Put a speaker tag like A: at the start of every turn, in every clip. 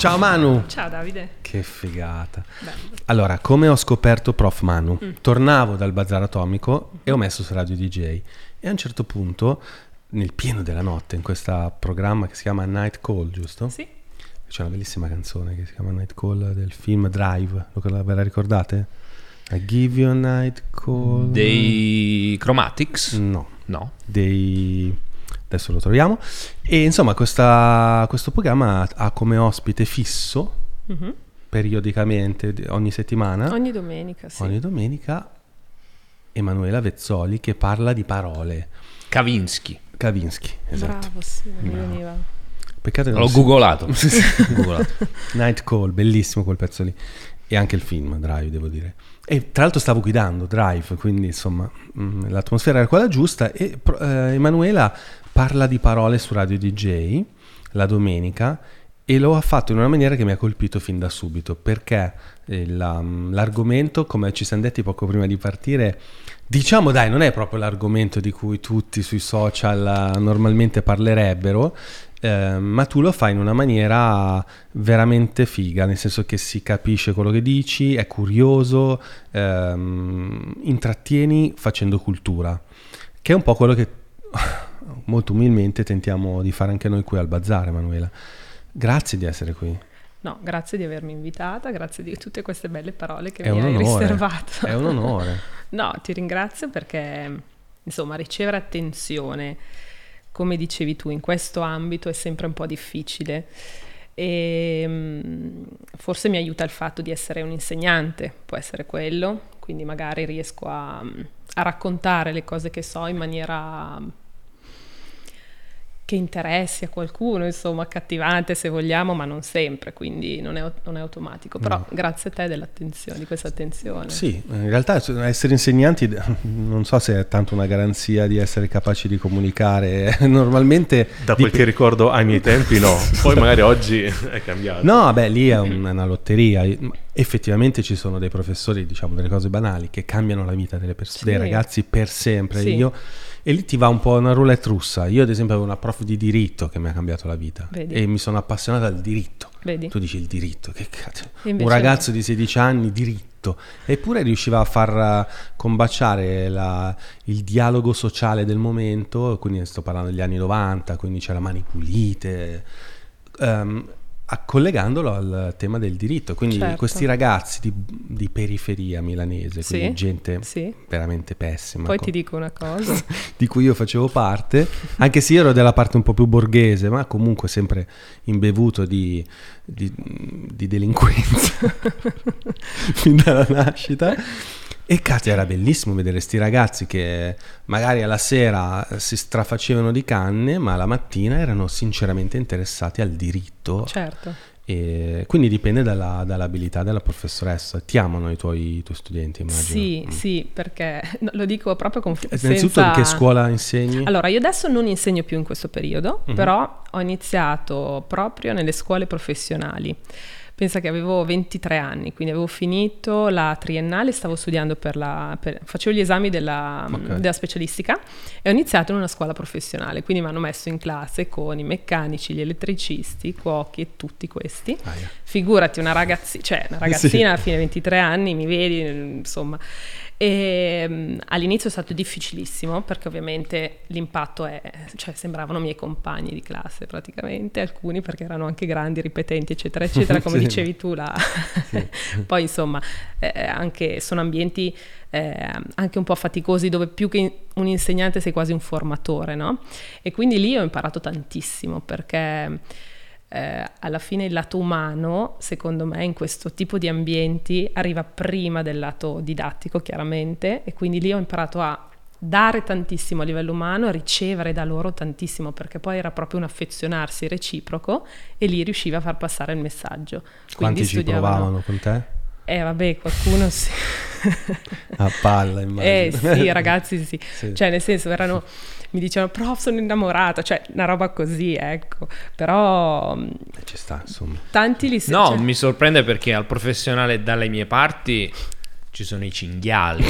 A: Ciao Manu!
B: Ciao Davide.
A: Che figata.
B: Bello.
A: Allora, come ho scoperto Prof Manu? Tornavo dal bazar atomico e ho messo su Radio DJ e a un certo punto, nel pieno della notte, in questo programma che si chiama Night Call, giusto?
B: Sì?
A: C'è una bellissima canzone che si chiama Night Call del film Drive, lo, ve la ricordate? I give you a night call.
C: Dei Chromatics?
A: No,
C: No.
A: dei... Adesso lo troviamo. E insomma, questa- questo programma ha come ospite fisso,
B: Mhm.
A: periodicamente, di- ogni settimana,
B: Ogni domenica, sì.
A: ogni domenica, Emanuela Vezzoli che parla di parole.
C: Kavinsky.
A: Kavinsky, esatto.
B: Bravo, sì, mi veniva.
A: Peccato che
C: L'ho
A: si-
C: googolato. googolato.
A: Night Call, bellissimo quel pezzo lì. E anche il film, Drive, devo dire. E tra l'altro stavo guidando Drive, quindi insomma mh, l'atmosfera era quella giusta. E eh, Emanuela parla di parole su Radio DJ la domenica e lo ha fatto in una maniera che mi ha colpito fin da subito perché eh, la- l'argomento, come ci siamo detti poco prima di partire, diciamo dai, non è proprio l'argomento di cui tutti sui social eh, normalmente parlerebbero, eh, ma tu lo fai in una maniera veramente figa, nel senso che si capisce quello che dici, è curioso, ehm, intrattieni facendo cultura, che è un po' quello che molto umilmente tentiamo di fare anche noi qui al Bazar, Emanuela. Grazie di essere qui.
B: No, grazie di avermi invitata, grazie di tutte queste belle parole che
A: È
B: mi hai
A: onore.
B: riservato.
A: È un onore.
B: No, ti ringrazio perché, insomma, ricevere attenzione, come dicevi tu, in questo ambito è sempre un po' difficile. E mm, forse mi aiuta il fatto di essere un insegnante, può essere quello, quindi magari riesco a, a raccontare le cose che so in maniera che interessi a qualcuno, insomma, accattivante se vogliamo, ma non sempre, quindi non è, non è automatico. Però
A: No.
B: grazie a te dell'attenzione, di questa attenzione.
A: Sì, in realtà essere insegnanti non so se è tanto una garanzia di essere capaci di comunicare. Normalmente...
D: Da quel
A: dip-
D: che ricordo ai miei tempi no, poi magari oggi è cambiato.
A: No, beh, lì è un- una lotteria. Effettivamente ci sono dei professori, diciamo, delle cose banali che cambiano la vita delle persone,
B: Sì.
A: dei ragazzi per sempre.
B: Sì.
A: Io- e lì ti va un po' una roulette russa. Io, ad esempio, avevo una prof di diritto che mi ha cambiato la vita
B: Vedi.
A: e mi sono appassionato al diritto.
B: Vedi?
A: Tu dici il diritto, che cazzo. Un ragazzo di 16 anni, diritto. Eppure riusciva a far eh, combaciare la- il dialogo sociale del momento, quindi sto parlando degli anni 90, quindi c'era mani pulite, a- collegandolo al tema del diritto. Quindi
B: Certo.
A: questi ragazzi di, di periferia milanese, quindi
B: Sì,
A: gente
B: sì.
A: veramente pessima,
B: Poi
A: co-
B: ti dico una cosa.
A: di cui io facevo parte, anche se io ero della parte un po' più borghese, ma comunque sempre imbevuto di, di- di delinquenza fin dalla nascita. E cazzo, era bellissimo vedere sti ragazzi che magari alla sera si strafacevano di canne, ma la mattina erano sinceramente interessati al diritto.
B: certo.
A: E quindi dipende dalla- dall'abilità della professoressa. Ti amano i tuoi, i tuoi studenti, immagino.
B: Sì,
A: Mm.
B: sì, perché no, lo dico proprio con
A: Innanzitutto
B: senza...
A: in che scuola insegni?
B: Allora, io adesso non insegno più in questo periodo,
A: Mhm.
B: però ho iniziato proprio nelle scuole professionali. Pensa che avevo 23 anni, quindi avevo finito la triennale, stavo studiando per la... per- facevo gli esami della,
A: Ok.
B: della specialistica e ho iniziato in una scuola professionale, quindi mi hanno messo in classe con i meccanici, gli elettricisti, i cuochi e tutti questi.
A: Aia.
B: Figurati una, ragazzi- cioè, una ragazzina a fine 23 anni, mi vedi, insomma. E mm, all'inizio è stato difficilissimo perché ovviamente l'impatto è, cioè sembravano miei compagni di classe praticamente, alcuni perché erano anche grandi, ripetenti, eccetera, eccetera, come
A: Sì.
B: dicevi tu. La... Poi insomma, eh, anche, sono ambienti eh, anche un po' faticosi dove più che un insegnante sei quasi un formatore, no? E quindi lì ho imparato tantissimo perché eh, alla fine il lato umano, secondo me, in questo tipo di ambienti arriva prima del lato didattico, chiaramente, e quindi lì ho imparato a dare tantissimo a livello umano e ricevere da loro tantissimo, perché poi era proprio un affezionarsi reciproco e lì riusciva a far passare il messaggio.
A: Quanti
B: Quindi
A: ci
B: studiavano-
A: provavano con te?
B: Eh vabbè, qualcuno sì.
A: A palla, immagino.
B: Eh sì, ragazzi sì.
A: Sì.
B: Cioè nel senso erano, mi dicevano prof sono innamorata, cioè una roba così, ecco. Però mh,
A: Eh, Ci sta, insomma.
B: tanti li
C: No,
B: cioè-
C: mi sorprende perché al professionale dalle mie parti ci sono i cinghiali.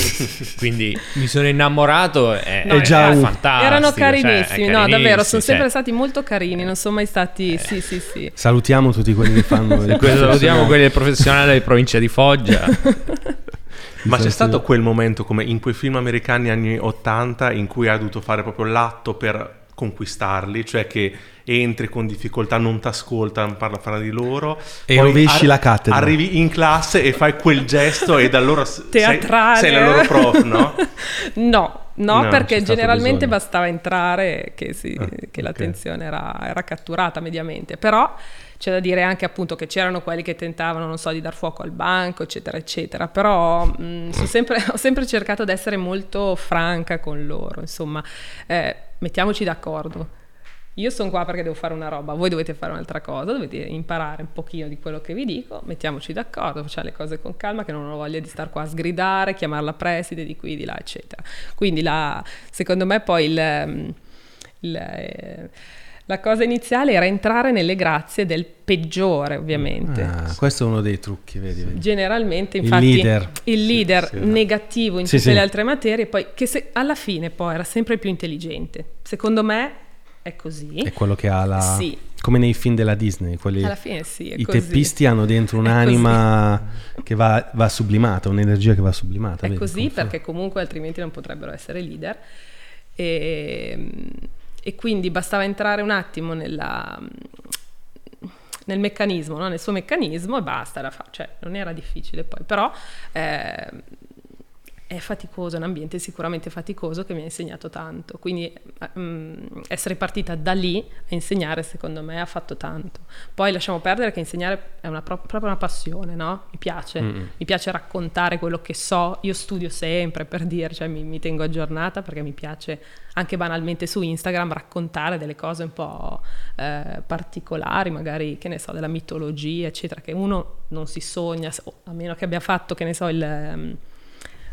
C: Quindi mi sono innamorato e
B: No,
C: è già
A: era-
C: fantastico.
B: Erano
C: cioè, è
B: carinissimi, no, davvero, sono sempre
C: cioè.
B: stati molto carini, non sono mai stati... Sì, sì, sì.
A: Salutiamo tutti quelli che fanno
C: salutiamo quelli del professionale di provincia di Foggia.
D: Ma c'è
A: Sì,
D: stato quel momento come in quei film americani anni 80 in cui hai dovuto fare proprio l'atto per conquistarli, cioè che entri con difficoltà, non ti ascoltano, parla fra di loro
A: E rovesci la cattedra.
D: Arrivi in classe e fai quel gesto e da allora s- sei,
B: Teatrale.
D: sei la loro prof, no?
B: No, no,
D: No,
B: perché generalmente bastava entrare che, si-
D: Ah,
B: che
D: ok.
B: l'attenzione era, era catturata mediamente. Però c'è da dire anche appunto che c'erano quelli che tentavano, non so, di dar fuoco al banco, eccetera, eccetera. Però mh, sono sempre- ho sempre cercato di essere molto franca con loro, insomma, eh, mettiamoci d'accordo. Io sono qua perché devo fare una roba, voi dovete fare un'altra cosa, dovete imparare un pochino di quello che vi dico, mettiamoci d'accordo, facciamo le cose con calma, che non ho voglia di star qua a sgridare, chiamarla preside di qui, di là, eccetera. Quindi la, secondo me poi il, ehm, il, eh, la cosa iniziale era entrare nelle grazie del peggiore, ovviamente.
A: Ah, questo è uno dei trucchi, vedi? vedi.
B: Generalmente,
A: Il
B: infatti,
A: leader.
B: il leader
D: Sì, sì, esatto.
B: negativo in
A: Sì,
B: tutte le altre materie, poi che se- alla fine poi era sempre più intelligente. Secondo me è così.
A: È quello che ha la...
B: Sì.
A: Come nei film della Disney, quelli...
B: Alla fine sì,
A: I
B: così.
A: teppisti hanno dentro un'anima che va, va sublimata, un'energia che va sublimata.
B: È
A: vedi?
B: così perché comunque altrimenti non potrebbero essere leader. E, e quindi bastava entrare un attimo nella, nel meccanismo, no? nel suo meccanismo e basta, era fa- cioè, non era difficile poi, però eh, è faticoso, è un ambiente sicuramente faticoso che mi ha insegnato tanto, quindi mm, essere partita da lì a insegnare secondo me ha fatto tanto. Poi lasciamo perdere che insegnare è una pro- proprio una passione, no? Mi piace,
A: Mm.
B: mi piace raccontare quello che so, io studio sempre per dire, cioè mi, mi tengo aggiornata perché mi piace anche banalmente su Instagram raccontare delle cose un po' eh, particolari, magari che ne so, della mitologia, eccetera, che uno non si sogna, a meno che abbia fatto, che ne so, il, ehm,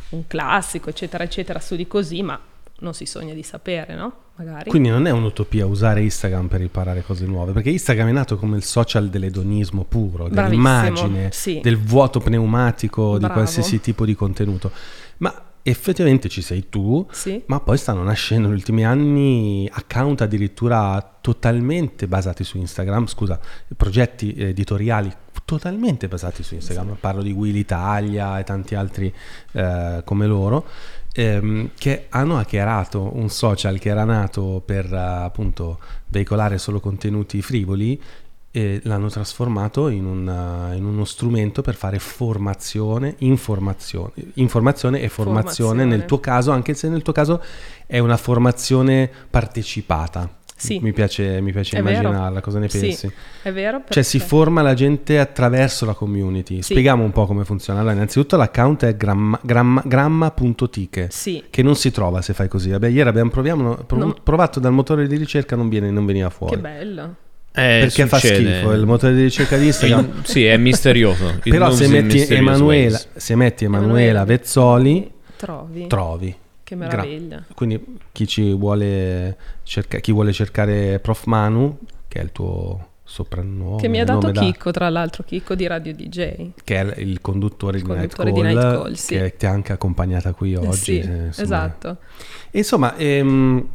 B: un classico, eccetera, eccetera, studi così, ma non si sogna di sapere, no? Magari.
A: Quindi non è un'utopia usare Instagram per imparare cose nuove, perché Instagram è nato come il social dell'edonismo puro, dell'immagine,
B: sì.
A: del vuoto pneumatico di
B: Bravo.
A: qualsiasi tipo di contenuto. Ma effettivamente ci sei tu,
B: Sì.
A: ma poi stanno nascendo negli ultimi anni account addirittura totalmente basati su Instagram, scusa, progetti editoriali totalmente basati su Instagram. Parlo di Will Italia e tanti altri eh, come loro, ehm, che hanno hackerato un social che era nato per eh, appunto veicolare solo contenuti frivoli e l'hanno trasformato in, un, eh, in uno strumento per fare formazione, informazione, informazione e formazione,
B: Formazione.
A: nel tuo caso, anche se nel tuo caso è una formazione partecipata.
B: Sì.
A: Mi piace, mi piace
B: È vero.
A: immaginarla, cosa ne
B: Sì,
A: pensi?
B: È vero?
A: Cioè si
B: perché-
A: forma la gente attraverso la community.
B: Sì.
A: Spieghiamo un po' come funziona. Allora, innanzitutto l'account è gramma- gramma- gramma.tiche.
B: Sì.
A: Che non si trova se fai così. Vabbè, ieri abbiamo proviamo- prov-
B: Non-
A: provato dal motore di ricerca, non, viene, non veniva fuori.
B: Che bello.
C: Eh,
A: Perché fa
C: succede.
A: schifo il motore di ricerca di Instagram.
C: Sì, è misterioso.
A: Però se metti, Emanuela, se metti Emanuela
B: Emanuela
A: Vezzoli,
B: Trovi?
A: trovi.
B: Che
A: Gra-
B: meraviglia.
A: Quindi chi ci vuole, cerca- chi vuole cercare Prof Manu, che è il tuo soprannome,
B: che mi ha dato
A: nome da-
B: Chicco, tra l'altro, Chicco di Radio DJ.
A: che è il conduttore,
B: Il
A: di, Night
B: conduttore
A: Call,
B: di Night Call, sì.
A: che ti ha anche accompagnata qui oggi.
B: sì,
A: eh, insomma.
B: esatto.
A: E insomma, ehm,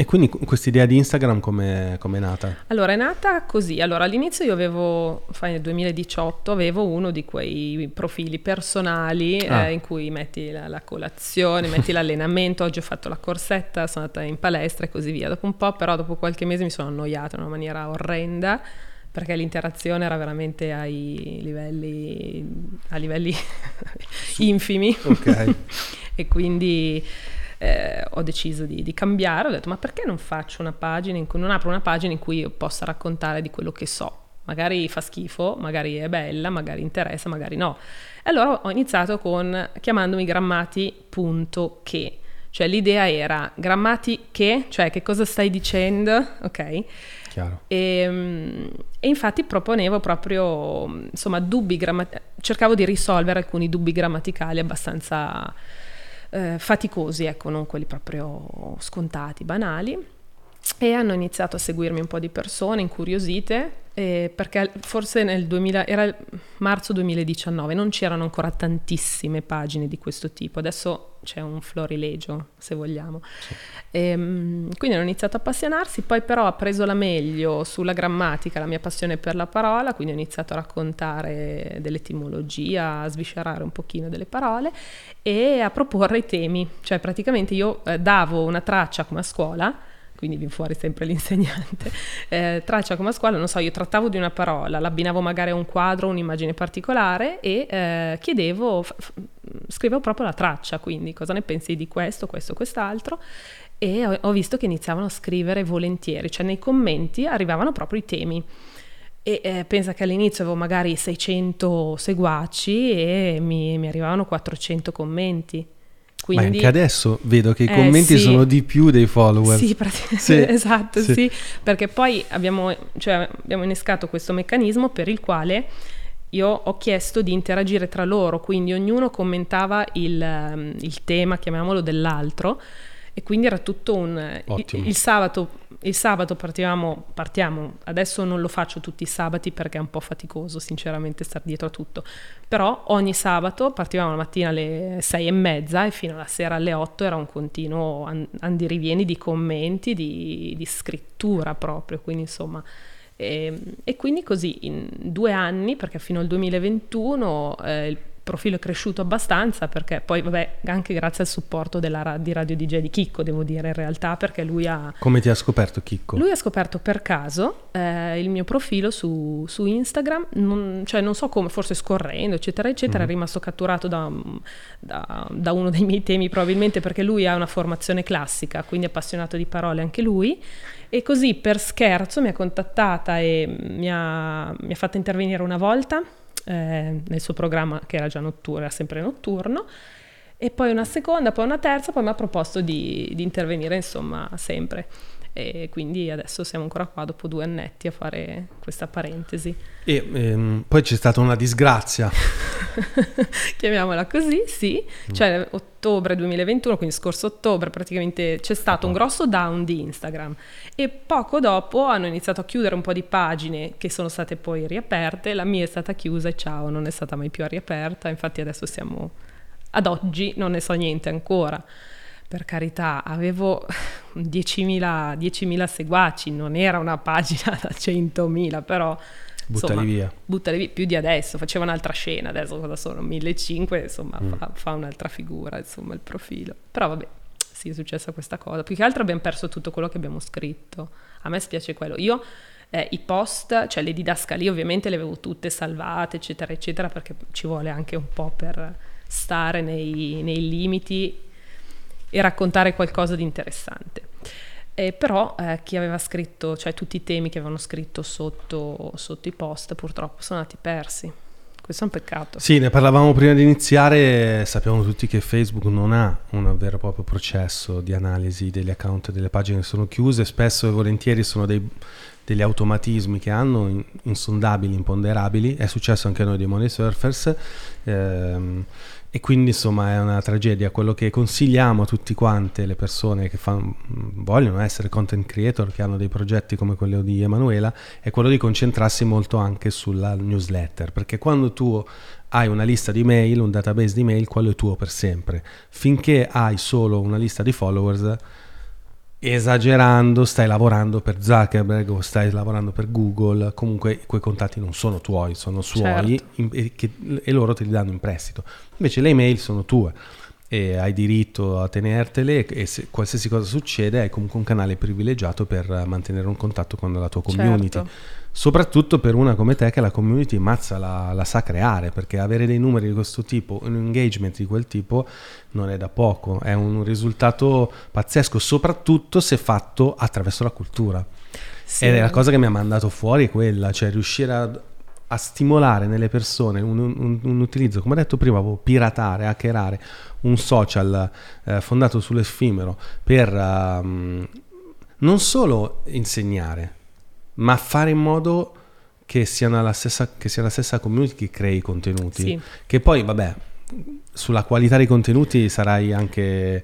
A: e quindi questa idea di Instagram come è nata?
B: Allora, è nata così. Allora, all'inizio io avevo, fai nel 2018, avevo uno di quei profili personali eh,
A: Ah.
B: in cui metti la, la colazione, metti l'allenamento. Oggi ho fatto la corsetta, sono andata in palestra e così via. Dopo un po', però, dopo qualche mese mi sono annoiata in una maniera orrenda perché l'interazione era veramente ai livelli, a livelli infimi.
A: Ok.
B: e quindi eh, ho deciso di, di cambiare, ho detto ma perché non faccio una pagina in cui non apro una pagina in cui io possa raccontare di quello che so. Magari fa schifo, magari è bella, magari interessa, magari no. E allora ho iniziato con chiamandomi grammati.che. Cioè l'idea era grammati che, cioè che cosa stai dicendo, ok?
A: Chiaro.
B: E, mm, e infatti proponevo proprio, mm, insomma, dubbi grammaticali, cercavo di risolvere alcuni dubbi grammaticali abbastanza eh, faticosi, ecco, non quelli proprio scontati, banali. E hanno iniziato a seguirmi un po' di persone incuriosite eh, perché forse nel 2000, era marzo 2019, non c'erano ancora tantissime pagine di questo tipo, adesso c'è un florilegio se vogliamo. Sì. E, ehm, quindi hanno iniziato a appassionarsi, poi però ha preso la meglio sulla grammatica, la mia passione per la parola, quindi ho iniziato a raccontare dell'etimologia, a sviscerare un pochino delle parole e a proporre i temi, cioè praticamente io eh, davo una traccia come a scuola quindi viene fuori sempre l'insegnante, eh, traccia come a scuola, non so, io trattavo di una parola, l'abbinavo magari a un quadro, un'immagine particolare e eh, chiedevo, f- f- scrivevo proprio la traccia, quindi cosa ne pensi di questo, questo, quest'altro e ho, ho visto che iniziavano a scrivere volentieri, cioè nei commenti arrivavano proprio i temi. E eh, pensa che all'inizio avevo magari 600 seguaci e mi, mi arrivavano 400 commenti.
A: Quindi, Ma anche adesso vedo che i eh, commenti sì. sono di più dei follower.
B: Sì, sì. esatto, sì. sì. Perché poi abbiamo, cioè, abbiamo innescato questo meccanismo per il quale io ho chiesto di interagire tra loro, quindi ognuno commentava il, il tema, chiamiamolo, dell'altro e quindi era tutto un... Il, il, sabato, il sabato partivamo, partiamo, adesso non lo faccio tutti i sabati perché è un po' faticoso sinceramente stare dietro a tutto, però ogni sabato partivamo la mattina alle sei e mezza e fino alla sera alle otto era un continuo andirivieni di commenti, di, di scrittura proprio, quindi insomma... E, ehm, e, quindi così in due anni, perché fino al 2021 eh, profilo è cresciuto abbastanza perché poi vabbè anche grazie al supporto della, di Radio DJ di Chicco devo dire in realtà perché lui ha...
A: Come ti ha scoperto Chicco?
B: Lui ha scoperto per caso eh, il mio profilo su, su Instagram, non, cioè non so come, forse scorrendo eccetera eccetera, mm. è rimasto catturato da, da, da uno dei miei temi probabilmente perché lui ha una formazione classica, quindi appassionato di parole anche lui e così per scherzo mi ha contattata e mi ha, mi ha fatto intervenire una volta eh, nel suo programma che era già notturno, era sempre notturno, e poi una seconda, poi una terza, poi mi ha proposto di, di intervenire insomma sempre e quindi adesso siamo ancora qua dopo due annetti a fare questa parentesi.
A: E ehm, poi c'è stata una disgrazia.
B: Chiamiamola così, sì, mm. cioè ottobre 2021, quindi scorso ottobre praticamente c'è stato un grosso down di Instagram e poco dopo hanno iniziato a chiudere un po' di pagine che sono state poi riaperte, la mia è stata chiusa e ciao, non è stata mai più riaperta, infatti adesso siamo ad oggi non ne so niente ancora per carità, avevo 10.000, 10.000 seguaci, non era una pagina da 100.000, però...
A: Buttali insomma, via.
B: Buttali via, più di adesso, faceva un'altra scena, adesso cosa sono? 1.500, insomma, mm. fa, fa, un'altra figura, insomma, il profilo. Però vabbè, sì, è successa questa cosa. Più che altro abbiamo perso tutto quello che abbiamo scritto. A me spiace quello. Io eh, i post, cioè le didascalie ovviamente le avevo tutte salvate, eccetera, eccetera, perché ci vuole anche un po' per stare nei, nei limiti e raccontare qualcosa di interessante. Eh, però eh, chi aveva scritto, cioè tutti i temi che avevano scritto sotto, sotto i post purtroppo sono andati persi. Questo è un peccato.
A: Sì, ne parlavamo prima di iniziare, sappiamo tutti che Facebook non ha un vero e proprio processo di analisi degli account delle pagine che sono chiuse, spesso e volentieri sono dei, degli automatismi che hanno insondabili, imponderabili, è successo anche a noi dei Money Surfers. Ehm, e quindi insomma è una tragedia. Quello che consigliamo a tutti quante le persone che fan, vogliono essere content creator, che hanno dei progetti come quello di Emanuela, è quello di concentrarsi molto anche sulla newsletter, perché quando tu hai una lista di mail, un database di mail, quello è tuo per sempre. Finché hai solo una lista di followers, esagerando stai lavorando per Zuckerberg o stai lavorando per Google, comunque quei contatti non sono tuoi, sono suoi certo. in, e, che, e, loro te li danno in prestito. Invece le email sono tue e hai diritto a tenertele e se qualsiasi cosa succede hai comunque un canale privilegiato per mantenere un contatto con la tua community. Certo soprattutto per una come te che la community mazza la, la, sa creare, perché avere dei numeri di questo tipo, un engagement di quel tipo, non è da poco, è un risultato pazzesco, soprattutto se fatto attraverso la cultura. Sì. Ed è la cosa che mi ha mandato fuori è quella, cioè riuscire a, a stimolare nelle persone un, un, un, utilizzo, come ho detto prima, piratare, hackerare un social eh, fondato sull'effimero per um, non solo insegnare, ma fare in modo che, siano stessa, che sia la stessa community che crei i contenuti. Sì. Che poi, vabbè, sulla qualità dei contenuti sarai anche eh,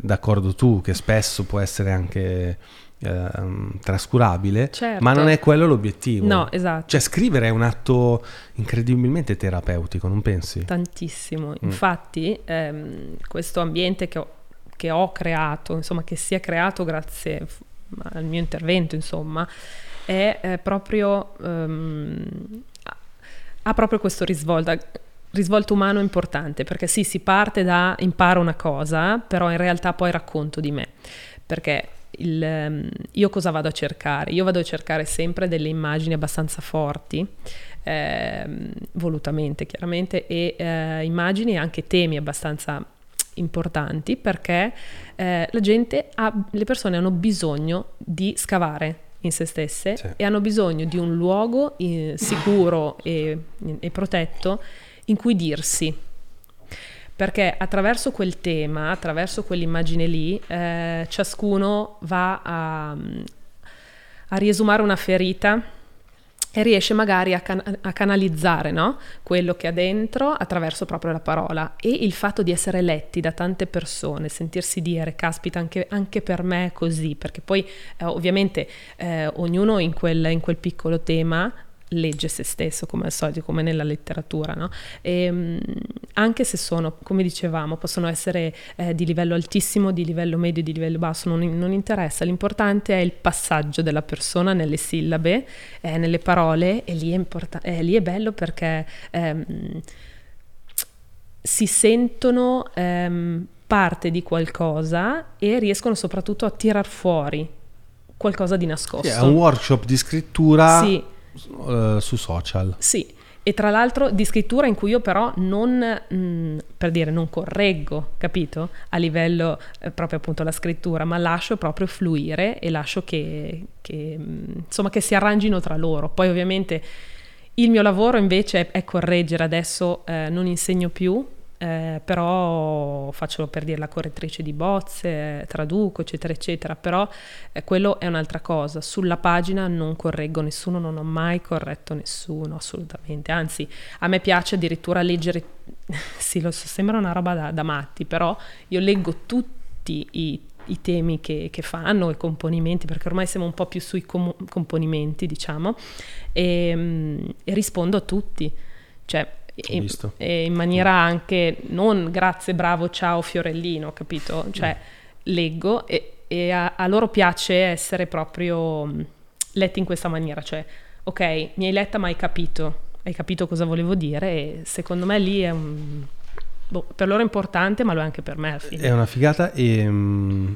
A: d'accordo tu, che spesso può essere anche ehm, trascurabile,
B: Certo.
A: ma non è quello l'obiettivo.
B: No, esatto.
A: Cioè scrivere è un atto incredibilmente terapeutico, non pensi?
B: Tantissimo.
A: Mm.
B: Infatti, ehm, questo ambiente che ho, che ho creato, insomma, che si è creato grazie al mio intervento, insomma, è, eh, proprio ehm, ha- proprio questo risvolto, risvolto umano importante, perché sì, si parte da imparo una cosa, però in realtà poi racconto di me, perché il, ehm, io cosa vado a cercare? Io vado a cercare sempre delle immagini abbastanza forti, ehm, volutamente chiaramente, e eh, immagini e anche temi abbastanza importanti perché eh, la gente ha, le persone hanno bisogno di scavare in se stesse
A: Sì.
B: e hanno bisogno di un luogo eh, sicuro e, e protetto in cui dirsi. Perché attraverso quel tema, attraverso quell'immagine lì, eh, ciascuno va a, a riesumare una ferita e riesce magari a, can- a canalizzare no? quello che ha dentro attraverso proprio la parola e il fatto di essere letti da tante persone, sentirsi dire caspita anche, anche per me è così, perché poi eh, ovviamente eh, ognuno in quel, in quel piccolo tema legge se stesso come al solito, come nella letteratura, no? E, mh, anche se sono, come dicevamo, possono essere eh, di livello altissimo, di livello medio, di livello basso, non, non interessa, l'importante è il passaggio della persona nelle sillabe, eh, nelle parole e lì è, importa- eh, lì è bello perché ehm, si sentono ehm, parte di qualcosa e riescono soprattutto a tirar fuori qualcosa di nascosto.
A: Sì, è un workshop di scrittura
B: Sì,
A: eh, su social.
B: sì, e tra l'altro di scrittura in cui io però non, mh, per dire, non correggo, capito? A livello eh, proprio appunto la scrittura, ma lascio proprio fluire e lascio che, che, mh, insomma, che si arrangino tra loro. Poi ovviamente il mio lavoro invece è, è correggere, adesso eh, non insegno più, eh, però faccio per dire la correttrice di bozze, traduco, eccetera, eccetera, però eh, quello è un'altra cosa. Sulla pagina non correggo nessuno, non ho mai corretto nessuno, assolutamente. Anzi, a me piace addirittura leggere, sì, lo so, sembra una roba da, da matti, però io leggo tutti i, i temi che, che fanno, i componimenti, perché ormai siamo un po' più sui com- componimenti, diciamo, e, mm, e rispondo a tutti. Cioè, e- e in maniera anche non grazie, bravo, ciao Fiorellino, capito? Cioè leggo e, e a, a loro piace essere proprio mh, letti in questa maniera, cioè ok, mi hai letta ma hai capito, hai capito cosa volevo dire e secondo me lì è un... boh, per loro è importante ma lo è anche per me.
A: È una figata e mm,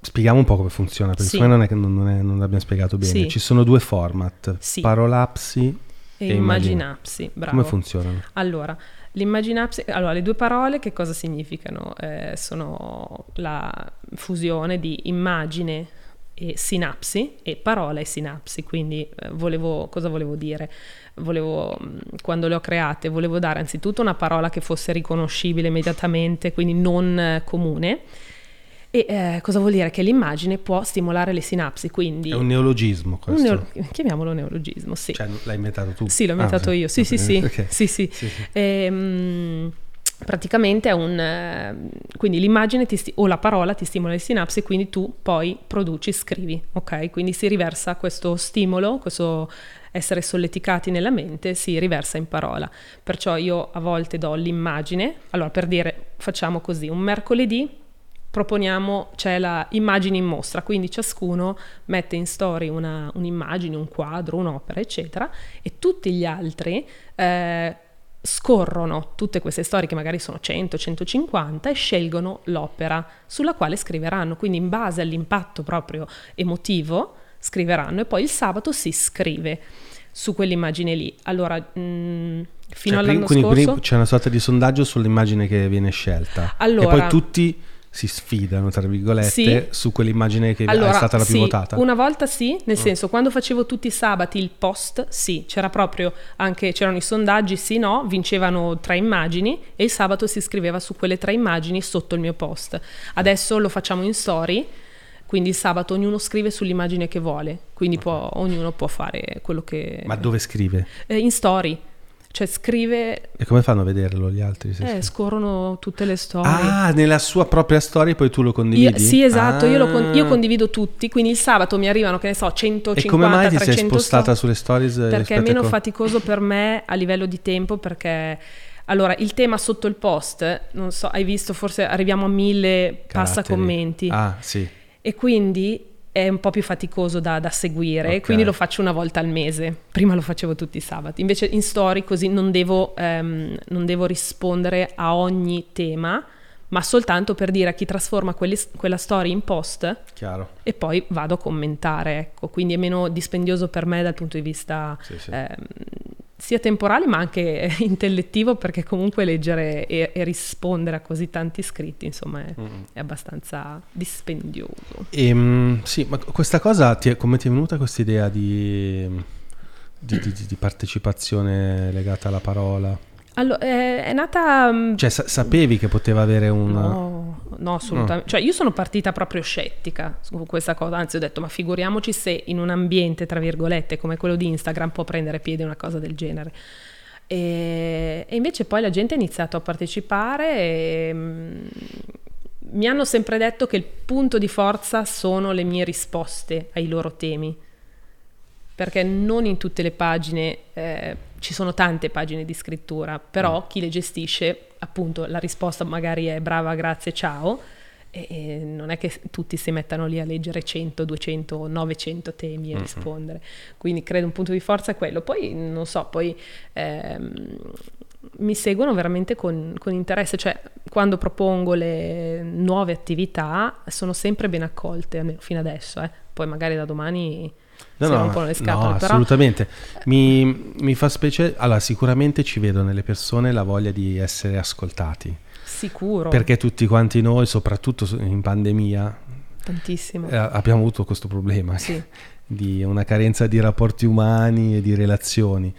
A: spieghiamo un po' come funziona, perché
B: Sì.
A: secondo me non, è che non, non è- non l'abbiamo spiegato bene.
B: Sì.
A: Ci sono due format,
B: Sì.
A: parolapsi
B: e
A: immagina-
B: immaginapsi, bravo.
A: Come funzionano?
B: Allora, l'immaginapsi, allora, le due parole che cosa significano? Eh, sono la fusione di immagine e sinapsi e parola e sinapsi, quindi eh, volevo, cosa volevo dire? Volevo, mh, quando le ho create, volevo dare anzitutto una parola che fosse riconoscibile immediatamente, quindi non eh, comune. E eh, cosa vuol dire? Che l'immagine può stimolare le sinapsi, quindi
A: È un neologismo
B: un
A: questo.
B: neo- chiamiamolo neologismo, sì.
A: Cioè, l'hai inventato tu?
B: Sì, l'ho
A: Ah,
B: inventato io. Sì, sì, sì.
A: Ok.
B: sì, sì.
A: Sì.
B: Ehm, praticamente è un... eh, quindi l'immagine ti sti- o la parola ti stimola le sinapsi quindi tu poi produci, scrivi, ok? Quindi si riversa questo stimolo, questo essere solleticati nella mente, si riversa in parola. Perciò io a volte do l'immagine, allora per dire facciamo così, un mercoledì proponiamo, c'è la immagine in mostra, quindi ciascuno mette in story una, un'immagine, un quadro, un'opera, eccetera, e tutti gli altri eh, scorrono tutte queste storie che magari sono 100, 150 e scelgono l'opera sulla quale scriveranno, quindi in base all'impatto proprio emotivo scriveranno e poi il sabato si scrive su quell'immagine lì. Allora, mh, fino
A: Cioè,
B: all'anno
A: quindi
B: scorso...
A: quindi c'è una sorta di sondaggio sull'immagine che viene scelta.
B: Allora-
A: e poi tutti si sfidano, tra virgolette,
B: Sì.
A: su quell'immagine che
B: Allora,
A: è stata la più
B: sì,
A: votata.
B: Una volta sì, nel
A: Mm.
B: senso quando facevo tutti i sabati il post, sì, c'era proprio anche c'erano i sondaggi, sì, no, vincevano tre immagini e il sabato si scriveva su quelle tre immagini sotto il mio post. Adesso lo facciamo in story, quindi il sabato ognuno scrive sull'immagine che vuole, quindi può- ognuno può fare quello che
A: Ma dove scrive?
B: eh, in story. Cioè scrive,
A: E come fanno a vederlo gli altri? se
B: eh, scorrono tutte le storie.
A: ah, nella sua propria storia poi tu lo
B: Io-
A: condividi?
B: sì, esatto, io, lo con-
A: Ah.
B: io condivido tutti, quindi il sabato mi arrivano, che ne so, 150,
A: E come mai ti
B: 300
A: sei spostata
B: storie.
A: sulle stories? eh,
B: Perché è meno
A: a co-
B: faticoso per me a livello di tempo perché allora il tema sotto il post, non so, hai visto forse arriviamo a mille passa
A: caratteri?
B: commenti
A: Ah, sì.
B: e quindi è un po' più faticoso da, da seguire,
A: Ok.
B: quindi lo faccio una volta al mese. Prima lo facevo tutti i sabati, invece in story così non devo, ehm, non devo rispondere a ogni tema, ma soltanto per dire a chi trasforma quelli- quella story in post
A: Chiaro.
B: e poi vado a commentare, ecco, quindi è meno dispendioso per me dal punto di vista
A: Sì, sì.
B: ehm, sia temporale ma anche intellettivo perché comunque leggere e, e rispondere a così tanti iscritti insomma è,
A: Mm.
B: è abbastanza dispendioso.
A: Ehm, sì, ma questa cosa, ti è- come ti è venuta questa idea di, di, di- di partecipazione legata alla parola?
B: Allora, è, è nata... mm,
A: Cioè, sa- sapevi che poteva avere un...
B: No, no, assolutamente. Cioè, io sono partita proprio scettica su questa cosa, anzi ho detto, ma figuriamoci se in un ambiente, tra virgolette, come quello di Instagram può prendere piede una cosa del genere. E, e invece poi la gente ha iniziato a partecipare e mm, mi hanno sempre detto che il punto di forza sono le mie risposte ai loro temi perché non in tutte le pagine eh, ci sono tante pagine di scrittura, però chi le gestisce, appunto, la risposta magari è brava, grazie, ciao, e, e non è che tutti si mettano lì a leggere 100, 200, 900 temi e rispondere. Quindi credo un punto di forza è quello. Poi, non so, poi ehm, mi seguono veramente con, con interesse, cioè quando propongo le nuove attività sono sempre ben accolte, almeno fino adesso, eh. poi magari da domani
A: No, no,
B: rompono le scatole,
A: no,
B: però
A: assolutamente. Mi, mi fa specie... Allora, sicuramente ci vedo nelle persone la voglia di essere ascoltati.
B: sicuro,
A: Perché tutti quanti noi, soprattutto in pandemia,
B: tantissimo.
A: eh, abbiamo avuto questo problema
B: Sì.
A: di una carenza di rapporti umani e di relazioni.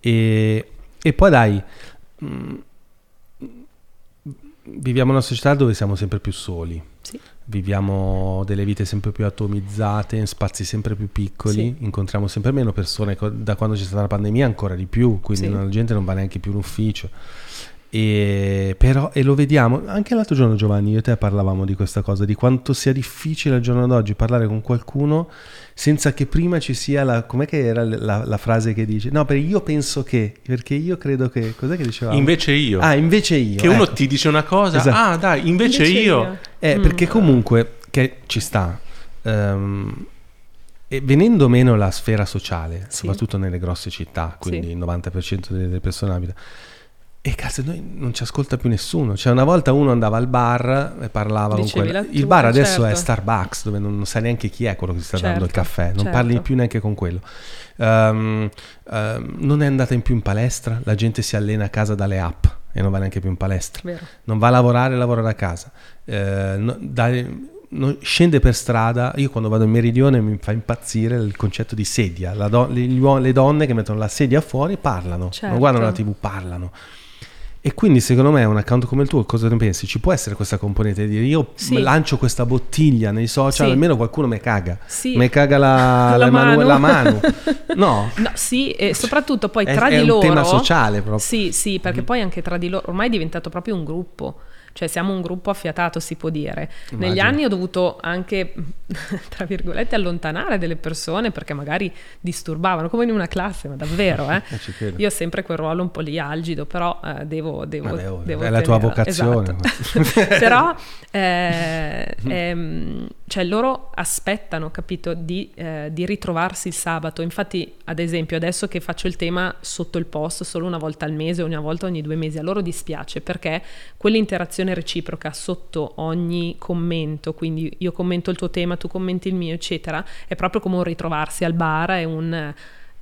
A: E, e poi dai, mh, viviamo in una società dove siamo sempre più soli. Viviamo delle vite sempre più atomizzate, in spazi sempre più piccoli,
B: Sì.
A: incontriamo sempre meno persone, da quando c'è stata la pandemia ancora di più, quindi
B: Sì.
A: la gente non va neanche più in ufficio. E, però, e lo vediamo, anche l'altro giorno Giovanni, io e te parlavamo di questa cosa, di quanto sia difficile al giorno d'oggi parlare con qualcuno senza che prima ci sia la... com'è che era la, la frase che dice? No, perché io penso che, perché io credo che... Cos'è che dicevamo?
D: Invece io.
A: Ah, invece io.
D: che uno
A: ecco.
D: ti dice una cosa,
A: Esatto.
D: ah dai, invece, io.
A: Eh,
B: Mm.
A: perché comunque, che ci sta, ehm, e venendo meno la sfera sociale,
B: Sì.
A: soprattutto nelle grosse città, quindi
B: Sì.
A: il 90% delle persone abita, e cazzo, noi non ci ascolta più nessuno. Cioè, una volta uno andava al bar e parlava con
B: Dicevi
A: quello.
B: la
A: Il bar adesso
B: certo.
A: è Starbucks, dove non, non sai neanche chi è quello che ti sta dando il
B: Certo,
A: caffè, non
B: certo.
A: parli più neanche con quello. Ehm, ehm, non è andata in più in palestra, la gente si allena a casa dalle app e non va neanche più in palestra
B: Vero.
A: non va a lavorare, lavora da casa. Eh, no- dai- no- scende per strada. Io quando vado in meridione mi fa impazzire il concetto di sedia. Do- le, le donne che mettono la sedia fuori parlano,
B: Certo.
A: non guardano la TV, parlano. E quindi secondo me un account come il tuo, cosa ne pensi? Ci può essere questa componente di dire io
B: Sì.
A: lancio questa bottiglia nei social,
B: Sì.
A: almeno qualcuno mi caga.
B: Sì.
A: Mi caga la,
B: La
A: la manu-
B: mano.
A: la mano. No,
B: No, sì, e soprattutto poi
A: È-
B: tra
A: è
B: di
A: un
B: loro.
A: tema sociale proprio.
B: Sì, sì, perché poi anche tra di loro ormai è diventato proprio un gruppo. Cioè siamo un gruppo affiatato, si può dire. Negli
A: Immagino.
B: anni ho dovuto anche, tra virgolette, allontanare delle persone perché magari disturbavano, come in una classe, ma davvero, eh.
A: Eh.
B: Io ho sempre quel ruolo un po' lì algido, però eh, devo, devo,
A: Vabbè,
B: devo
A: è la tua
B: tenere-
A: vocazione.
B: Esatto. però eh, ehm, cioè loro aspettano, capito, di, eh, di ritrovarsi il sabato. Infatti, ad esempio, adesso che faccio il tema sotto il post solo una volta al mese, una volta ogni due mesi, a loro dispiace perché quell'interazione reciproca sotto ogni commento, quindi io commento il tuo tema, tu commenti il mio, eccetera, è proprio come un ritrovarsi al bar, è un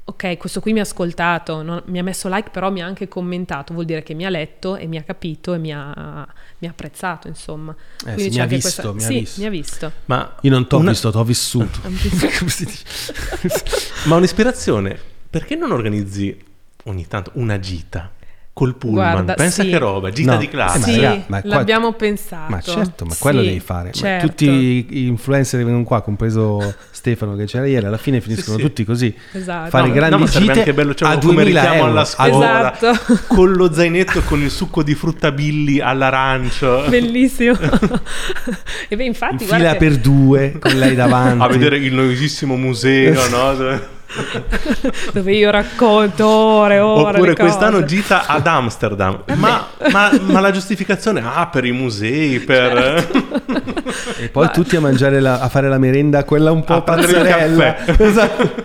B: ok, questo qui mi ha ascoltato, non- mi ha messo like, però mi ha anche commentato, vuol dire che mi ha letto e mi ha capito e mi ha, mi ha apprezzato, insomma.
A: Eh, sì, mi ha visto, mi ha
B: sì,
A: visto.
B: mi ha visto.
D: Ma
A: Io non t'ho
D: una-
A: visto, t'ho vissuto.
D: Ma un'ispirazione, perché non organizzi ogni tanto una gita? Col pullman.
B: Guarda,
D: Pensa
B: sì.
D: che roba, gita
A: No,
D: di classe.
A: eh, ma
B: Sì,
A: raga, ma qua-
B: l'abbiamo pensato.
A: Ma certo, ma quello
B: Sì,
A: devi fare. Ma
B: certo.
A: tutti gli influencer che vengono qua, compreso Stefano che c'era ieri, alla fine finiscono
D: sì.
A: tutti così.
B: Esatto.
A: Fare
D: No,
A: grandi
D: no, ma
A: gite
D: anche bello cioè,
A: a
D: come
A: 2000
D: richiamo
A: euro.
D: alla scuola
B: Esatto.
D: con lo zainetto con il succo di frutta billi all'arancio
B: Bellissimo. e beh, infatti,
A: in
B: guarda
A: fila
B: che-
A: per due con lei davanti.
D: a vedere il noiosissimo museo, no? Dove-
B: io racconto ore e ore
D: Oppure quest'anno gita ad Amsterdam. Ma, ma- ma la giustificazione? Ah, per i musei, per...
A: E poi tutti a mangiare la- a fare la merenda, quella un po'
D: A caffè.
A: Esatto.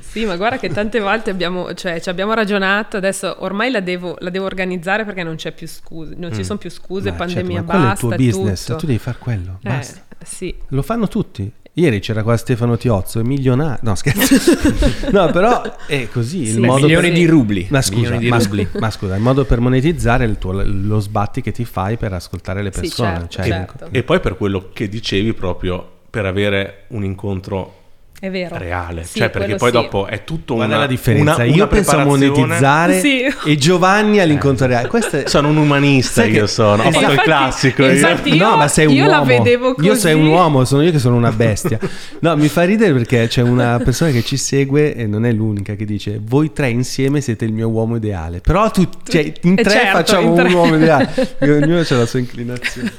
B: Sì, ma guarda che tante volte abbiamo, cioè, ci abbiamo ragionato, adesso ormai la devo, la devo organizzare perché non c'è più scuse, non ci sono più scuse,
A: Ma
B: pandemia
A: certo, ma quello è il
B: basta,
A: tuo business,
B: tutto.
A: tu devi fare quello,
B: Eh,
A: basta.
B: sì.
A: Lo fanno tutti. Ieri c'era qua Stefano Tiozzo, è milionario. No, scherzo. no, però è così. Il
B: Sì.
A: modo
C: milioni
A: per...
C: di rubli.
A: Ma scusa,
C: di
A: ma,
C: rubli.
A: ma scusa, il modo per monetizzare il tuo- lo sbatti che ti fai per ascoltare le
B: Sì,
A: persone.
B: certo,
A: cioè,
B: certo.
D: E poi per quello che dicevi proprio, per avere un incontro
B: È vero.
D: reale.
B: Sì,
D: cioè, perché poi
B: sì.
D: dopo è tutto
A: Guarda
D: una
A: la differenza.
D: una-
A: Io
D: una
A: penso a
D: preparazione-
A: monetizzare
B: Sì.
A: e Giovanni all'incontro reale. È...
D: Sono un umanista
A: Sai
D: io
A: che-
D: sono. Ho
A: Esatto.
D: fatto il classico. io.
B: infatti io-
A: no, ma sei un
B: io la
A: uomo.
B: vedevo
A: Io sei un
B: così.
A: uomo, sono io che sono una bestia. No, mi fa ridere perché c'è una persona che ci segue e non è l'unica che dice voi tre insieme siete il mio uomo ideale. Però tu, cioè, in
B: Eh,
A: tre
B: certo,
A: facciamo
B: in tre.
A: un uomo ideale. E ognuno ha la sua inclinazione.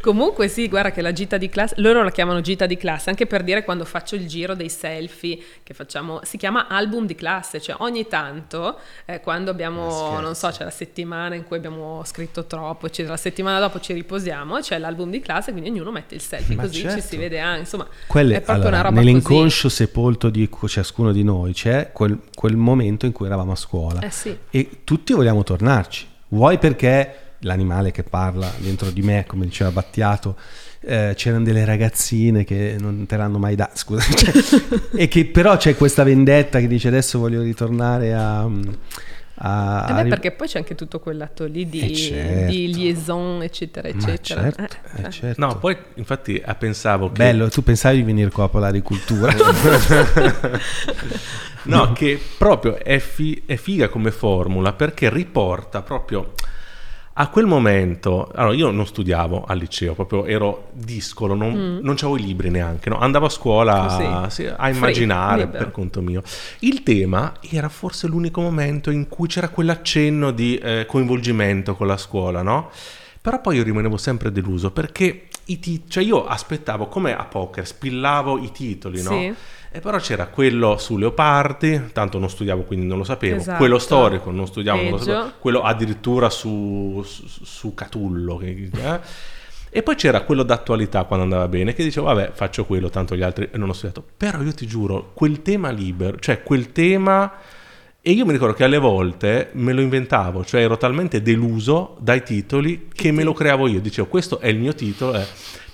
B: Comunque sì, guarda che la gita di classe, loro la chiamano gita di classe, anche per dire quando faccio il giro dei selfie che facciamo, si chiama album di classe, cioè ogni tanto eh, quando abbiamo, non so, c'è la settimana in cui abbiamo scritto troppo, eccetera, la settimana dopo ci riposiamo, c'è l'album di classe, quindi ognuno mette il selfie
A: Ma
B: così ci
A: certo.
B: si vede anche, insomma,
A: Quelle,
B: è proprio
A: allora,
B: una roba
A: nell'inconscio sepolto di ciascuno di noi c'è quel, quel momento in cui eravamo a scuola
B: così. Eh sì.
A: e tutti vogliamo tornarci. Vuoi perché l'animale che parla dentro di me, come diceva Battiato, eh, c'erano delle ragazzine che non te l'hanno mai dato, scusa, cioè, e che però c'è questa vendetta che dice adesso voglio ritornare a... a-
B: Eh
A: a
B: beh,
A: ri-
B: perché poi c'è anche tutto quel lato lì di,
A: Eh, certo.
B: di liaison, eccetera, eccetera.
A: certo,
B: Eh,
A: eh,
B: eh.
A: certo.
D: No, poi infatti eh, pensavo che...
A: Bello, tu pensavi di venire qua a parlare di cultura.
D: No, che proprio è, fi- è figa come formula perché riporta proprio a quel momento. Allora, io non studiavo al liceo, proprio ero discolo, non, non avevo i libri neanche, no? andavo a scuola
B: Mm. Così.
D: sì, a
B: Free,
D: immaginare
B: libero.
D: per conto mio. Il tema era forse l'unico momento in cui c'era quell'accenno di eh, coinvolgimento con la scuola, no? Però poi io rimanevo sempre deluso perché i tit- cioè io aspettavo come a poker, spillavo i titoli, no?
B: Sì.
D: E però c'era quello su Leopardi, tanto non studiavo quindi non lo sapevo,
B: Esatto.
D: quello storico non studiavo, non lo sapevo, quello addirittura su, su, su Catullo. eh. E poi c'era quello d'attualità quando andava bene, che dicevo vabbè faccio quello, tanto gli altri non ho studiato. Però io ti giuro, quel tema libero, cioè quel tema... E io mi ricordo che alle volte me lo inventavo, cioè ero talmente deluso dai titoli che me lo creavo io, dicevo questo è il mio titolo. eh.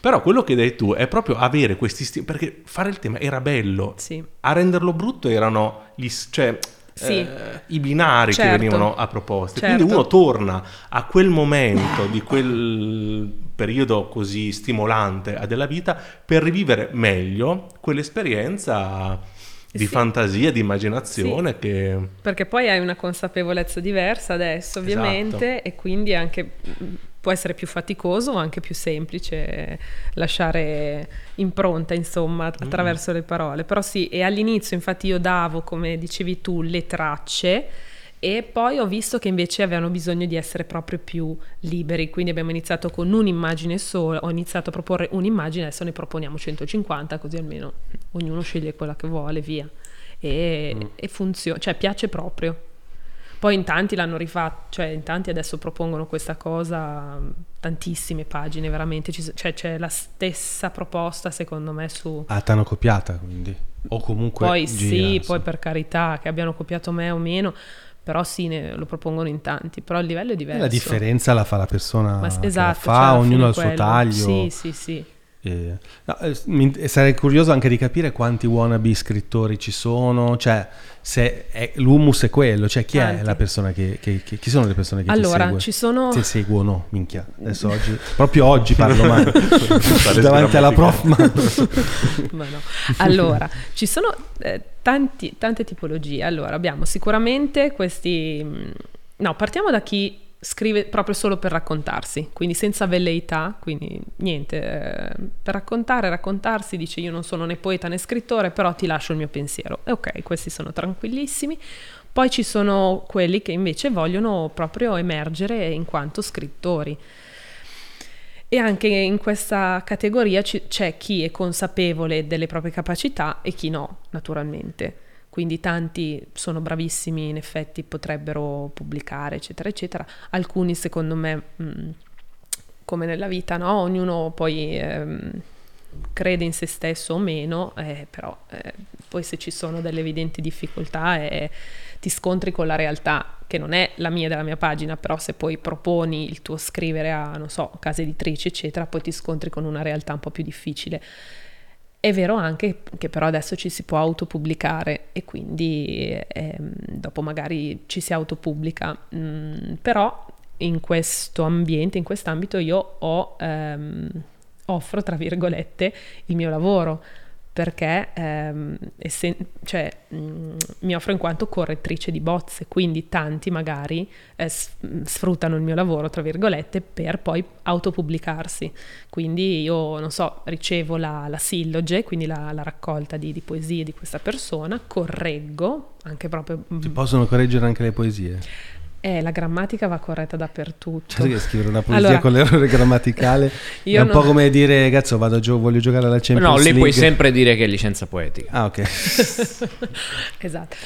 D: Però quello che dai tu è proprio avere questi stili, perché fare il tema era bello,
B: Sì.
D: a renderlo brutto erano gli, cioè,
B: Sì.
D: eh, i binari
B: Certo.
D: che venivano a proposte.
B: Certo.
D: Quindi uno torna a quel momento di quel periodo così stimolante della vita per rivivere meglio quell'esperienza di
B: Sì.
D: fantasia, di immaginazione che...
B: Perché poi hai una consapevolezza diversa adesso, ovviamente,
D: Esatto.
B: e quindi anche mh, può essere più faticoso o anche più semplice lasciare impronta, insomma, attraverso le parole. Però sì, e all'inizio infatti io davo, come dicevi tu, le tracce e poi ho visto che invece avevano bisogno di essere proprio più liberi, quindi abbiamo iniziato con un'immagine sola, ho iniziato a proporre un'immagine, adesso ne proponiamo 150, così almeno ognuno sceglie quella che vuole, via. E, e funziona, cioè piace proprio. Poi in tanti l'hanno rifatto, cioè in tanti adesso propongono questa cosa, tantissime pagine veramente, cioè c'è la stessa proposta secondo me su...
A: ah, t'hanno copiata quindi. O comunque...
B: Poi
A: gira,
B: sì, poi
A: insomma.
B: per carità che abbiano copiato me o meno, però sì, ne- lo propongono in tanti, però il livello è
A: E
B: diverso.
A: la differenza la fa la persona
B: Ma s-
A: che
B: esatto,
A: la fa,
B: cioè,
A: ognuno ha il suo taglio.
B: Sì, sì, sì.
A: Eh, no, eh, mi- sarei curioso anche di capire quanti wannabe scrittori ci sono, cioè se è- l'humus è quello, cioè chi è
B: Tanti.
A: la persona che, che- che- chi sono le persone che ti
B: Allora,
A: segue?
B: ci sono...
A: Ti seguono, minchia. Adesso oggi, proprio oggi parlo male. Davanti alla prof, ma
B: Ma no. Allora, ci sono eh, tanti- tante tipologie. Allora, abbiamo sicuramente questi... mh, No, partiamo da chi scrive proprio solo per raccontarsi, quindi senza velleità, quindi niente, eh, per raccontare, raccontarsi, dice io non sono né poeta né scrittore, però ti lascio il mio pensiero. E ok, questi sono tranquillissimi. Poi ci sono quelli che invece vogliono proprio emergere in quanto scrittori. E anche in questa categoria ci- c'è chi è consapevole delle proprie capacità e chi no, naturalmente. Quindi tanti sono bravissimi, in effetti potrebbero pubblicare, eccetera, eccetera. Alcuni, secondo me, mh, come nella vita, no? Ognuno poi ehm, crede in se stesso o meno, eh, però eh, poi se ci sono delle evidenti difficoltà eh, ti scontri con la realtà, che non è la mia della mia pagina, però se poi proponi il tuo scrivere a, non so, case editrici, eccetera, poi ti scontri con una realtà un po' più difficile. È vero anche che però adesso ci si può autopubblicare e quindi ehm, dopo magari ci si autopubblica, Mm, però in questo ambiente, in quest'ambito io ho, ehm, offro, tra virgolette, il mio lavoro perché ehm, essen- cioè, mm, mi offro in quanto correttrice di bozze, quindi tanti magari eh, s- sfruttano il mio lavoro, tra virgolette, per poi autopubblicarsi. Quindi io, non so, ricevo la, la silloge, quindi la, la raccolta di, di poesie di questa persona, correggo, anche proprio...
A: si possono correggere anche le poesie.
B: Eh, la grammatica va corretta dappertutto.
A: Cioè, che scrivere una poesia
B: Allora-
A: con l'errore grammaticale è un po'
B: non-
A: come dire, cazzo, vado a gio- voglio giocare alla Champions
C: No, lì
A: League.
C: puoi sempre dire che è licenza poetica.
A: Ah, ok.
B: esatto.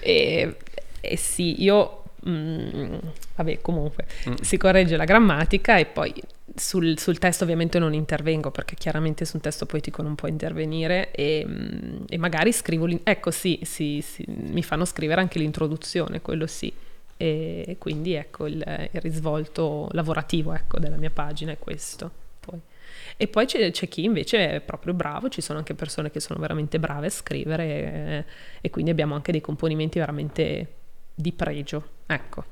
B: E, e sì, io... mm, vabbè, comunque, si corregge la grammatica e poi sul, sul testo ovviamente non intervengo perché chiaramente su un testo poetico non può intervenire e, mm, e magari scrivo... Ecco, sì, sì, sì, mi fanno scrivere anche l'introduzione, quello sì. E quindi ecco il, il risvolto lavorativo ecco, della mia pagina è questo. Poi. E poi c'è, c'è chi invece è proprio bravo, ci sono anche persone che sono veramente brave a scrivere eh, e quindi abbiamo anche dei componimenti veramente di pregio. Ecco,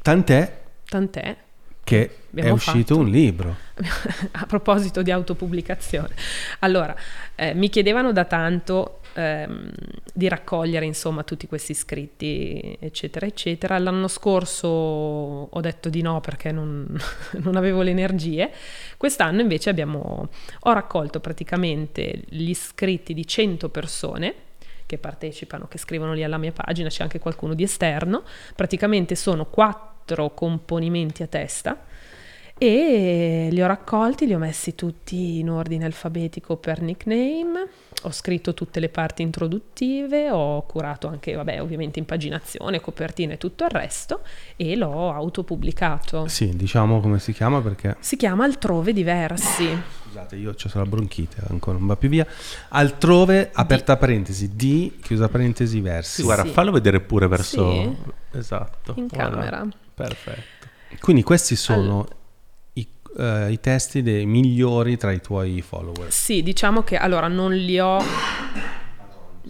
A: Tant'è
B: tant'è.
A: che è uscito
B: fatto.
A: un libro.
B: a proposito di autopubblicazione. Allora, eh, mi chiedevano da tanto ehm, di raccogliere insomma tutti questi scritti, eccetera, eccetera. L'anno scorso ho detto di no perché non, non avevo le energie. Quest'anno invece abbiamo, ho raccolto praticamente gli scritti di 100 persone che partecipano, che scrivono lì alla mia pagina, c'è anche qualcuno di esterno. Praticamente sono quattro componimenti a testa e li ho raccolti, li ho messi tutti in ordine alfabetico per nickname, ho scritto tutte le parti introduttive, ho curato anche, vabbè, ovviamente impaginazione, copertina e tutto il resto e l'ho autopubblicato.
A: Sì, diciamo come si chiama perché...
B: Si chiama Altrove Diversi.
A: Scusate, io ho la bronchite, ancora non va più via. Altrove, aperta parentesi, di, chiusa parentesi, versi.
D: Sì, guarda,
B: Sì.
D: fallo vedere pure verso...
B: Sì.
D: Esatto.
B: In
D: Voilà.
B: camera.
D: Perfetto.
A: Quindi questi sono i, eh, i testi dei migliori tra i tuoi follower.
B: Sì, diciamo che allora non li ho,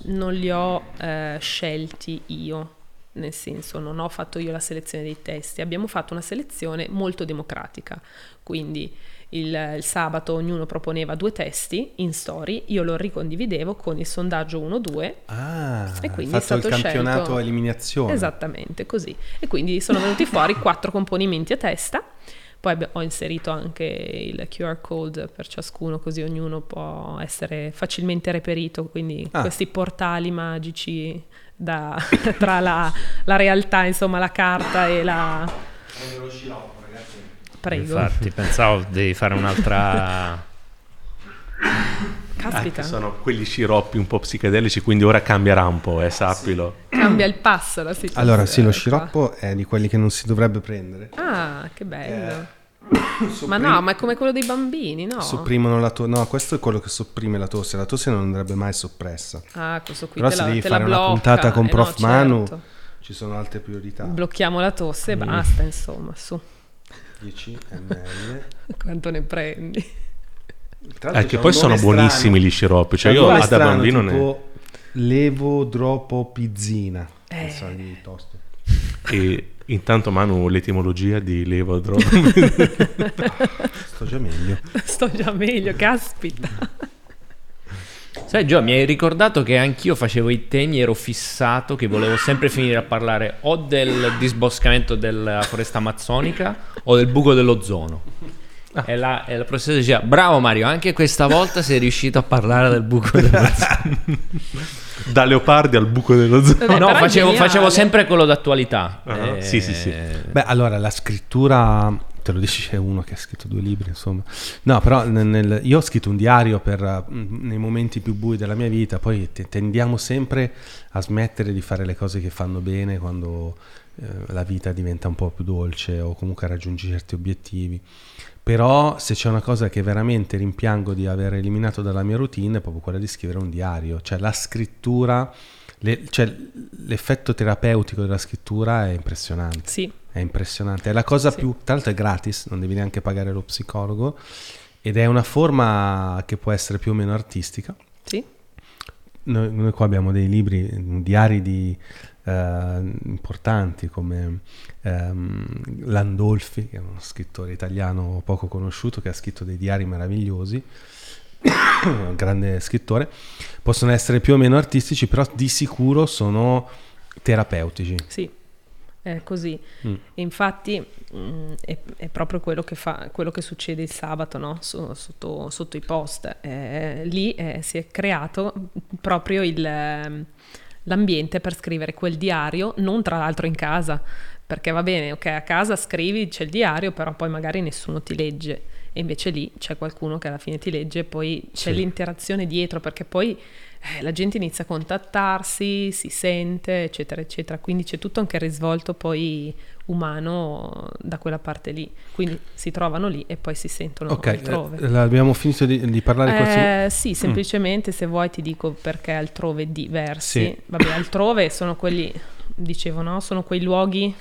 B: non li ho eh, scelti io, nel senso non ho fatto io la selezione dei testi, abbiamo fatto una selezione molto democratica, quindi il, il sabato ognuno proponeva due testi in story, io lo ricondividevo con il sondaggio 1-2
A: Ah,
B: E quindi è
A: fatto il
B: stato
A: campionato
B: scelto-
A: a eliminazione.
B: Esattamente così. E quindi sono venuti fuori quattro componimenti a testa. Poi ho inserito anche il QR code per ciascuno, così ognuno può essere facilmente reperito. Quindi
A: Ah.
B: questi portali magici da- tra la, la realtà, insomma, la carta e la. Prego.
C: Infatti, pensavo devi fare un'altra...
D: Ah,
B: Caspita,
D: che sono quegli sciroppi un po' psichedelici, quindi ora cambierà un po', eh, sappilo.
B: cambia il passo la situazione.
A: Allora, sì, lo
B: qua.
A: sciroppo è di quelli che non si dovrebbe prendere.
B: Ah, che bello.
A: Eh,
B: Ma
A: Sopprim-
B: no, ma è come quello dei bambini, no?
A: Sopprimono la tosse. No, questo è quello che sopprime la tosse. La tosse non andrebbe mai soppressa.
B: Ah, questo qui
A: Però
B: te
A: se
B: la,
A: devi fare una puntata con
B: Eh no,
A: Prof. Manu,
B: certo.
A: ci sono altre priorità.
B: Blocchiamo la tosse e basta, insomma, su.
A: 10 ml.
B: Quanto ne prendi?
D: Eh, che poi sono buonissimi gli sciroppi. Cioè, io da bambino ne.
A: Levo Dropo Pizzina.
B: Eh.
A: Di tosto.
D: E intanto Manu l'etimologia di levo droga.
A: Sto già meglio.
B: Sto già meglio, caspita.
C: Sai Gio, mi hai ricordato che anch'io facevo i temi, ero fissato che volevo sempre finire a parlare o del disboscamento della foresta amazzonica o del buco dell'ozono. E, la, e la professoressa diceva, bravo Mario, anche questa volta sei riuscito a parlare del buco dell'ozono.
D: da leopardi al buco dello zoo.
B: Vabbè,
C: no, facevo, facevo sempre quello d'attualità.
D: Ah,
C: Eh,
D: sì, sì, sì.
A: Beh, allora la scrittura, te lo dice uno che ha scritto due libri, insomma. No, però nel- nel- io ho scritto un diario per, eh, nei momenti più bui della mia vita, poi te- tendiamo sempre a smettere di fare le cose che fanno bene quando eh, la vita diventa un po' più dolce o comunque raggiungi certi obiettivi. Però se c'è una cosa che veramente rimpiango di aver eliminato dalla mia routine è proprio quella di scrivere un diario, cioè la scrittura, le- cioè l'effetto terapeutico della scrittura è impressionante.
B: Sì,
A: È impressionante, è la cosa
B: Sì.
A: più, tra l'altro è gratis, non devi neanche pagare lo psicologo ed è una forma che può essere più o meno artistica.
B: sì.
A: Noi, noi qua abbiamo dei libri, diari di, eh, importanti come ehm, Landolfi, che è uno scrittore italiano poco conosciuto che ha scritto dei diari meravigliosi, un grande scrittore, possono essere più o meno artistici, però di sicuro sono terapeutici.
B: Sì, è così.
A: Mm.
B: Infatti mh, è, è proprio quello che, fa, quello che succede il sabato no? So- sotto, sotto i post. Eh, lì eh, si è creato proprio il, ehm, l'ambiente per scrivere quel diario, non tra l'altro in casa, perché va bene, ok, a casa scrivi, c'è il diario, però poi magari nessuno ti legge. E invece lì c'è qualcuno che alla fine ti legge e poi c'è
A: Sì.
B: l'interazione dietro, perché poi eh, la gente inizia a contattarsi, si sente, eccetera, eccetera. Quindi c'è tutto anche il risvolto poi umano da quella parte lì. Quindi si trovano lì e poi si sentono
A: Ok,
B: altrove.
A: eh, abbiamo finito di, di parlare
B: Eh, sì, semplicemente se vuoi ti dico perché altrove diversi.
A: Sì.
B: Vabbè, altrove sono quelli, dicevo, no? Sono quei luoghi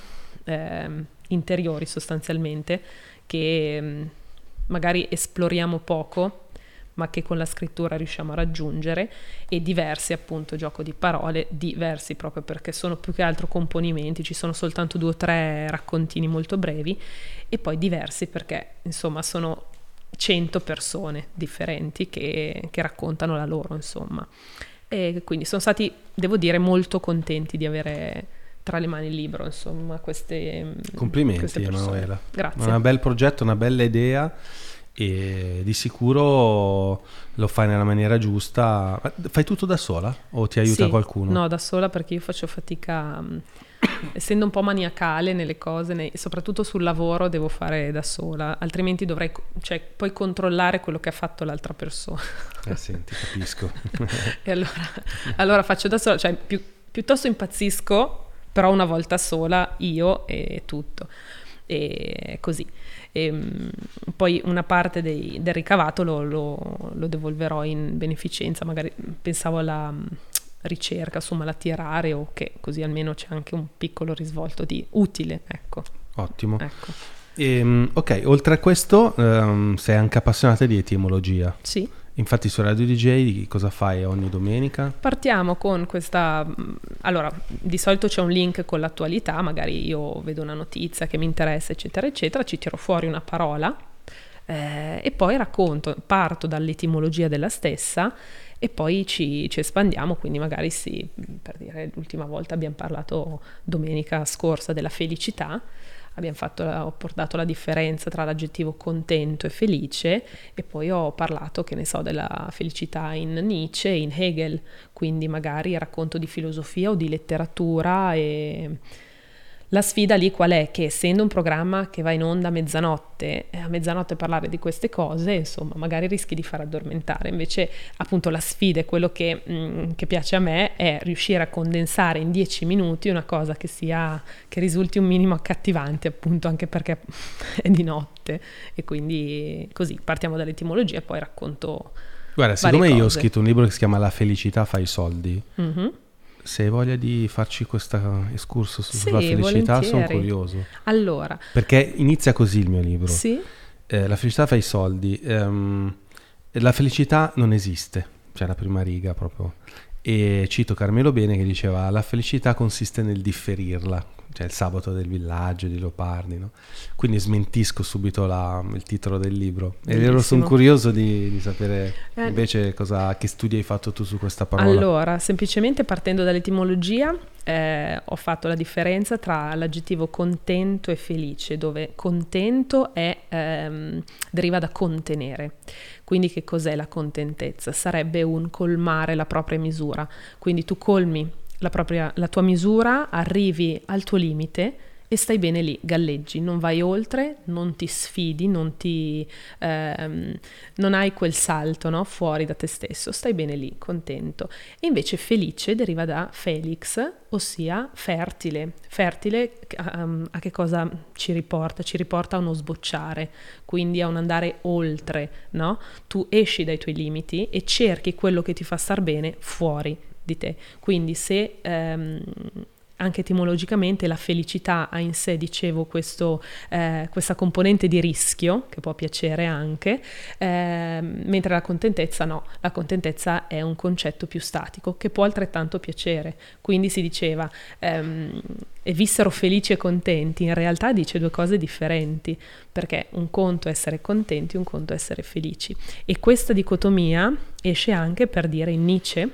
B: ehm, interiori sostanzialmente che mm, magari esploriamo poco ma che con la scrittura riusciamo a raggiungere e diversi appunto gioco di parole, diversi proprio perché sono più che altro componimenti, ci sono soltanto due o tre raccontini molto brevi e poi diversi perché insomma sono 100 persone differenti che, che raccontano la loro insomma e quindi sono stati devo dire molto contenti di avere tra le mani il libro insomma queste
A: Complimenti
B: queste.
A: Emanuela.
B: grazie
A: Un bel progetto, una bella idea e di sicuro lo fai nella maniera giusta. Fai tutto da sola o ti aiuta
B: Sì,
A: qualcuno?
B: No, da sola perché io faccio fatica, essendo un po' maniacale nelle cose, nei- soprattutto sul lavoro devo fare da sola, altrimenti dovrei cioè, poi controllare quello che ha fatto l'altra persona.
A: Eh sì, ti capisco.
B: e allora, allora faccio da sola, cioè più- piuttosto impazzisco, però una volta sola io e tutto. E così. E, mh, poi una parte dei- del ricavato lo, lo- lo devolverò in beneficenza, magari pensavo alla mh, ricerca su malattie rare o che così almeno c'è anche un piccolo risvolto di utile, ecco.
A: Ottimo.
B: ecco.
A: Ehm, ok, oltre a questo ehm, sei anche appassionata di etimologia.
B: Sì.
A: Infatti su Radio DJ cosa fai ogni domenica?
B: Partiamo con questa. mh, Allora, di solito c'è un link con l'attualità, magari io vedo una notizia che mi interessa, eccetera, eccetera, ci tiro fuori una parola eh, e poi racconto, parto dall'etimologia della stessa e poi ci, ci espandiamo, quindi magari sì, per dire, l'ultima volta abbiamo parlato domenica scorsa della felicità. Abbiamo fatto, ho portato la differenza tra l'aggettivo contento e felice e poi ho parlato, che ne so, della felicità in Nietzsche e in Hegel, quindi magari racconto di filosofia o di letteratura e la sfida lì qual è? Che essendo un programma che va in onda a mezzanotte, eh, a mezzanotte parlare di queste cose, insomma, magari rischi di far addormentare. Invece, appunto, la sfida e quello che, mm, che piace a me è riuscire a condensare in dieci minuti una cosa che sia, che risulti un minimo accattivante, appunto, anche perché è di notte. E quindi così partiamo dall'etimologia e poi racconto.
A: Guarda, siccome io ho scritto un libro che si chiama La felicità fa i soldi,
B: Mhm.
A: Se hai voglia di farci questo escurso su-
B: Sì,
A: sulla felicità, sono curioso.
B: Allora,
A: Perché inizia così il mio libro.
B: sì,
A: Eh, la felicità fa i soldi. ehm, la felicità non esiste, cioè la prima riga proprio. E cito Carmelo Bene che diceva la felicità consiste nel differirla, cioè il sabato del villaggio di Leopardi, no? Quindi smentisco subito la, il titolo del libro. E ero
B: Bellissimo.
A: sono curioso di, di sapere
B: Eh.
A: invece cosa, che studi hai fatto tu su questa parola.
B: Allora, semplicemente partendo dall'etimologia, eh, ho fatto la differenza tra l'aggettivo contento e felice, dove contento è, ehm, deriva da contenere. Quindi che cos'è la contentezza? Sarebbe un colmare la propria misura. Quindi tu colmi la, propria- la tua misura, arrivi al tuo limite e stai bene lì, galleggi, non vai oltre, non ti sfidi, non, ti, ehm, non hai quel salto no? fuori da te stesso, stai bene lì, contento. E invece felice deriva da Felix, ossia fertile. Fertile ehm, a che cosa ci riporta? Ci riporta a uno sbocciare, quindi a un andare oltre, no? Tu esci dai tuoi limiti e cerchi quello che ti fa star bene fuori di te. Quindi se ehm, anche etimologicamente la felicità ha in sé, dicevo, questo, eh, questa componente di rischio, che può piacere anche, ehm, mentre la contentezza no, la contentezza è un concetto più statico che può altrettanto piacere. Quindi si diceva, ehm, e vissero felici e contenti, in realtà dice due cose differenti, perché un conto è essere contenti, un conto è essere felici. E questa dicotomia esce anche per dire in Nietzsche,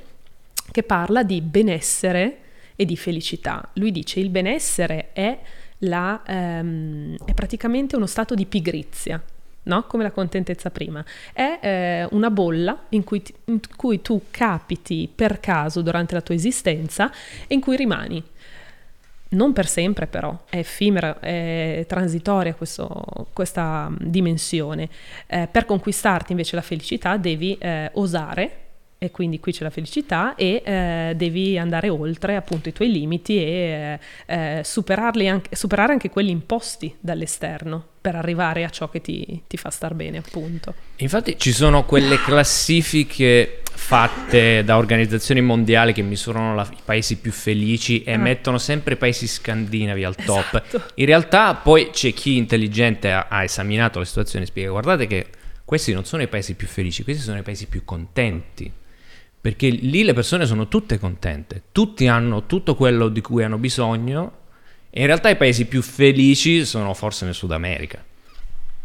B: che parla di benessere e di felicità. Lui dice il benessere è, la, ehm, è praticamente uno stato di pigrizia. No? Come la contentezza prima, è eh, una bolla in cui, ti- in cui tu capiti per caso durante la tua esistenza e in cui rimani. Non per sempre però, è effimera, è transitoria questo- questa dimensione. Eh, per conquistarti invece la felicità devi eh, osare, e quindi qui c'è la felicità, e eh, devi andare oltre appunto i tuoi limiti e eh, eh, superarli anche, superare anche quelli imposti dall'esterno per arrivare a ciò che ti, ti fa star bene appunto.
C: Infatti ci sono quelle classifiche fatte da organizzazioni mondiali che misurano la- i paesi più felici e
B: Ah.
C: mettono sempre i paesi scandinavi al top.
B: Esatto.
C: In realtà poi c'è chi intelligente ha, ha esaminato la situazione e spiega guardate che questi non sono i paesi più felici, questi sono i paesi più contenti. Perché lì le persone sono tutte contente, tutti hanno tutto quello di cui hanno bisogno. E in realtà i paesi più felici sono forse nel Sud America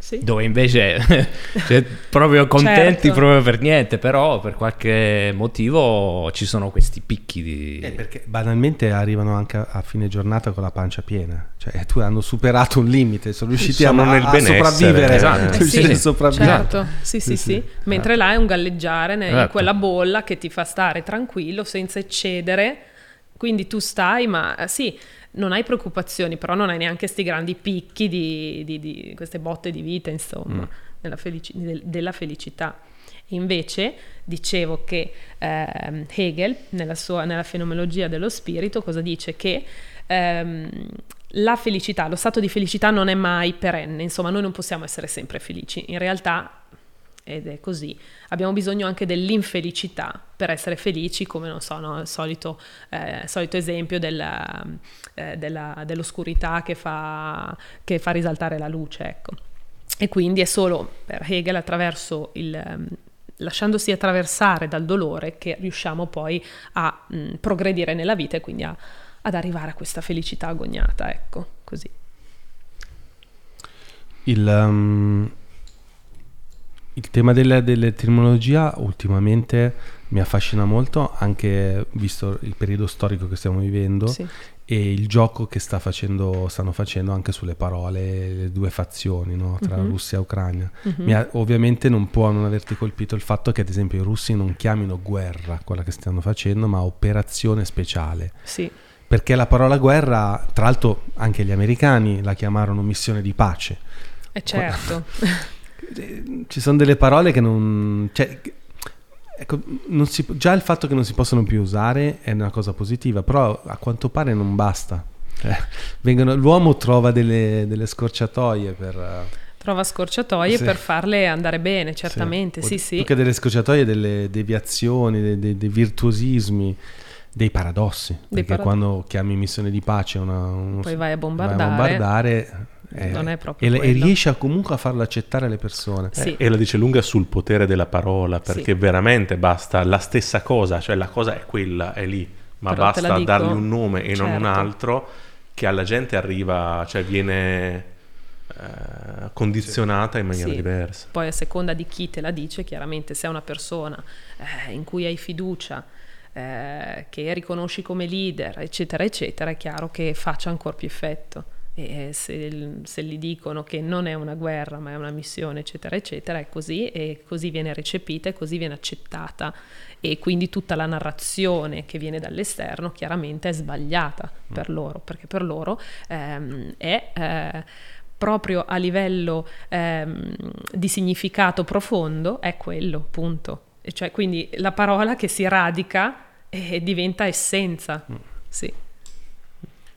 B: Sì.
C: dove invece cioè, proprio contenti
B: Certo.
C: proprio per niente, però per qualche motivo ci sono questi picchi di...
A: Eh, perché banalmente arrivano anche a, a fine giornata con la pancia piena, cioè tu hanno superato un limite, sono riusciti
D: Sono
A: a,
D: nel
A: a
D: benessere.
A: sopravvivere,
C: Esatto. Eh,
A: riusciti
C: sì,
A: a sopravvivere.
B: Certo, sì, sì,
A: Sì,
B: sì.
A: sì.
B: Mentre là è un galleggiare ne- in
C: Esatto.
B: quella bolla che ti fa stare tranquillo senza eccedere. Quindi tu stai, ma eh, sì, non hai preoccupazioni, però non hai neanche questi grandi picchi di, di- di queste botte di vita, insomma, nella felici- del- della felicità. Invece dicevo che ehm, Hegel, nella, sua, nella fenomenologia dello spirito, cosa dice? Che ehm, la felicità, lo stato di felicità non è mai perenne, insomma noi non possiamo essere sempre felici, in realtà, ed è così, abbiamo bisogno anche dell'infelicità per essere felici, come non so, no? il solito, eh, solito esempio della, eh, della- dell'oscurità che fa, che fa risaltare la luce, ecco. E quindi è solo per Hegel attraverso il... ehm, lasciandosi attraversare dal dolore che riusciamo poi a mh, progredire nella vita e quindi a- ad arrivare a questa felicità agognata, ecco, così.
A: Il, um, il tema della- dell'etimologia ultimamente mi affascina molto, anche visto il periodo storico che stiamo vivendo
B: Sì.
A: e il gioco che sta facendo, stanno facendo anche sulle parole le due fazioni no? tra
B: Mhm.
A: Russia e Ucraina.
B: Mhm.
A: Mi ha- ovviamente non può non averti colpito il fatto che ad esempio i russi non chiamino guerra quella che stanno facendo, ma operazione speciale.
B: Sì,
A: Perché la parola guerra, tra l'altro anche gli americani la chiamarono missione di pace.
B: è certo.
A: Ci sono delle parole che non... Cioè, ecco, non si- già il fatto che non si possono più usare è una cosa positiva, però a quanto pare non basta. Cioè, vengono- l'uomo trova delle, delle scorciatoie per...
B: Trova scorciatoie
A: Sì.
B: per farle andare bene, certamente,
A: Sì,
B: sì,
A: o-
B: sì.
A: Più che delle scorciatoie, delle deviazioni, dei, dei- dei virtuosismi, dei paradossi. perché
B: parado-
A: quando chiami missione di pace una, uno-
B: Poi vai a
A: vai
B: bombardare.
A: a bombardare, Eh,
B: non è proprio
A: e, e riesce a- comunque a farlo accettare alle persone.
D: Eh,
B: Sì.
D: E la dice lunga sul potere della parola, perché
B: Sì.
D: veramente basta la stessa cosa, cioè la cosa è quella, è lì, ma
B: Però
D: basta
B: dico-
D: dargli un nome e non un
B: certo.
D: altro che alla gente arriva, cioè viene eh, condizionata in maniera
B: Sì.
D: diversa.
B: Poi a seconda di chi te la dice, chiaramente se è una persona eh, in cui hai fiducia, eh, che riconosci come leader, eccetera, eccetera, è chiaro che faccia ancora più effetto. E se, se gli dicono che non è una guerra ma è una missione, eccetera, eccetera, è così e così viene recepita e così viene accettata. E quindi tutta la narrazione che viene dall'esterno chiaramente è sbagliata per loro, perché per loro ehm, è... eh, proprio a livello ehm, di significato profondo è quello, punto. E cioè, quindi la parola che si radica e diventa essenza. Sì.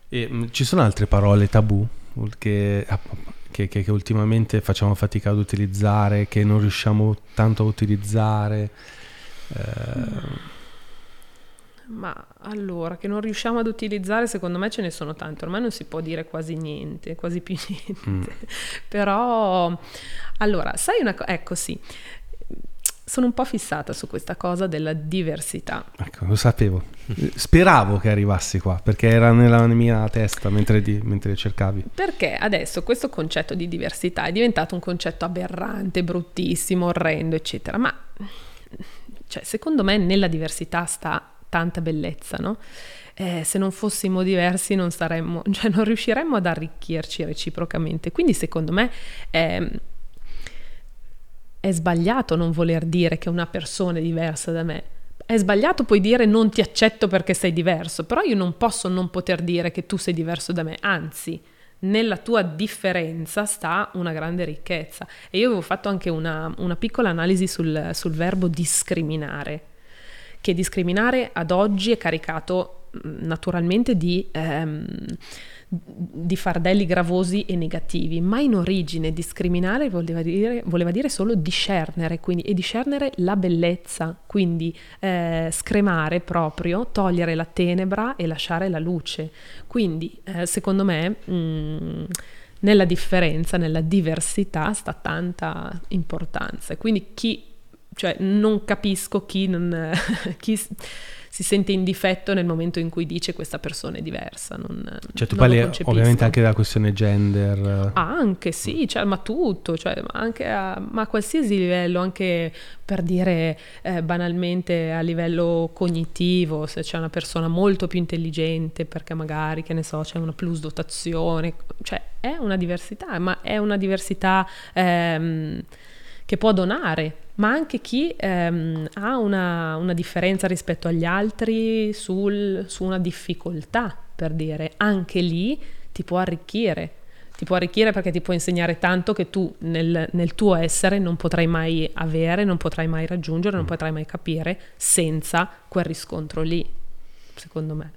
A: E, mh, ci sono altre parole tabù che, ah, che- che- che ultimamente facciamo fatica ad utilizzare, che non riusciamo tanto a utilizzare? Eh,
B: Ma allora, che non riusciamo ad utilizzare, secondo me ce ne sono tante, ormai non si può dire quasi niente, quasi più niente. Però, allora, sai una cosa, ecco sì, sono un po' fissata su questa cosa della diversità.
A: ecco, lo sapevo. Speravo che arrivassi qua, perché era nella mia testa mentre, di- mentre cercavi.
B: Perché adesso questo concetto di diversità è diventato un concetto aberrante, bruttissimo, orrendo, eccetera. Ma cioè, secondo me nella diversità sta tanta bellezza, no? Eh, se non fossimo diversi non saremmo, cioè non riusciremmo ad arricchirci reciprocamente. Quindi secondo me ehm, è sbagliato non voler dire che una persona è diversa da me. È sbagliato poi dire non ti accetto perché sei diverso, però io non posso non poter dire che tu sei diverso da me, anzi, nella tua differenza sta una grande ricchezza. E io avevo fatto anche una, una piccola analisi sul, sul verbo discriminare, che discriminare ad oggi è caricato mh, naturalmente di, ehm, di fardelli gravosi e negativi, ma in origine discriminare voleva dire, voleva dire solo discernere, quindi, e discernere la bellezza, quindi eh, scremare proprio, togliere la tenebra e lasciare la luce. Quindi eh, secondo me mh, nella differenza, nella diversità sta tanta importanza. Quindi chi, cioè non capisco chi, non, chi si sente in difetto nel momento in cui dice questa persona è diversa. Non,
A: Cioè, tu
B: non
A: parli ovviamente anche della questione gender.
B: Ah, Anche sì, cioè, ma tutto, cioè, a, ma a qualsiasi livello, anche per dire eh, banalmente a livello cognitivo, se c'è una persona molto più intelligente perché magari, che ne so, c'è una plus dotazione, cioè è una diversità, ma è una diversità ehm, che può donare, ma anche chi ehm, ha una, una differenza rispetto agli altri sul- su una difficoltà, per dire, anche lì ti può arricchire. Ti può arricchire perché ti può insegnare tanto che tu nel, nel tuo essere non potrai mai avere, non potrai mai raggiungere, non potrai mai capire senza quel riscontro lì, secondo me.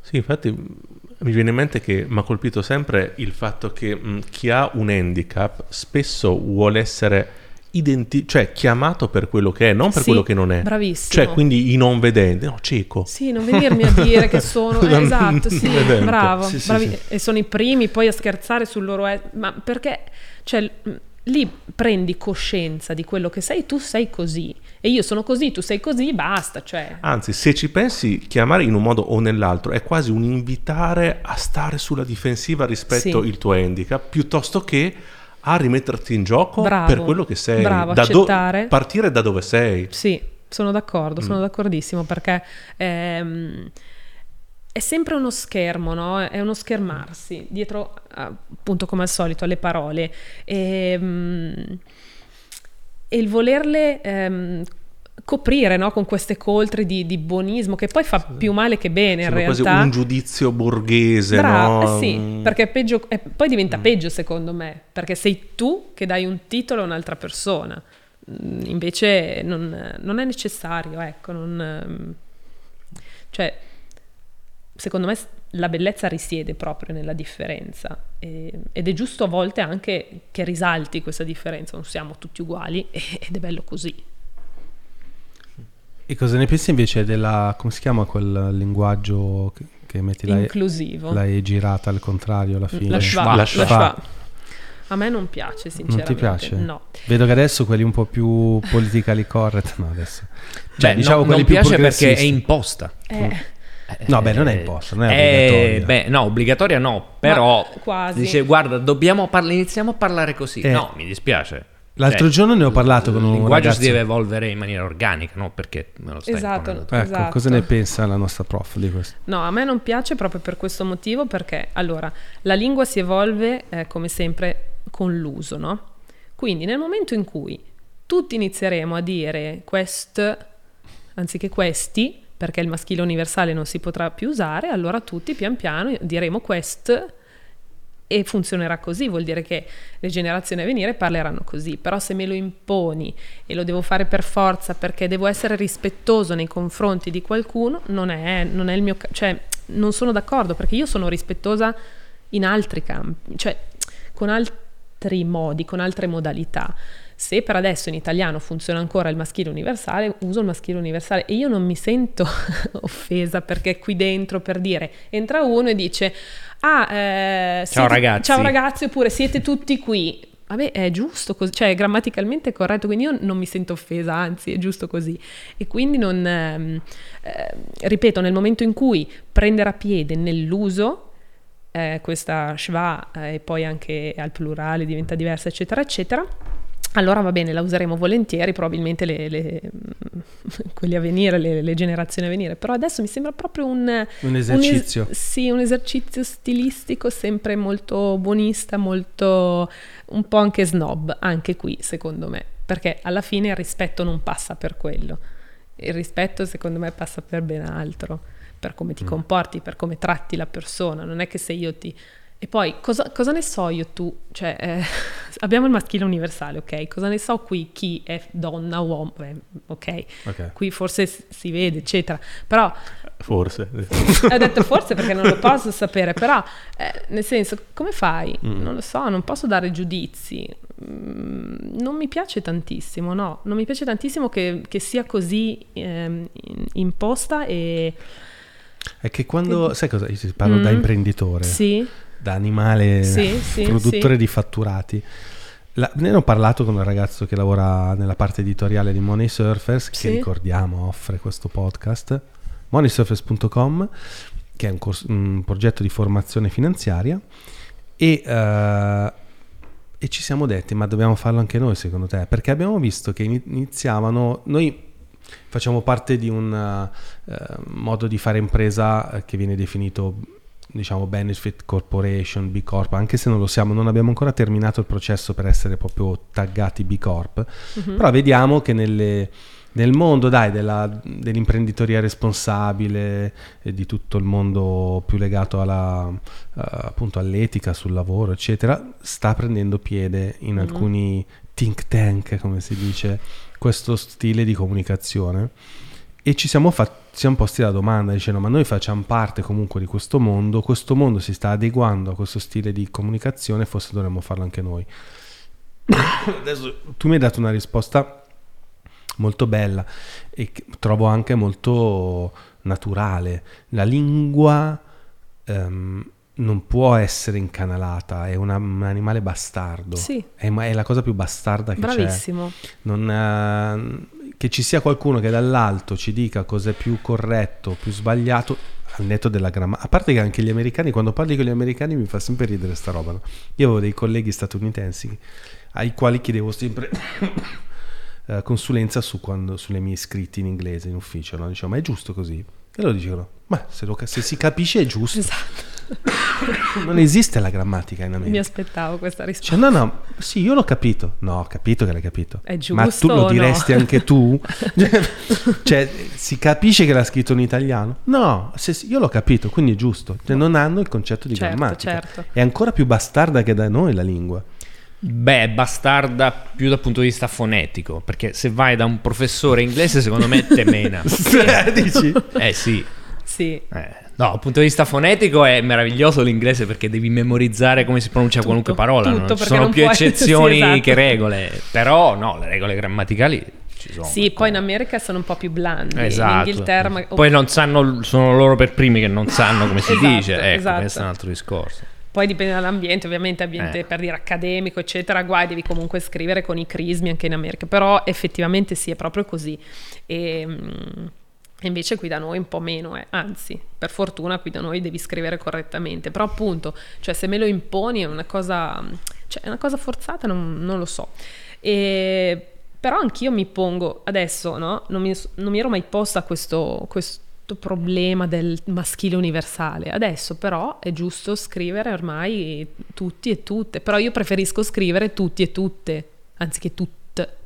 D: Sì, infatti mh, mi viene in mente che mi ha colpito sempre il fatto che mh, chi ha un handicap spesso vuole essere identi- cioè chiamato per quello che è, non per
B: Sì,
D: quello che non è.
B: Bravissimo.
D: Cioè, quindi i non vedenti, no, cieco.
B: Sì, non venirmi a dire che sono eh, esatto, sì,
D: vedente.
B: bravo,
A: Sì, sì,
B: bravi-
A: sì.
B: e sono i primi poi a scherzare sul loro es- ma perché cioè lì prendi coscienza di quello che sei, tu sei così e io sono così, tu sei così, basta, cioè
D: Anzi, se ci pensi, chiamare in un modo o nell'altro è quasi un invitare a stare sulla difensiva rispetto
B: Sì.
D: il tuo handicap, piuttosto che a rimetterti in gioco
B: Bravo,
D: per quello che sei.
B: bravo,
D: Da do- partire da dove sei.
B: Sì, sono d'accordo,
D: Mm.
B: sono d'accordissimo perché ehm, è sempre uno schermo, no? È uno schermarsi dietro, appunto come al solito, alle parole e, mm, e il volerle ehm, coprire no? con queste coltre di, di buonismo che poi fa più male che bene in
D: Sembra quasi
B: realtà.
D: un giudizio borghese,
B: Brava,
D: no?
B: eh sì,
D: Mm.
B: perché peggio, e poi diventa peggio secondo me, perché sei tu che dai un titolo a un'altra persona. Mm, Invece non, non è necessario, ecco, non, ehm, cioè, secondo me la bellezza risiede proprio nella differenza e- ed è giusto a volte anche che risalti questa differenza, non siamo tutti uguali ed è bello così.
A: E cosa ne pensi invece della, come si chiama quel linguaggio che, che metti la,
B: inclusivo.
A: la E girata al contrario alla fine.
B: La schwa,
D: La
B: la
D: schwa.
B: schwa. A me non piace, sinceramente.
A: Non ti piace?
B: No.
A: Vedo che adesso quelli un po' più politically correct, no adesso. Cioè,
C: Beh,
A: diciamo
C: no-
A: quelli
C: non
A: più
C: piace perché è imposta.
B: Eh,
A: No, beh, non è imposta, non è
C: Eh,
A: obbligatoria.
C: beh, no, obbligatoria no, però
B: Ma quasi.
C: dice guarda, dobbiamo parla- iniziamo a parlare così.
A: Eh.
C: No, mi dispiace.
A: L'altro giorno ne ho parlato con
C: il
A: un
C: linguaggio
A: ragazzo.
C: si deve evolvere in maniera organica, no? Perché me lo stai
B: Esatto.
A: Ecco,
B: Esatto.
A: cosa ne pensa la nostra prof di questo?
B: No, a me non piace proprio per questo motivo, perché allora la lingua si evolve eh, come sempre con l'uso, no? Quindi nel momento in cui tutti inizieremo a dire quest anziché questi, perché il maschile universale non si potrà più usare, allora tutti pian piano diremo quest e funzionerà così, vuol dire che le generazioni a venire parleranno così, però se me lo imponi e lo devo fare per forza perché devo essere rispettoso nei confronti di qualcuno, non è, non è il mio, cioè non sono d'accordo perché io sono rispettosa in altri campi, cioè con altri modi, con altre modalità. Se per adesso in italiano funziona ancora il maschile universale, uso il maschile universale. E io non mi sento offesa perché qui dentro per dire entra uno e dice ah eh, siete-
C: ragazzi."
B: ciao ragazzi oppure siete tutti qui. Vabbè è giusto così cioè è grammaticalmente corretto quindi io non mi sento offesa anzi è giusto così. E quindi non ehm, eh, ripeto nel momento in cui prenderà piede nell'uso eh, questa schwa eh, e poi anche al plurale diventa diversa eccetera eccetera allora va bene, la useremo volentieri, probabilmente le, le- quelli a venire, le, le generazioni a venire, però adesso mi sembra proprio un,
A: Un esercizio.
B: un es- sì, un esercizio stilistico sempre molto buonista, molto un po' anche snob, anche qui secondo me, perché alla fine il rispetto non passa per quello, il rispetto secondo me passa per ben altro, per come
A: Mm.
B: ti comporti, per come tratti la persona, non è che se io ti... E poi cosa, cosa ne so io tu? Cioè, eh, abbiamo il maschile universale, ok? Cosa ne so qui chi è donna, uomo? eh, ok,
A: Ok.
B: qui forse si vede, eccetera. Però
D: Forse.
B: ho detto forse perché non lo posso sapere, però eh, nel senso, come fai?
A: Mm.
B: Non lo so, non posso dare giudizi. Mm, non mi piace tantissimo, no, non mi piace tantissimo che, che sia così ehm, imposta e
A: È che quando, sai cosa? Io parlo da
B: Mm.
A: imprenditore,
B: sì,
A: da animale
B: Sì, sì,
A: produttore
B: sì.
A: di fatturati. La- ne ho parlato con un ragazzo che lavora nella parte editoriale di Money Surfers, che ricordiamo offre questo podcast, moneysurfers.com, che è un, cors- un progetto di formazione finanziaria. E, eh, e ci siamo detti, ma dobbiamo farlo anche noi secondo te? Perché abbiamo visto che ini- iniziavano, noi facciamo parte di un eh, modo di fare impresa eh, che viene definito diciamo benefit corporation, B Corp, anche se non lo siamo, non abbiamo ancora terminato il processo per essere proprio taggati B Corp,
B: Mhm.
A: però vediamo che nelle- nel mondo dai, della- dell'imprenditoria responsabile e di tutto il mondo più legato alla, eh, appunto all'etica sul lavoro, eccetera, sta prendendo piede in
B: Mhm.
A: alcuni think tank, come si dice, questo stile di comunicazione. E ci siamo, fat- ci siamo posti la domanda dicendo ma noi facciamo parte comunque di questo mondo, questo mondo si sta adeguando a questo stile di comunicazione, forse dovremmo farlo anche noi. Adesso tu mi hai dato una risposta molto bella e trovo anche molto naturale. La lingua ehm, non può essere incanalata, è una- un animale bastardo.
B: Sì.
A: È, ma- è la cosa più bastarda che c'è.
B: bravissimo.
A: Che ci sia qualcuno che dall'alto ci dica cosa è più corretto, più sbagliato, al netto della grammatica. A parte che anche gli americani, quando parli con gli americani mi fa sempre ridere sta roba. no? Io avevo dei colleghi statunitensi ai quali chiedevo sempre eh, consulenza su quando, sulle mie scritte in inglese in ufficio. No? Dicevo, ma è giusto così? E loro dicevano, ma se, lo se si capisce è giusto.
B: Esatto.
A: Non esiste la grammatica in
B: Mi
A: America.
B: aspettavo questa risposta.
A: Cioè, no, no, sì, io l'ho capito. No, ho capito che l'hai capito.
B: È
A: Ma tu
B: giusto
A: lo diresti
B: no?
A: anche tu? cioè, si capisce che l'ha scritto in italiano? No, se- io l'ho capito, quindi è giusto. Cioè, non hanno il concetto di
B: Certo,
A: grammatica.
B: certo.
A: È ancora più bastarda che da noi la lingua.
C: Beh, bastarda più dal punto di vista fonetico, perché se vai da un professore inglese, secondo me te mena.
A: Dici?
C: Eh sì.
B: Sì.
C: Eh, No, dal punto di vista fonetico è meraviglioso l'inglese perché devi memorizzare come si pronuncia
B: Tutto,
C: qualunque parola.
B: tutto,
C: non ci sono
B: non
C: più
B: puoi-
C: eccezioni
B: sì, esatto.
C: che regole. Però no, le regole grammaticali ci sono.
B: Sì,
C: ecco.
B: poi in America sono un po' più blandi.
C: Esatto.
B: In Inghilterra... ma-
C: Poi non sanno, sono loro per primi che non sanno come si
B: Esatto,
C: dice. Ecco,
B: esatto.
C: questo è un altro discorso.
B: Poi dipende dall'ambiente, ovviamente ambiente
C: Eh.
B: per dire accademico, eccetera, guai, devi comunque scrivere con i crismi anche in America, però effettivamente sì, è proprio così. E, mm, e invece qui da noi un po' meno, eh. anzi, per fortuna qui da noi devi scrivere correttamente, però appunto, cioè se me lo imponi è una cosa, cioè è una cosa forzata, non, non lo so. E, però anch'io mi pongo adesso, no? Non mi, non mi ero mai posta questo, questo problema del maschile universale. Adesso però è giusto scrivere ormai tutti e tutte, però io preferisco scrivere tutti e tutte, anziché tutte.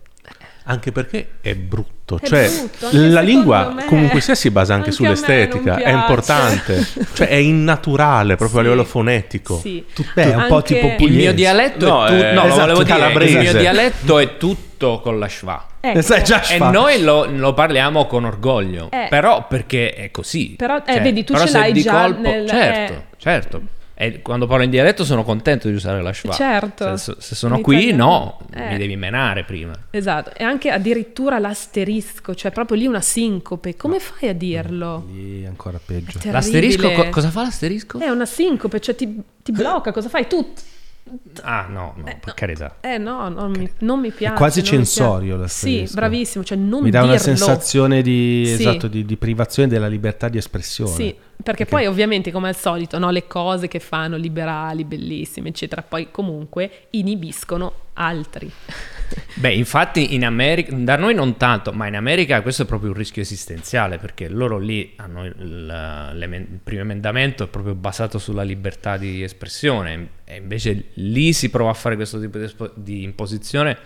D: Anche perché è brutto,
B: È
D: cioè
B: brutto,
D: la lingua
B: me.
D: comunque sia si basa anche,
B: a
D: sull'estetica, è importante, cioè è innaturale proprio a
B: Sì.
D: livello fonetico.
B: Sì.
A: Beh, è un po' tipo
C: Il
A: pugliese.
C: mio dialetto
D: No,
C: è tutto.
D: eh,
C: No,
D: esatto,
C: volevo dire.
D: calabrese.
C: Il mio dialetto è tutto con la schwa.
B: Ecco.
A: Già
C: E noi lo, lo parliamo con orgoglio,
B: Eh.
C: però perché è così.
B: Però, eh, vedi, tu
C: però
B: ce l'hai
C: di
B: già
C: colpo-
B: nel-
C: Certo,
B: eh.
C: certo. E quando parlo in dialetto sono contento di usare la schwa.
B: Certo.
C: Se, se sono
B: In
C: qui,
B: italiano-
C: no,
B: eh.
C: mi devi menare prima.
B: Esatto, e anche addirittura l'asterisco, cioè proprio lì una sincope, come fai a dirlo?
A: Lì è ancora peggio.
B: Terribile.
C: L'asterisco, co- cosa fa l'asterisco?
B: È una sincope, cioè ti, ti blocca, cosa fai? Tu...
C: Ah, no, no, per carità.
B: Eh no, non mi, non mi piace.
A: quasi
B: non mi
A: censorio l'asterisco.
B: Sì, bravissimo, cioè non
A: Mi dà
B: dirlo.
A: una sensazione di,
B: Sì.
A: esatto, di, di privazione della libertà di espressione.
B: Sì, perché, poi ovviamente come al solito no, le cose che fanno liberali, bellissime, eccetera, poi comunque inibiscono altri.
C: Beh, infatti in America, da noi non tanto, ma in America questo è proprio un rischio esistenziale perché loro lì hanno il, il primo emendamento è proprio basato sulla libertà di espressione e invece lì si prova a fare questo tipo di, espo- di imposizione,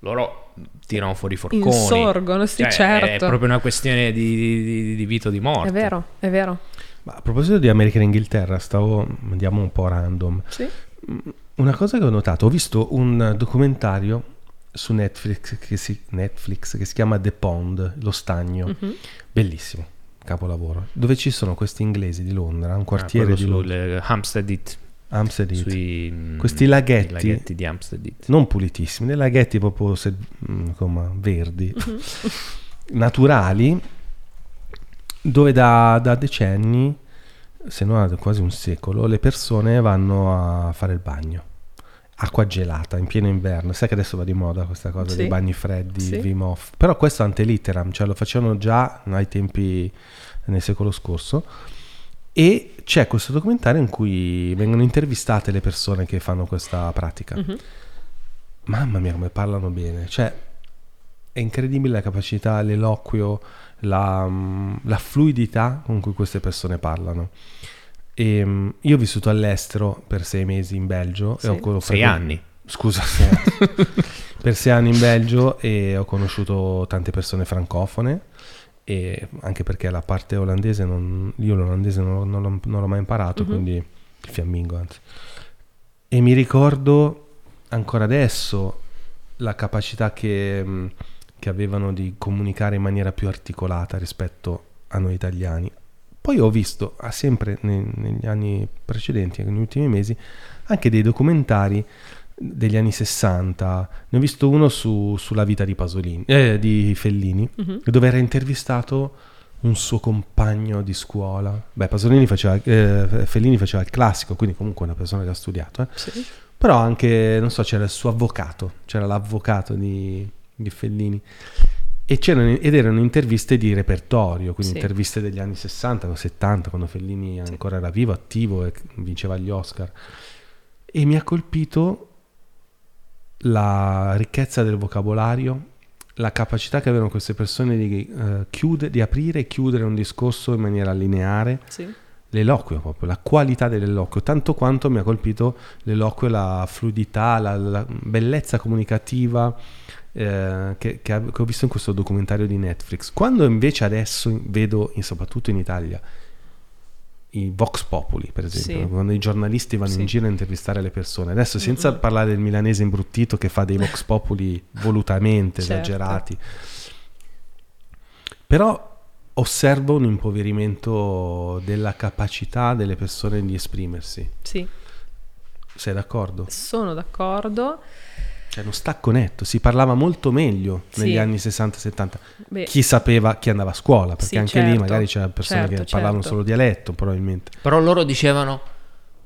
C: loro tirano fuori i forconi.
B: Insorgono, sì,
C: Cioè,
B: certo.
C: È proprio una questione di, di, di vita o di morte.
B: È vero, è vero.
A: Ma a proposito di America e Inghilterra, stavo, andiamo un po' random.
B: Sì.
A: Una cosa che ho notato, ho visto un documentario su Netflix che si, Netflix che si chiama The Pond, lo stagno,
B: Mhm.
A: bellissimo, capolavoro, dove ci sono questi inglesi di Londra, un
C: Ah,
A: quartiere
C: quello
A: di Londra,
C: sulle Hampstead Heath,
A: Hampstead Heath.
C: sui mm,
A: Questi laghetti.
C: i laghetti di Hampstead Heath.
A: non pulitissimi, dei laghetti proprio se- mm, insomma, verdi,
B: Mhm.
A: naturali, dove da, da decenni, se no da quasi un secolo, le persone vanno a fare il bagno. Acqua gelata in pieno inverno, sai che adesso va di moda questa cosa
B: Sì.
A: dei bagni freddi,
B: Sì.
A: Wim Hof. però questo è ante litteram, cioè lo facevano già ai tempi nel secolo scorso e c'è questo documentario in cui vengono intervistate le persone che fanno questa pratica.
B: Mhm.
A: Mamma mia, come parlano bene. Cioè, è incredibile la capacità, l'eloquio, la, mm, la fluidità con cui queste persone parlano. E, mm, io ho vissuto all'estero per sei mesi in Belgio.
B: Sì.
A: E ho
C: Sei anni.
A: Scusa, sei anni. per sei anni in Belgio e ho conosciuto tante persone francofone. E anche perché la parte olandese, non- io l'olandese non, l'ho- non l'ho, non l'ho mai imparato,
B: Mhm.
A: quindi il fiammingo anzi. E mi ricordo ancora adesso la capacità che, mh, che avevano di comunicare in maniera più articolata rispetto a noi italiani. Poi ho visto, ah, sempre ne- negli anni precedenti, negli ultimi mesi, anche dei documentari degli anni 60. Ne ho visto uno su- sulla vita di Pasolini, eh, di Fellini,
B: Mhm.
A: dove era intervistato un suo compagno di scuola. Beh, Pasolini faceva, eh, Fellini faceva il classico, quindi comunque una persona che ha studiato. eh.
B: Sì.
A: Però anche, non so, c'era il suo avvocato, c'era l'avvocato di, di Fellini. E c'erano, ed erano interviste di repertorio, quindi
B: Sì.
A: interviste degli anni 60 o 70, quando Fellini ancora era vivo, attivo e vinceva gli Oscar. E mi ha colpito la ricchezza del vocabolario, la capacità che avevano queste persone di, eh, chiude- di aprire e chiudere un discorso in maniera lineare,
B: Sì.
A: l'eloquio proprio, la qualità dell'eloquio, tanto quanto mi ha colpito l'eloquio, la fluidità, la, la bellezza comunicativa eh, che, che ho visto in questo documentario di Netflix. Quando invece adesso vedo, in- soprattutto in Italia, i Vox Populi, per esempio,
B: Sì.
A: quando i giornalisti vanno
B: Sì.
A: in giro a intervistare le persone. Adesso senza
B: Mm-mm.
A: parlare del milanese imbruttito che fa dei Vox Populi volutamente
B: Certo.
A: esagerati. Però osservo un impoverimento della capacità delle persone di esprimersi.
B: Sì,
A: Sei d'accordo?
B: sono d'accordo.
A: Cioè, uno stacco netto, si parlava molto meglio negli
B: Sì.
A: anni 60-70.
B: Beh,
A: Chi sapeva chi andava a scuola, perché
B: Sì,
A: anche lì
B: certo.
A: magari c'erano persone
B: Certo,
A: che parlavano
B: certo.
A: solo dialetto, probabilmente.
C: Però loro dicevano,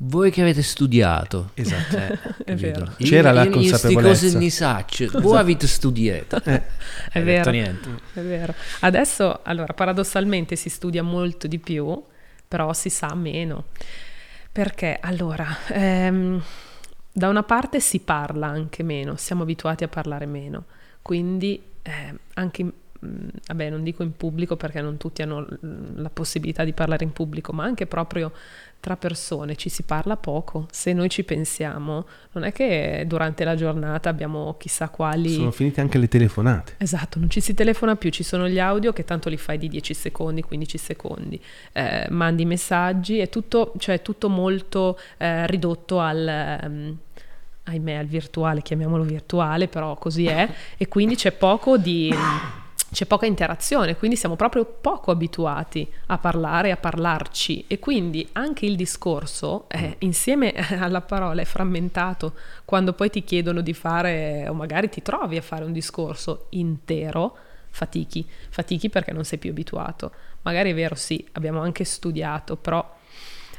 C: voi che avete studiato.
A: Esatto.
C: Eh,
B: vero.
C: Io-
A: C'era la
C: io- io
A: consapevolezza.
C: cose ne saccio. Voi avete studiato.
A: Eh,
B: È
C: Hai
B: vero. È vero. Adesso, allora, paradossalmente si studia molto di più, però si sa meno. Perché, allora, ehm, da una parte si parla anche meno, siamo abituati a parlare meno, quindi eh, anche, vabbè, non dico in pubblico perché non tutti hanno la possibilità di parlare in pubblico, ma anche proprio tra persone ci si parla poco. Se noi ci pensiamo, non è che durante la giornata abbiamo chissà quali...
A: sono finite anche le telefonate.
B: Esatto, non ci si telefona più, ci sono gli audio che tanto li fai di 10 secondi, 15 secondi, eh, mandi messaggi, è tutto, cioè, è tutto molto eh, ridotto al, ehm, ahimè, al virtuale, chiamiamolo virtuale, però così è, e quindi c'è poco di... C'è poca interazione, quindi siamo proprio poco abituati a parlare, a parlarci e quindi anche il discorso eh, insieme alla parola è frammentato quando poi ti chiedono di fare o magari ti trovi a fare un discorso intero, fatichi, fatichi perché non sei più abituato. Magari è vero, sì, abbiamo anche studiato, però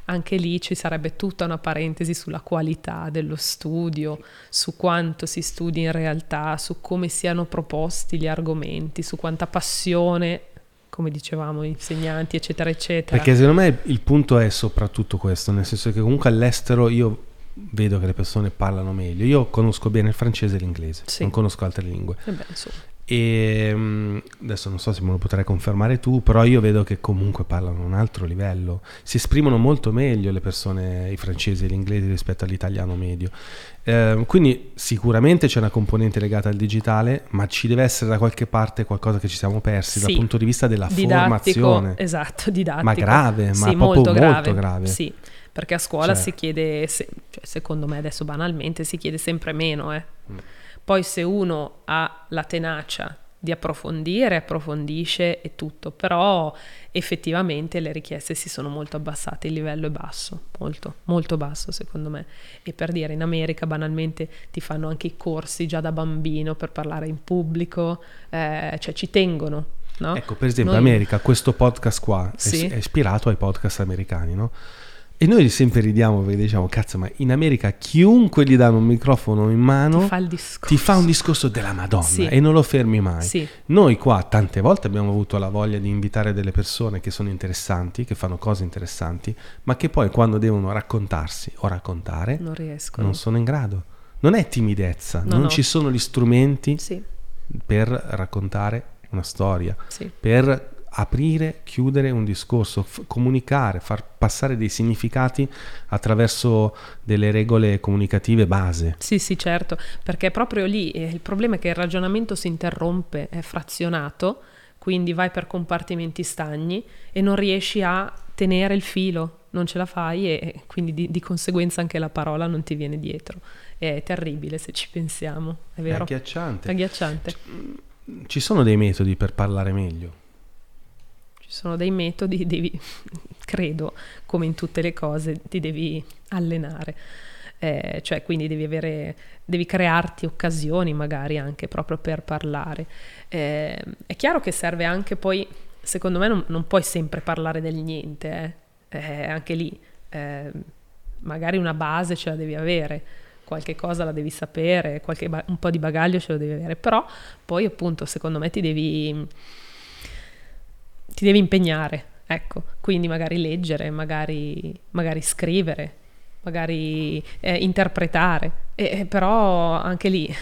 B: anche lì ci sarebbe tutta una parentesi sulla qualità dello studio, su quanto si studi in realtà, su come siano proposti gli argomenti, su quanta passione, come dicevamo, insegnanti, eccetera, eccetera.
A: Perché secondo me il punto è soprattutto questo, nel senso che comunque all'estero io vedo che le persone parlano meglio. Io conosco bene il francese e l'inglese,
B: Sì.
A: non conosco altre lingue.
B: Eh beh, insomma,
A: E mm, adesso non so se me lo potrai confermare tu, però io vedo che comunque parlano un altro livello. Si esprimono molto meglio le persone, i francesi e gli inglesi rispetto all'italiano medio. Eh, quindi sicuramente c'è una componente legata al digitale, ma ci deve essere da qualche parte qualcosa che ci siamo persi dal
B: Sì.
A: punto di vista della
B: didattico,
A: formazione.
B: esatto, didattico.
A: Ma grave, ma
B: sì,
A: proprio
B: molto grave.
A: molto grave.
B: Sì, perché a scuola
A: Cioè.
B: si chiede, se- cioè, secondo me adesso banalmente, si chiede sempre meno. eh.
A: Mm.
B: Poi se uno ha la tenacia di approfondire, approfondisce e tutto, però effettivamente le richieste si sono molto abbassate, il livello è basso, molto, molto basso secondo me. E per dire, in America banalmente ti fanno anche i corsi già da bambino per parlare in pubblico, eh, cioè ci tengono. No?
A: Ecco, per esempio,
B: Noi-
A: America, questo podcast qua è-
B: Sì.
A: è, ispirato ai podcast americani, no? E noi sempre ridiamo perché diciamo, cazzo, ma in America chiunque gli danno un microfono in mano
B: ti fa
A: ti fa un discorso della Madonna
B: Sì.
A: e non lo fermi mai.
B: Sì,
A: Noi qua tante volte abbiamo avuto la voglia di invitare delle persone che sono interessanti, che fanno cose interessanti, ma che poi quando devono raccontarsi o raccontare
B: non riescono.
A: non sono in grado. Non è timidezza,
B: No,
A: non
B: no.
A: ci sono gli strumenti
B: Sì,
A: per raccontare una storia per aprire, chiudere un discorso, f- comunicare, far passare dei significati attraverso delle regole comunicative base.
B: sì, sì, certo, perché proprio lì eh, il problema è che il ragionamento si interrompe, è frazionato, quindi vai per compartimenti stagni e non riesci a tenere il filo, non ce la fai e quindi di, di conseguenza anche la parola non ti viene dietro. È terribile se ci pensiamo, è
A: È
B: vero?
A: agghiacciante.
B: Agghiacciante.
A: Ci sono dei metodi per parlare meglio.
B: Ci sono dei metodi, devi, credo, come in tutte le cose, ti devi allenare. Eh, cioè, quindi devi avere, devi crearti occasioni magari anche proprio per parlare. Eh, è chiaro che serve anche poi, secondo me non, non puoi sempre parlare del niente, eh. Eh, anche lì, eh, magari una base ce la devi avere, qualche cosa la devi sapere, qualche un po' di bagaglio ce lo devi avere, però poi appunto secondo me ti devi ti devi impegnare, ecco, quindi magari leggere, magari, magari scrivere, magari eh, interpretare, E- e però anche lì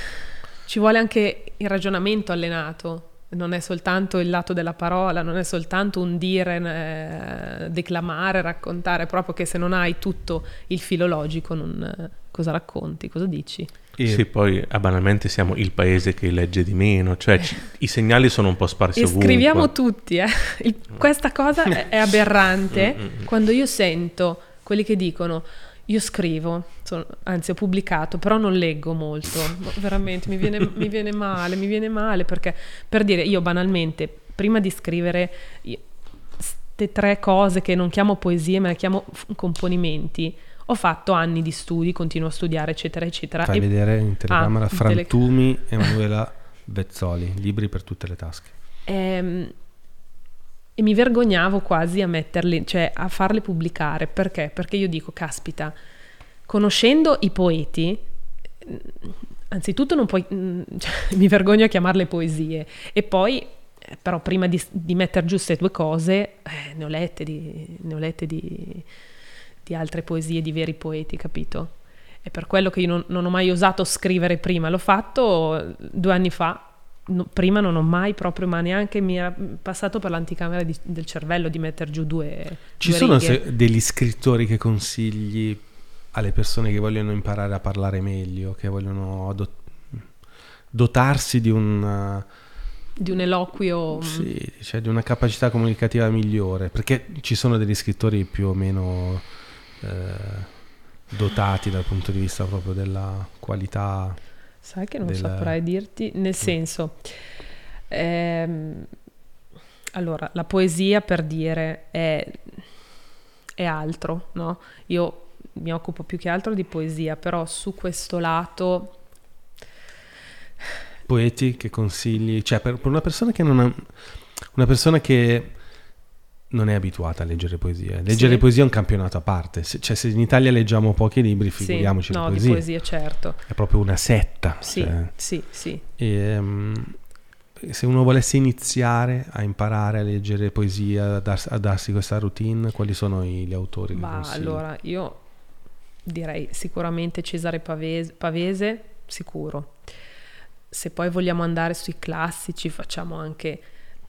B: ci vuole anche il ragionamento allenato, non è soltanto il lato della parola, non è soltanto un dire, eh, declamare, raccontare, proprio che se non hai tutto il filologico, non, eh, cosa racconti, cosa dici?
A: E
D: Sì, poi eh, banalmente siamo il paese che legge di meno, cioè ci- i segnali sono un po' sparsi
B: E
D: ovunque.
B: scriviamo tutti, eh. Il- questa cosa è, è aberrante
D: Mm, mm, mm.
B: quando io sento quelli che dicono io scrivo, sono- anzi ho pubblicato, però non leggo molto, No, veramente mi viene, mi viene male, mi viene male perché per dire io banalmente prima di scrivere queste tre cose che non chiamo poesie ma le chiamo f- componimenti, Ho fatto anni di studi, continuo a studiare, eccetera, eccetera.
A: Fai
B: e-
A: vedere in telecamera
B: Ah, in tele-
A: Frantumi, Emanuela Vezzoli, libri per tutte le tasche.
B: Ehm, e mi vergognavo quasi a metterle, cioè a farle pubblicare. Perché? Perché io dico, caspita, conoscendo i poeti, mm, anzitutto non puoi, mm, cioè, mi vergogno a chiamarle poesie. E poi, eh, però, prima di, di mettere giù queste due cose, eh, ne ho lette di, ne ho lette di, di altre poesie di veri poeti, capito? È per quello che io non, non ho mai osato scrivere prima, l'ho fatto eh, due anni fa. No, prima non ho mai proprio, ma neanche mi era passato per l'anticamera di- del cervello di mettere giù due.
A: Ci
B: due
A: sono se- degli scrittori che consigli alle persone che vogliono imparare a parlare meglio, che vogliono do- dotarsi di un...
B: di un eloquio. mm,
A: Sì, cioè di una capacità comunicativa migliore, perché ci sono degli scrittori più o meno eh, dotati dal punto di vista proprio della qualità.
B: Sai che non
A: del-
B: saprei dirti, nel senso, ehm, allora, la poesia per dire è, è altro, no? Io mi occupo più che altro di poesia, però su questo lato,
A: Poeti che consigli, cioè per, per una persona che non ha, una persona che non è abituata a leggere poesie. Leggere
B: Sì.
A: poesia è un campionato a parte, se, cioè se in Italia leggiamo pochi libri,
B: sì,
A: figuriamoci
B: no,
A: le
B: di
A: poesie.
B: poesia certo,
A: È proprio una setta.
B: sì,
A: cioè.
B: sì, sì.
A: E, ehm, se uno volesse iniziare a imparare a leggere poesia, a, dar- a darsi questa routine, quali sono i- gli autori
B: Ma allora io direi sicuramente Cesare Pavese, Pavese, sicuro. Se poi vogliamo andare sui classici, facciamo anche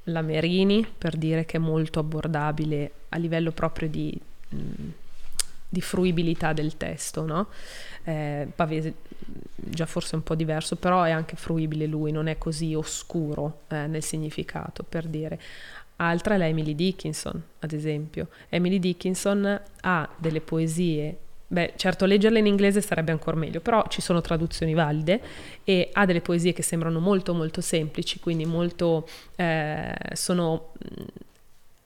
B: la Merini per dire che è molto abbordabile a livello proprio di, mh, di fruibilità del testo, no? Eh, Pavese già forse un po' diverso, però è anche fruibile lui, non è così oscuro eh, nel significato, per dire. Altra è la Emily Dickinson, ad esempio. Emily Dickinson ha delle poesie, beh, certo leggerle in inglese sarebbe ancora meglio, però ci sono traduzioni valide e ha delle poesie che sembrano molto molto semplici, quindi molto eh, sono mh,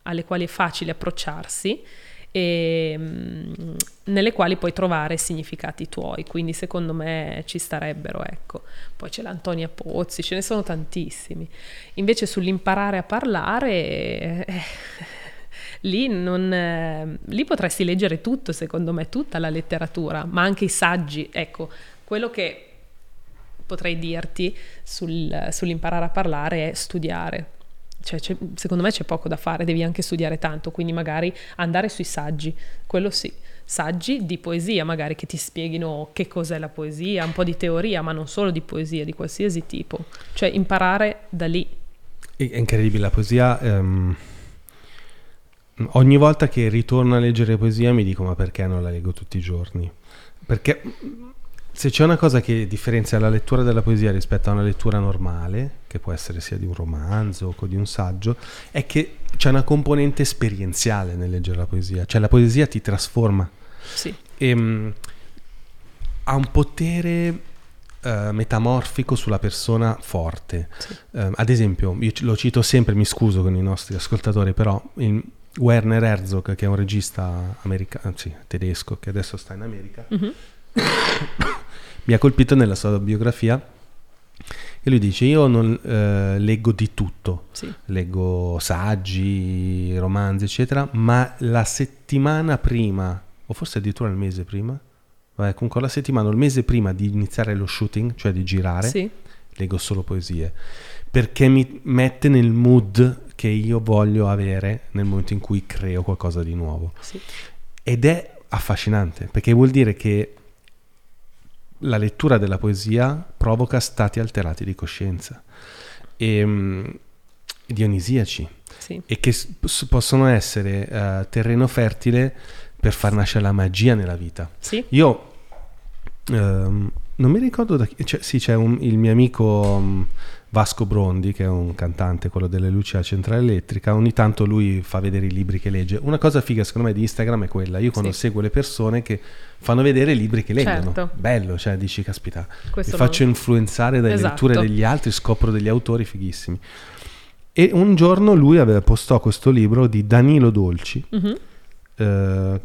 B: alle quali è facile approcciarsi e mh, nelle quali puoi trovare significati tuoi, quindi secondo me ci starebbero, ecco. Poi c'è l'Antonia Pozzi, ce ne sono tantissimi. Invece sull'imparare a parlare eh, lì non eh, lì potresti leggere tutto, secondo me, tutta la letteratura, ma anche i saggi, ecco, quello che potrei dirti sul- sull'imparare a parlare è studiare. Cioè, secondo me c'è poco da fare, devi anche studiare tanto, quindi magari andare sui saggi, quello sì, saggi di poesia magari che ti spieghino che cos'è la poesia, un po' di teoria, ma non solo di poesia, di qualsiasi tipo, cioè imparare da lì.
A: È incredibile, la poesia... ehm, ogni volta che ritorno a leggere poesia mi dico ma perché non la leggo tutti i giorni? Perché se c'è una cosa che differenzia la lettura della poesia rispetto a una lettura normale, che può essere sia di un romanzo o di un saggio, è che c'è una componente esperienziale nel leggere la poesia, cioè la poesia ti trasforma
B: Sì,
A: e, mm, ha un potere eh, metamorfico sulla persona forte.
B: Sì.
A: Eh, ad esempio, io lo cito sempre, mi scuso con i nostri ascoltatori, però il Werner Herzog, che è un regista americano, sì, tedesco, che adesso sta in America,
B: Mhm.
A: mi ha colpito nella sua biografia e lui dice io non eh, leggo di tutto,
B: sì,
A: leggo saggi, romanzi, eccetera, ma la settimana prima, o forse addirittura il mese prima, vabbè, comunque la settimana o il mese prima di iniziare lo shooting, cioè di girare,
B: sì,
A: leggo solo poesie, perché mi mette nel mood che io voglio avere nel momento in cui creo qualcosa di nuovo.
B: sì.
A: Ed è affascinante, perché vuol dire che la lettura della poesia provoca stati alterati di coscienza e mm, dionisiaci
B: sì.
A: e che s- possono essere eh, terreno fertile per far nascere la magia nella vita.
B: Sì,
A: Io ehm, non mi ricordo da chi, cioè, sì, c'è un- il mio amico mm, Vasco Brondi, che è un cantante, quello delle luci alla centrale elettrica. Ogni tanto lui fa vedere i libri che legge. Una cosa figa, secondo me, di Instagram è quella. Io quando
B: Sì.
A: seguo le persone che fanno vedere i libri che leggono,
B: Certo.
A: bello, cioè dici, caspita,
B: questo
A: mi faccio
B: non-
A: influenzare dalle
B: Esatto.
A: letture degli altri, scopro degli autori fighissimi. E un giorno lui aveva postò questo libro di Danilo Dolci,
B: Mhm.
A: eh,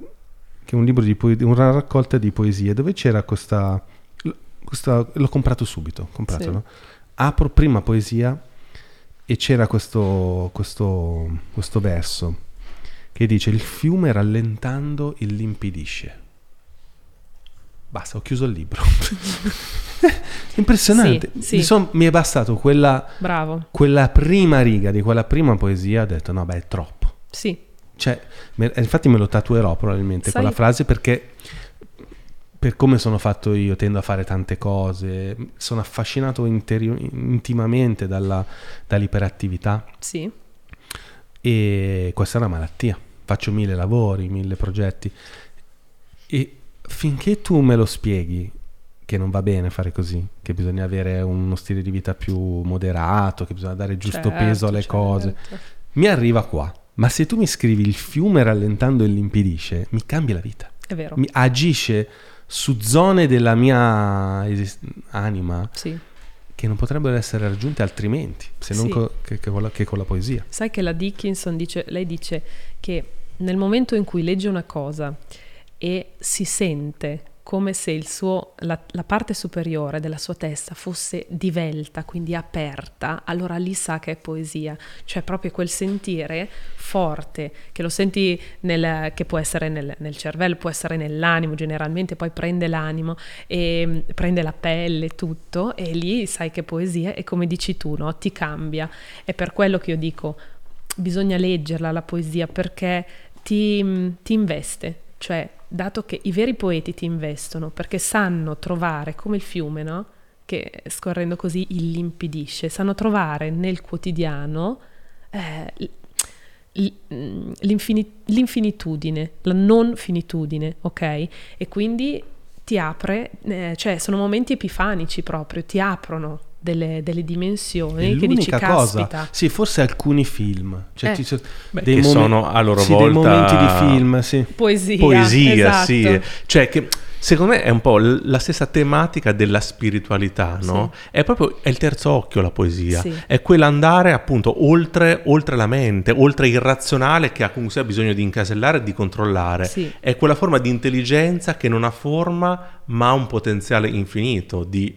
A: che è un libro di poe- una raccolta di poesie, dove c'era questa, questa l'ho comprato subito, comprato,
B: Sì.
A: Apro prima poesia e c'era questo, questo, questo verso che dice il fiume rallentando illimpidisce. Basta, ho chiuso il libro. Impressionante.
B: Sì, sì.
A: Mi, son- mi è bastato quella, quella prima riga di quella prima poesia, ho detto no, beh, è troppo.
B: Sì,
A: Cioè, infatti me lo tatuerò probabilmente
B: Sai-
A: quella frase perché per come sono fatto io, tendo a fare tante cose, sono affascinato interi- intimamente dalla- dall'iperattività
B: sì,
A: e questa è una malattia. Faccio mille lavori, mille progetti e finché tu me lo spieghi che non va bene fare così, che bisogna avere uno stile di vita più moderato, che bisogna dare giusto
B: certo,
A: peso alle
B: certo.
A: cose, mi arriva qua. Ma se tu mi scrivi il fiume rallentando e l'impedisce, mi cambia la vita.
B: È vero.
A: Mi agisce su zone della mia esis- anima
B: Sì.
A: che non potrebbero essere raggiunte altrimenti, se non
B: Sì.
A: co- che, che con la, che con la poesia.
B: Sai che la Dickinson dice, lei dice che nel momento in cui legge una cosa e si sente come se suo, la, la parte superiore della sua testa fosse divelta, quindi aperta, allora lì sa che è poesia, cioè proprio quel sentire forte, che lo senti nel, che può essere nel, nel cervello, può essere nell'animo, generalmente poi prende l'animo e mm, prende la pelle, tutto, e lì sai che è poesia e come dici tu, no? ti cambia. È per quello che io dico, bisogna leggerla la poesia perché ti, mm, ti investe, cioè dato che i veri poeti ti investono perché sanno trovare come il fiume, no? Che scorrendo così illimpidisce, sanno trovare nel quotidiano eh, l- l- mm, l'infini- l'infinitudine, la non finitudine, ok? E quindi ti apre, eh, cioè sono momenti epifanici proprio, ti aprono delle, delle dimensioni che dici,
A: l'unica cosa,
B: caspita.
A: sì, forse alcuni film, cioè
B: Eh.
A: ci sono
D: Beh,
A: dei
D: che
A: momen-
D: sono a loro
A: sì,
D: volta
A: dei momenti di film, sì.
B: Poesia,
D: poesia,
B: esatto.
D: sì. Cioè che secondo me è un po' l- la stessa tematica della spiritualità, no? È proprio è il terzo occhio la poesia.
B: Sì.
D: È quell'andare appunto oltre, oltre la mente, oltre il razionale che ha comunque bisogno di incasellare e di controllare.
B: Sì.
D: È quella forma di intelligenza che non ha forma ma ha un potenziale infinito di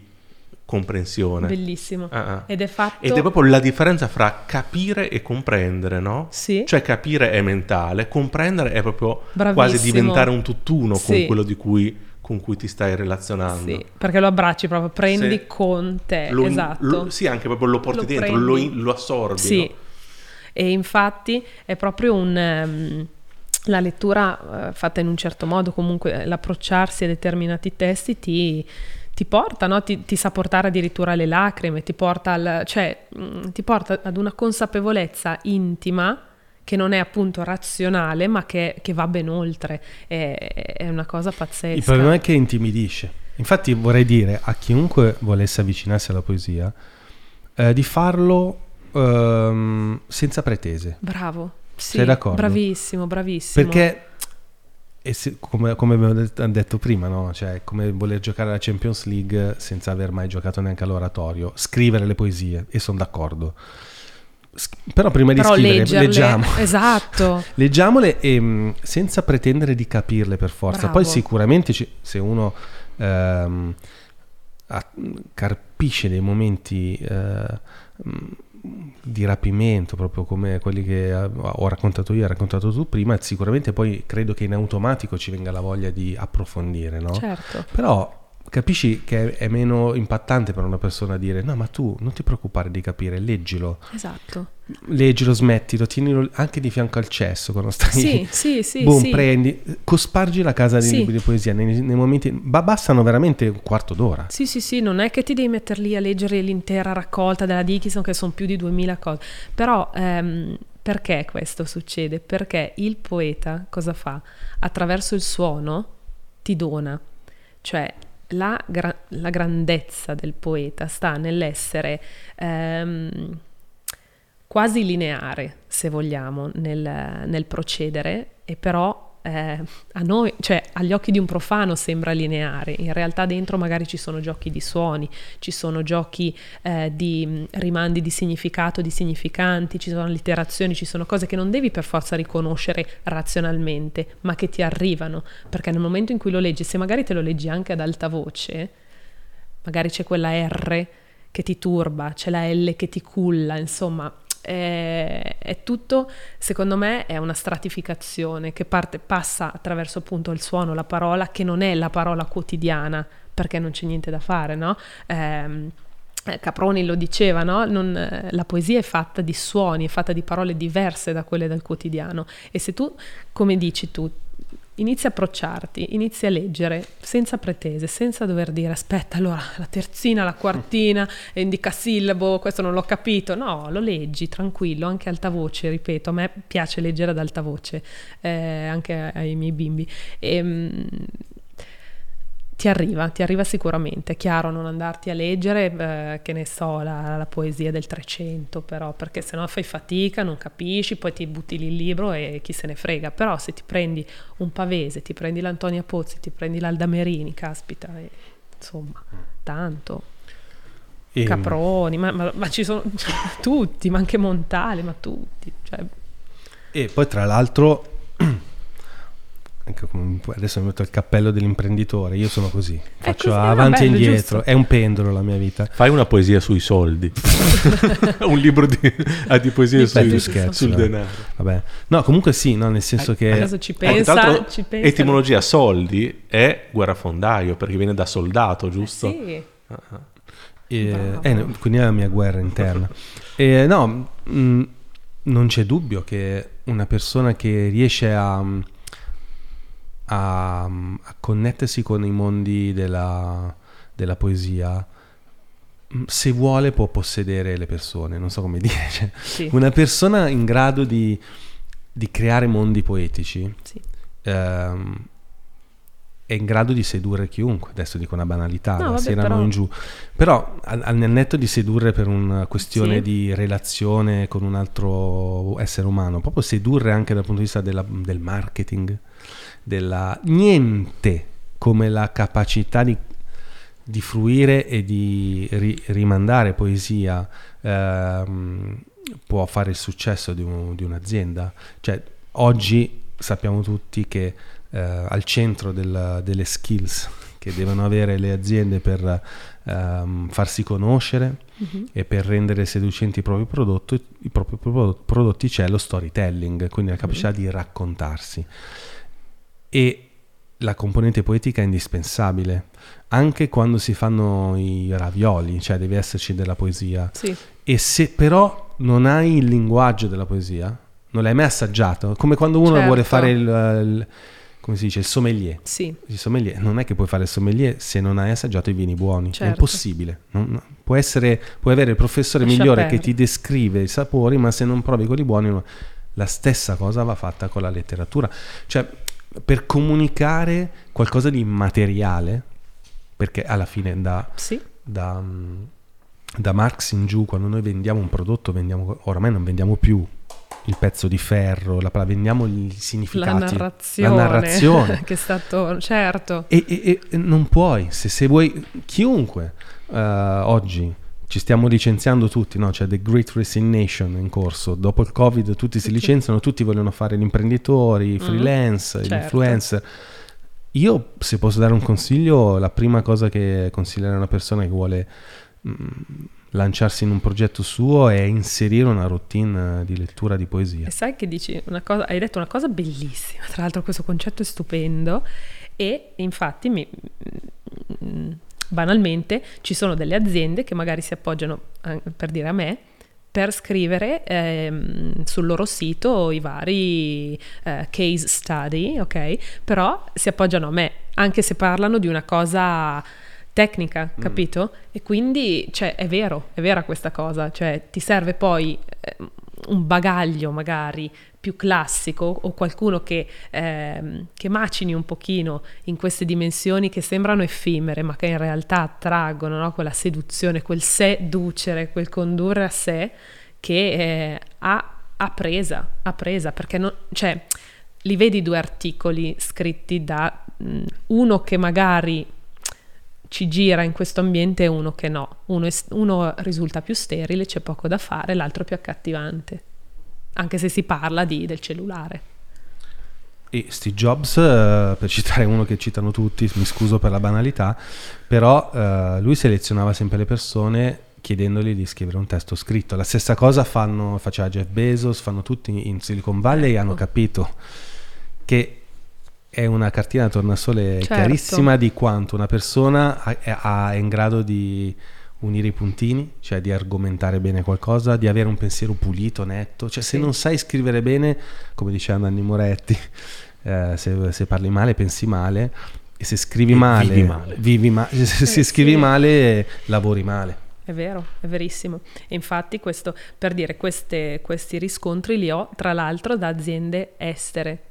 D: comprensione.
B: Bellissimo.
D: Ah, ah.
B: Ed è fatto...
D: Ed è proprio la differenza fra capire e comprendere, no?
B: Sì.
D: Cioè capire è mentale, comprendere è proprio
B: Bravissimo.
D: quasi diventare un tutt'uno con
B: Sì.
D: quello di cui, con cui ti stai relazionando.
B: Sì, perché lo abbracci proprio, prendi
D: Sì.
B: con te,
D: Lo-
B: esatto.
D: lo- sì, anche proprio lo porti
B: Lo
D: dentro, lo, lo assorbi.
B: Sì,
D: no?
B: e infatti è proprio un... ehm, la lettura eh, fatta in un certo modo, comunque eh, l'approcciarsi a determinati testi ti, ti porta, no? ti, ti sa portare addirittura alle lacrime, ti porta, al, cioè, mm, ti porta ad una consapevolezza intima che non è appunto razionale, ma che, che va ben oltre. È, è una cosa pazzesca.
A: Il problema è che intimidisce. Infatti vorrei dire a chiunque volesse avvicinarsi alla poesia eh, di farlo ehm, senza pretese.
B: Bravo. Sì,
A: Sei d'accordo?
B: Bravissimo, bravissimo.
A: Perché, se- come, come abbiamo detto, detto prima, no? cioè, come voler giocare alla Champions League senza aver mai giocato neanche all'oratorio, scrivere le poesie, e sono d'accordo. Però prima di
B: Però
A: scrivere,
B: leggerle,
A: leggiamo.
B: esatto.
A: Leggiamole e, mh, senza pretendere di capirle per forza.
B: Bravo.
A: Poi sicuramente ci- se uno ehm, ha- carpisce dei momenti eh, di rapimento, proprio come quelli che ho raccontato io, hai raccontato tu prima, sicuramente poi credo che in automatico ci venga la voglia di approfondire, no?
B: Certo.
A: Però capisci che è meno impattante per una persona dire no ma tu non ti preoccupare di capire, leggilo,
B: Esatto.
A: leggilo, smettilo, tienilo anche di fianco al cesso quando stai
B: Sì, sì, sì,
A: boom,
B: sì.
A: prendi, cospargi la casa dei
B: Sì.
A: libri di poesia nei, nei momenti, ma bastano veramente un quarto d'ora.
B: Sì, sì, sì, non è che ti devi mettere lì a leggere l'intera raccolta della Dickinson, che sono più di 2000 cose. Però ehm, perché questo succede? Perché il poeta cosa fa? Attraverso il suono ti dona. Cioè, la, gra- la grandezza del poeta sta nell'essere ehm, quasi lineare, se vogliamo, nel, nel procedere, e però eh, a noi, cioè agli occhi di un profano sembra lineare, in realtà dentro magari ci sono giochi di suoni, ci sono giochi eh, di rimandi di significato, di significanti, ci sono allitterazioni, ci sono cose che non devi per forza riconoscere razionalmente, ma che ti arrivano, perché nel momento in cui lo leggi, se magari te lo leggi anche ad alta voce, magari c'è quella R che ti turba, c'è la L che ti culla, insomma, è, è, tutto, secondo me, è una stratificazione che parte, passa attraverso appunto il suono, la parola, che non è la parola quotidiana, perché non c'è niente da fare, no? Eh, Caproni lo diceva, no? non, eh, la poesia è fatta di suoni, è fatta di parole diverse da quelle del quotidiano e se tu, come dici tu, inizi a approcciarti, inizi a leggere senza pretese, senza dover dire aspetta allora la terzina, la quartina, indicasillabo, questo non l'ho capito, no, lo leggi tranquillo, anche alta voce, ripeto, a me piace leggere ad alta voce, eh, anche ai, ai miei bimbi. E, ehm, ti arriva, ti arriva sicuramente. È chiaro non andarti a leggere, eh, che ne so, la, la, poesia del 300, però, perché sennò fai fatica, non capisci, poi ti butti lì il libro e chi se ne frega. Però se ti prendi un Pavese, ti prendi l'Antonia Pozzi, ti prendi l'Aldamerini, caspita, e, insomma, tanto. E... Caproni, ma, ma, ma, ci sono tutti, ma anche Montale, ma tutti. Cioè...
A: E poi tra l'altro adesso mi metto il cappello dell'imprenditore, io sono così, faccio così, avanti e indietro, giusto. è un pendolo la mia vita.
D: Fai una poesia sui soldi, un libro di, ah, di poesie sui, scherzo, sul no. denaro.
A: Vabbè. No, comunque sì, no, nel senso eh, che...
B: Adesso ci pensa, eh, ci pensa.
D: Etimologia soldi è guerrafondaio, perché viene da soldato, giusto?
B: Eh sì.
A: Uh-huh. E, eh, quindi è la mia guerra interna. E, no, mh, non c'è dubbio che una persona che riesce a a, a connettersi con i mondi della, della, poesia, mm, se vuole può possedere le persone, non so come dire. Cioè, sì. Una persona in grado di, di creare mondi poetici sì. ehm, è in grado di sedurre chiunque. Adesso dico una banalità, no, la sera però... in giù. Però al, al netto di sedurre per una questione sì. di relazione con un altro essere umano, proprio sedurre anche dal punto di vista della, del marketing della niente come la capacità di, di fruire e di ri, rimandare poesia ehm, può fare il successo di, un, di, un'azienda. Cioè, oggi sappiamo tutti che eh, al centro del, delle skills che devono avere le aziende per ehm, farsi conoscere uh-huh. e per rendere seducenti i propri prodotti, i propri prodotti c'è lo storytelling, quindi la capacità uh-huh. di raccontarsi e la componente poetica è indispensabile anche quando si fanno i ravioli, cioè deve esserci della poesia.
B: Sì.
A: E se però non hai il linguaggio della poesia, non l'hai mai assaggiato, come quando uno certo. vuole fare il, il, come si dice, il sommelier.
B: Sì.
A: Il sommelier. Non è che puoi fare il sommelier se non hai assaggiato i vini buoni, certo. è impossibile. Non, può essere, puoi avere il professore Lascia migliore perdere. che ti descrive i sapori, ma se non provi quelli buoni, la stessa cosa va fatta con la letteratura. Cioè, per comunicare qualcosa di immateriale, perché alla fine da,
B: sì.
A: da, da, Marx in giù, quando noi vendiamo un prodotto, vendiamo, oramai non vendiamo più il pezzo di ferro, la, vendiamo i significati,
B: la narrazione, la narrazione. che è stato certo.
A: E, e, e non puoi, se, se vuoi, chiunque uh, oggi ci stiamo licenziando tutti, no? C'è The Great Resignation in corso. Dopo il Covid tutti si licenziano, tutti vogliono fare gli imprenditori, i mm-hmm. freelance, certo. gli influencer. Io, se posso dare un consiglio, la prima cosa che consiglierei a una persona che vuole mh, mm, lanciarsi in un progetto suo è inserire una routine di lettura di poesia.
B: E sai che dici una cosa, hai detto una cosa bellissima, tra l'altro questo concetto è stupendo e infatti mi, mm, banalmente ci sono delle aziende che magari si appoggiano, per dire a me, per scrivere ehm, sul loro sito i vari eh, case study, ok? Però si appoggiano a me, anche se parlano di una cosa tecnica, mm. capito? E quindi, cioè, è vero, è vera questa cosa, cioè ti serve poi eh, un bagaglio magari più classico o qualcuno che, eh, che, macini un pochino in queste dimensioni che sembrano effimere ma che in realtà attraggono no? quella seduzione, quel seducere, quel condurre a sé che eh, ha, ha, presa, ha presa perché non, cioè, li vedi due articoli scritti da mh, uno che magari ci gira in questo ambiente e uno che no. Uno, è, uno risulta più sterile, c'è poco da fare, l'altro più accattivante, anche se si parla di, del cellulare.
A: E Steve Jobs, eh, per citare uno che citano tutti, mi scuso per la banalità, però eh, lui selezionava sempre le persone chiedendogli di scrivere un testo scritto. La stessa cosa fanno, faceva Jeff Bezos, fanno tutti in Silicon Valley e hanno
B: Ecco.
A: capito che è una cartina da tornasole
B: Certo.
A: chiarissima di quanto una persona ha- è in grado di unire i puntini, cioè di argomentare bene qualcosa, di avere un pensiero pulito, netto. Cioè, se
B: Sì.
A: non sai scrivere bene, come diceva Nanni Moretti, eh, se, se parli male, pensi male. E se scrivi
D: E
A: male,
D: vivi male.
A: vivi ma- se, se
B: Eh,
A: scrivi
B: sì.
A: male, lavori male.
B: È vero, è verissimo. E infatti questo, per dire, queste- questi riscontri li ho tra l'altro da aziende estere.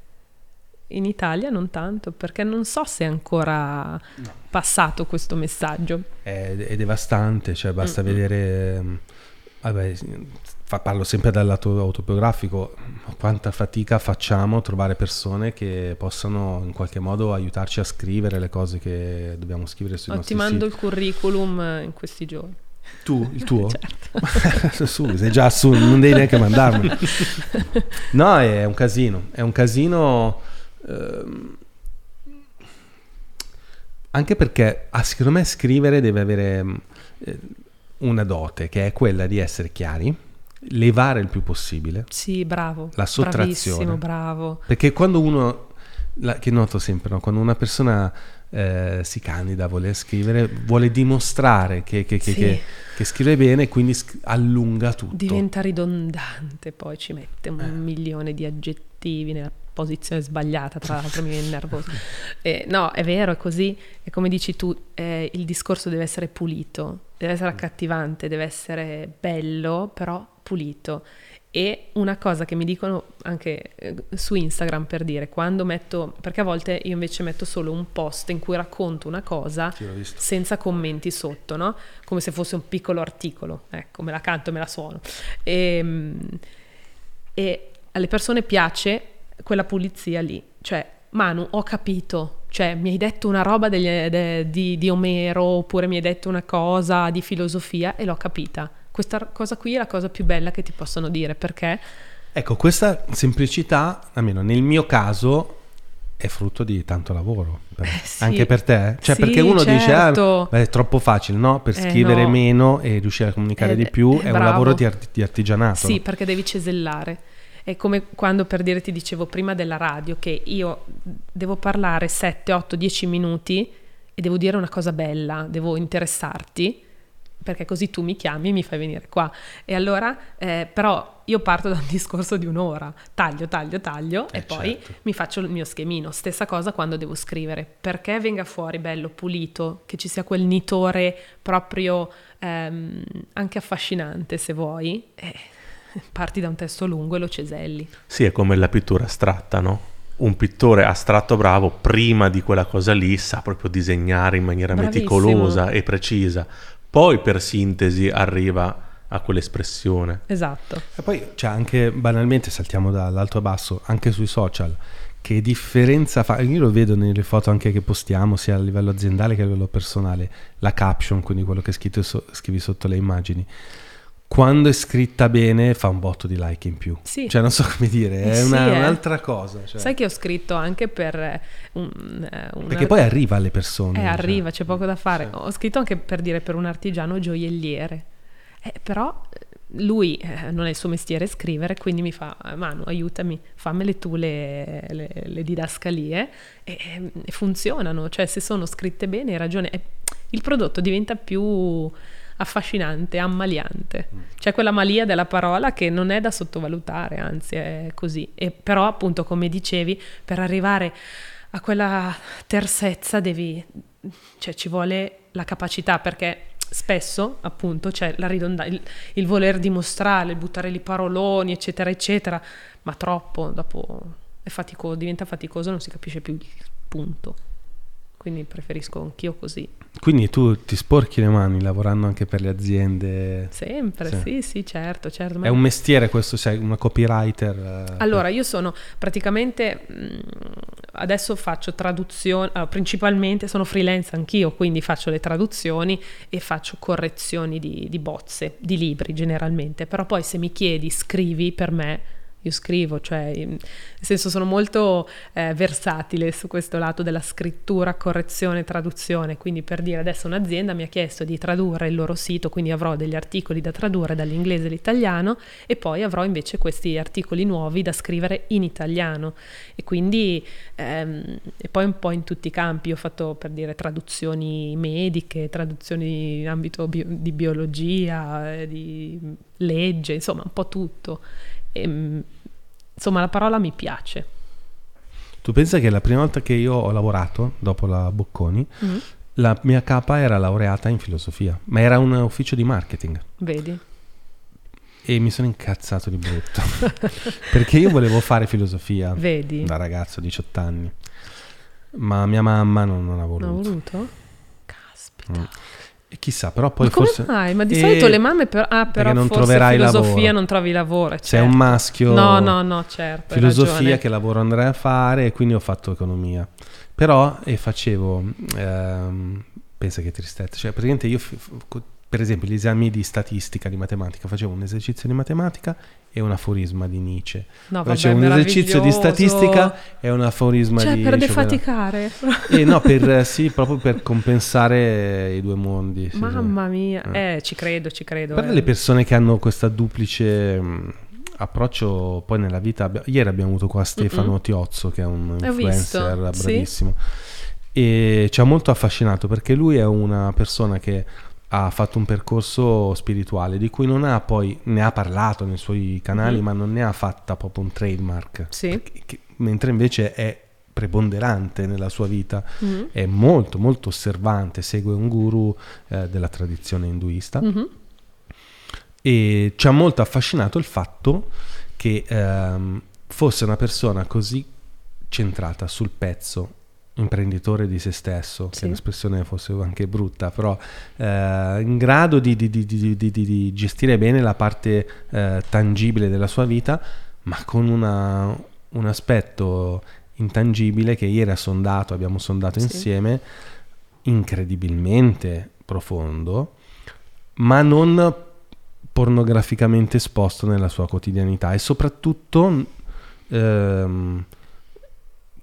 B: In Italia non tanto, perché non so se ancora passato questo messaggio.
A: È, è devastante, cioè basta
B: Mm-mm.
A: vedere, ehm, vabbè, fa- parlo sempre dal lato autobiografico, quanta fatica facciamo a trovare persone che possano in qualche modo aiutarci a scrivere le cose che dobbiamo scrivere sui
B: Oh, ti
A: nostri
B: mando
A: siti.
B: il curriculum in questi giorni.
A: Tu, il tuo?
B: Certo.
A: su, sei già su, non devi neanche mandarmelo. No, è un casino, è un casino... ehm, anche perché ah, secondo me scrivere deve avere mm, eh, una dote che è quella di essere chiari, levare il più possibile,
B: Sì, bravo.
A: La sottrazione.
B: Bravissimo, bravo.
A: perché quando uno, la- che noto sempre, no? quando una persona eh, si candida a voler scrivere, vuole dimostrare che, che- che-
B: Sì.
A: che- che scrive bene e quindi sc- allunga tutto.
B: Diventa ridondante, poi ci mette un
A: Eh.
B: milione di aggettivi nella posizione sbagliata, tra l'altro mi viene nervoso. Eh, no, è vero, è così. E come dici tu, eh, il discorso deve essere pulito, deve essere accattivante, deve essere bello, però pulito. E una cosa che mi dicono anche eh, su Instagram per dire, quando metto, perché a volte io invece metto solo un post in cui racconto una cosa senza commenti sotto, no? Come se fosse un piccolo articolo. Ecco, me la canto me la suono. E, e alle persone piace quella pulizia lì. Cioè, Manu, ho capito. Cioè, mi hai detto una roba degli- de- di, di Omero oppure mi hai detto una cosa di filosofia e l'ho capita. Questa cosa qui è la cosa più bella che ti possono dire perché
A: Ecco, questa semplicità, almeno nel mio caso, è frutto di tanto lavoro.
B: Eh, sì.
A: Anche per te? Cioè,
B: Sì,
A: perché uno dice,
B: certo.
A: ah, beh, è troppo facile, no? Per
B: Eh,
A: scrivere
B: no.
A: meno e riuscire a comunicare
B: Eh,
A: di più
B: eh,
A: è un
B: bravo.
A: lavoro di, arti- di artigianato.
B: Sì, perché devi cesellare. È come quando per dire ti dicevo prima della radio che io devo parlare 7, 8, 10 minuti e devo dire una cosa bella, devo interessarti, perché così tu mi chiami e mi fai venire qua. E allora, eh, però io parto da un discorso di un'ora, taglio, taglio, taglio
A: Eh,
B: e poi
A: certo.
B: mi faccio il mio schemino. Stessa cosa quando devo scrivere, perché venga fuori bello, pulito, che ci sia quel nitore proprio ehm, anche affascinante se vuoi. eh, parti da un testo lungo e lo ceselli.
D: Sì, è come la pittura astratta, no? Un pittore astratto bravo, prima di quella cosa lì, sa proprio disegnare in maniera
B: Bravissimo.
D: meticolosa e precisa. Poi per sintesi arriva a quell'espressione.
B: Esatto.
A: E poi c'è anche, banalmente, saltiamo dall'alto a basso, anche sui social, che differenza fa, io lo vedo nelle foto anche che postiamo, sia a livello aziendale che a livello personale, la caption, quindi quello che scritto so- scrivi sotto le immagini. Quando è scritta bene fa un botto di like in più.
B: Sì.
A: Cioè non so come dire, è
B: Sì,
A: una-
B: eh.
A: un'altra cosa. cioè.
B: Sai che ho scritto anche per eh, un, eh, una-
A: Perché poi arriva alle persone.
B: Eh,
A: cioè.
B: arriva, c'è poco da fare.
A: Sì.
B: Ho scritto anche per dire per un artigiano gioielliere. Eh, però eh, lui eh, non è il suo mestiere scrivere, quindi mi fa, "Eh, Manu, aiutami, fammele tu le, le- le didascalie e, e funzionano. Cioè, se sono scritte bene, hai ragione. Il prodotto diventa più affascinante, ammaliante. C'è quella malia della parola che non è da sottovalutare, anzi è così. E però, appunto, come dicevi, per arrivare a quella terzezza devi, cioè ci vuole la capacità perché spesso appunto c'è la ridondanza, il, il voler dimostrare, il buttare lì paroloni eccetera eccetera, ma troppo dopo è faticoso, diventa faticoso, non si capisce più il punto. Quindi preferisco anch'io così.
A: Quindi tu ti sporchi le mani lavorando anche per le aziende?
B: Sempre,
A: Sì.
B: sì, sì, certo, certo.
A: È un mestiere questo, sei una copywriter? eh,
B: Allora, io sono praticamente mh, adesso faccio traduzioni, allora, principalmente sono freelance anch'io, quindi faccio le traduzioni e faccio correzioni di, di bozze, di libri generalmente, però poi se mi chiedi scrivi per me, io scrivo, cioè nel senso sono molto eh, versatile su questo lato della scrittura, correzione, traduzione, quindi per dire adesso un'azienda mi ha chiesto di tradurre il loro sito, quindi avrò degli articoli da tradurre dall'inglese all'italiano e poi avrò invece questi articoli nuovi da scrivere in italiano. E quindi ehm, e poi un po' in tutti i campi. Ho fatto per dire traduzioni mediche, traduzioni in ambito bio- di biologia, eh, di legge, insomma un po' tutto. E, mm, insomma la parola mi piace.
A: Tu pensa che la prima volta che io ho lavorato, dopo la Bocconi,
B: Mm,
A: la mia capa era laureata in filosofia, ma era un ufficio di marketing.
B: Vedi?
A: E mi sono incazzato di brutto. perché io volevo fare filosofia
B: Vedi?
A: da ragazzo, 18 anni. Ma mia mamma non, non ha voluto.
B: Non ho voluto? Caspita.
A: Mm. E chissà, però poi
B: Ma come
A: forse...
B: mai? Ma di
A: Eh,
B: solito le mamme per, ah, però
A: non
B: forse
A: troverai
B: filosofia
A: lavoro.
B: non trovi lavoro.
A: Sei un
B: certo.
A: maschio...
B: No, no, no, certo.
A: filosofia che lavoro andrei a fare e quindi ho fatto economia. Però e facevo, ehm, pensa che tristezza, cioè praticamente io, f- f- per esempio, gli esami di statistica, di matematica, facevo un esercizio di matematica e un aforisma di Nietzsche.
B: No, vabbè,
A: facevo un esercizio di statistica e un aforisma
B: Cioè,
A: di
B: per
A: Schopenhauer.
B: defaticare.
A: Eh, no, per, eh, sì, proprio per compensare i due mondi. sì, sì.
B: Mamma mia.
A: Eh.
B: Eh, ci credo, ci credo.
A: Per
B: eh.
A: le persone che hanno questa duplice mh, approccio poi nella vita, ieri abbiamo avuto qua Stefano
B: Mm-mm.
A: Tiozzo che è un influencer
B: visto, sì.
A: bravissimo e ci ha molto affascinato perché lui è una persona che ha fatto un percorso spirituale di cui non ha poi, ne ha parlato nei suoi canali
B: Mhm.
A: ma non ne ha fatta proprio un trademark,
B: Sì.
A: Perché- che- mentre invece è preponderante nella sua vita,
B: Mhm.
A: è molto molto osservante, segue un guru eh, della tradizione induista
B: Mhm.
A: e ci ha molto affascinato il fatto che ehm, fosse una persona così centrata sul pezzo imprenditore di se stesso,
B: Sì.
A: che l'espressione fosse anche brutta, però eh, in grado di, di- di- di- gestire bene la parte eh, tangibile della sua vita, ma con una- un aspetto intangibile che ieri ha sondato, abbiamo sondato
B: Sì.
A: insieme, incredibilmente profondo, ma non pornograficamente esposto nella sua quotidianità e soprattutto ehm,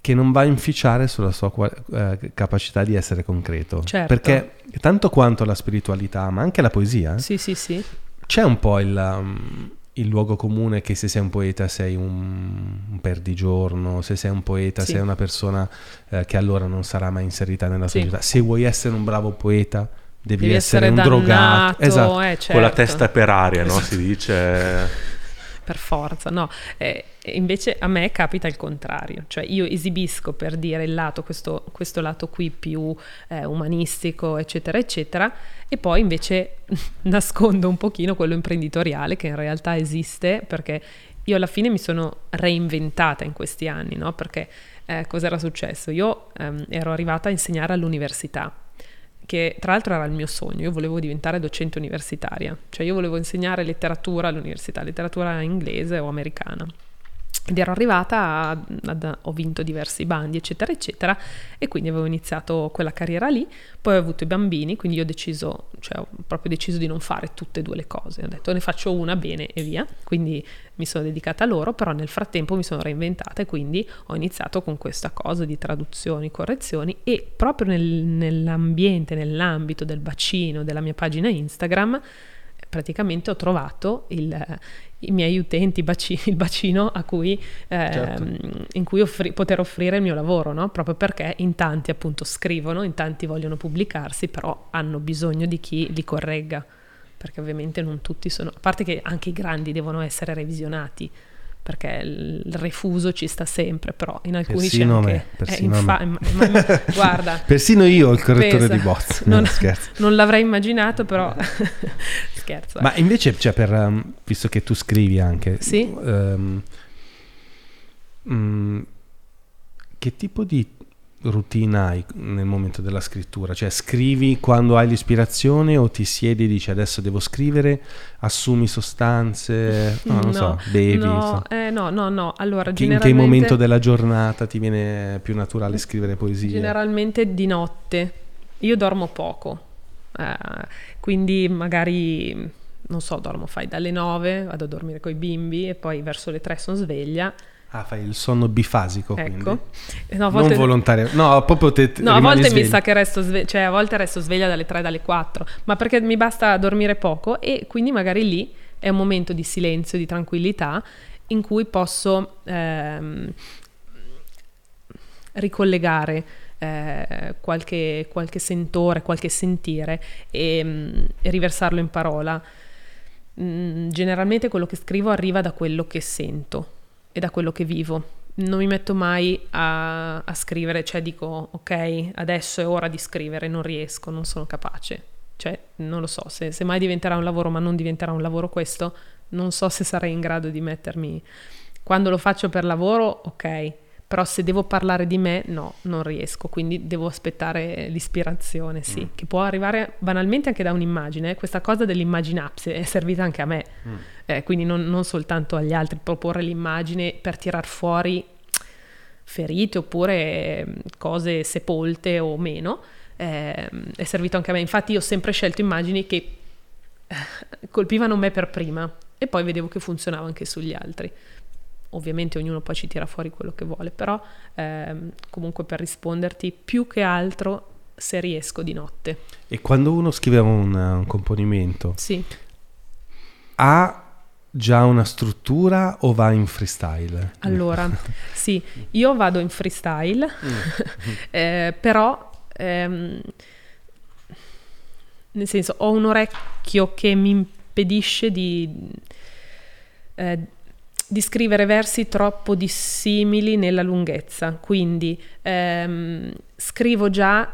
A: che non va a inficiare sulla sua qua- eh, capacità di essere concreto.
B: Certo.
A: Perché tanto quanto la spiritualità, ma anche la poesia,
B: Sì, sì, sì.
A: c'è un po' il, um, il luogo comune che se sei un poeta sei un, un perdigiorno, se sei un poeta
B: Sì.
A: sei una persona eh, che allora non sarà mai inserita nella
B: Sì.
A: società. Se vuoi essere un bravo poeta devi,
B: Devi
A: essere,
B: essere,
A: un drogato.
B: dannato,
A: Esatto.
B: eh, certo.
D: Con la testa per aria, no? Si dice...
B: per forza, no. Eh, invece a me capita il contrario, cioè io esibisco per dire il lato, questo, questo lato qui più eh, umanistico, eccetera, eccetera, e poi invece nascondo un pochino quello imprenditoriale che in realtà esiste perché io alla fine mi sono reinventata in questi anni, no? Perché eh, cos'era successo? Io ehm, ero arrivata a insegnare all'università che tra l'altro era il mio sogno, io volevo diventare docente universitaria, cioè io volevo insegnare letteratura all'università, letteratura inglese o americana. Ed ero arrivata, a, ad- ho vinto diversi bandi, eccetera, eccetera, e quindi avevo iniziato quella carriera lì. Poi ho avuto i bambini, quindi ho deciso, cioè ho proprio deciso di non fare tutte e due le cose. Ho detto ne faccio una bene e via. Quindi mi sono dedicata a loro, però nel frattempo mi sono reinventata e quindi ho iniziato con questa cosa di traduzioni, correzioni e proprio nel- nell'ambiente, nell'ambito del bacino della mia pagina Instagram, praticamente ho trovato il- i miei utenti, baci- il bacino a cui, ehm,
A: Certo.
B: in cui offri- poter offrire il mio lavoro, no? proprio perché in tanti appunto scrivono, in tanti vogliono pubblicarsi, però hanno bisogno di chi li corregga, perché ovviamente non tutti sono, a parte che anche i grandi devono essere revisionati, perché il refuso ci sta sempre, però in alcuni
A: Persino
B: c'è
A: me,
B: anche...
A: persino
B: infa-
A: me.
B: ma- ma- guarda,
A: Persino io ho il correttore
B: Pensa.
A: di bozze.
B: Non-
A: No,
B: non l'avrei immaginato, però scherzo. eh.
A: Ma invece, cioè, per, um, visto che tu scrivi anche,
B: Sì.
A: ehm, mm, che tipo di routine hai nel momento della scrittura? Cioè scrivi quando hai l'ispirazione o ti siedi e dici adesso devo scrivere, assumi sostanze, no, non
B: No,
A: so, bevi?
B: No,
A: so.
B: eh, no, no, no. Allora,
A: Che- in che momento della giornata ti viene più naturale scrivere poesie?
B: generalmente di notte. Io dormo poco, eh, quindi magari, non so, dormo, fai dalle 9, vado a dormire con i bimbi e poi verso le 3 sono sveglia.
A: Ah, fai il sonno bifasico.
B: Ecco. E no, a
A: Non
B: volte-
A: volontario. No, proprio te, te
B: No, a volte mi
A: sveglio.
B: sa che resto sveglia, cioè a volte resto sveglia dalle 3 dalle 4, ma perché mi basta dormire poco e quindi magari lì è un momento di silenzio, di tranquillità in cui posso ehm, ricollegare eh, qualche, qualche sentore, qualche sentire e, mm, e riversarlo in parola. Mm, generalmente quello che scrivo arriva da quello che sento e da quello che vivo. Non mi metto mai a, a scrivere, cioè dico ok, adesso è ora di scrivere, non riesco, non sono capace. Cioè, non lo so, se, se mai diventerà un lavoro, ma non diventerà un lavoro questo, non so se sarei in grado di mettermi... Quando lo faccio per lavoro, ok, però se devo parlare di me, no, non riesco, quindi devo aspettare l'ispirazione, sì, che può arrivare banalmente anche da un'immagine. Questa cosa dell'immaginapsi è servita anche a me, eh, quindi non, non soltanto agli altri, proporre l'immagine per tirar fuori ferite oppure eh, cose sepolte o meno, eh, è servito anche a me. Infatti io ho sempre scelto immagini che eh, colpivano me per prima e poi vedevo che funzionava anche sugli altri. Ovviamente ognuno poi ci tira fuori quello che vuole, però ehm, comunque per risponderti più che altro se riesco di notte.
A: E quando uno scrive un, un componimento,
B: Sì,
A: ha già una struttura o va in freestyle?
B: allora sì, io vado in freestyle, eh, però ehm, nel senso ho un orecchio che mi impedisce di, eh, di scrivere versi troppo dissimili nella lunghezza, quindi ehm, scrivo già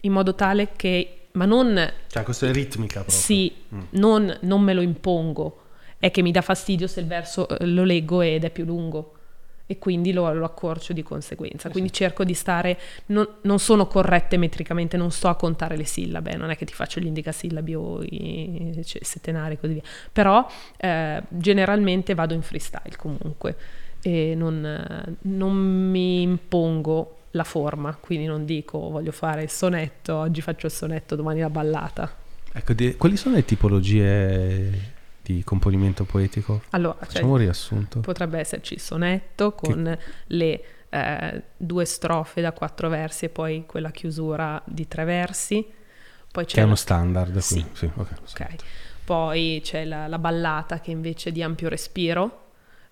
B: in modo tale che, ma non
A: Cioè, questa è ritmica proprio.
B: sì,
A: Mm.
B: non, non me lo impongo, è che mi dà fastidio se il verso eh, lo leggo ed è più lungo e quindi lo, lo accorcio di conseguenza. Quindi cerco di stare, non, non sono corrette metricamente, non sto a contare le sillabe, non è che ti faccio gli indicasillabi o i cioè, settenari e così via, però eh, generalmente vado in freestyle comunque e non, eh, non mi impongo la forma, quindi non dico voglio fare il sonetto, oggi faccio il sonetto, domani la ballata.
A: Ecco, di- quali sono le tipologie di componimento poetico?
B: Allora, cioè,
A: Facciamo un riassunto.
B: potrebbe esserci il sonetto con le eh, due strofe da quattro versi e poi quella chiusura di tre versi. Poi
A: Che
B: c'è
A: è uno standard.
B: Sì.
A: quindi, sì, ok.
B: ok. Poi c'è la, la ballata che invece è di ampio respiro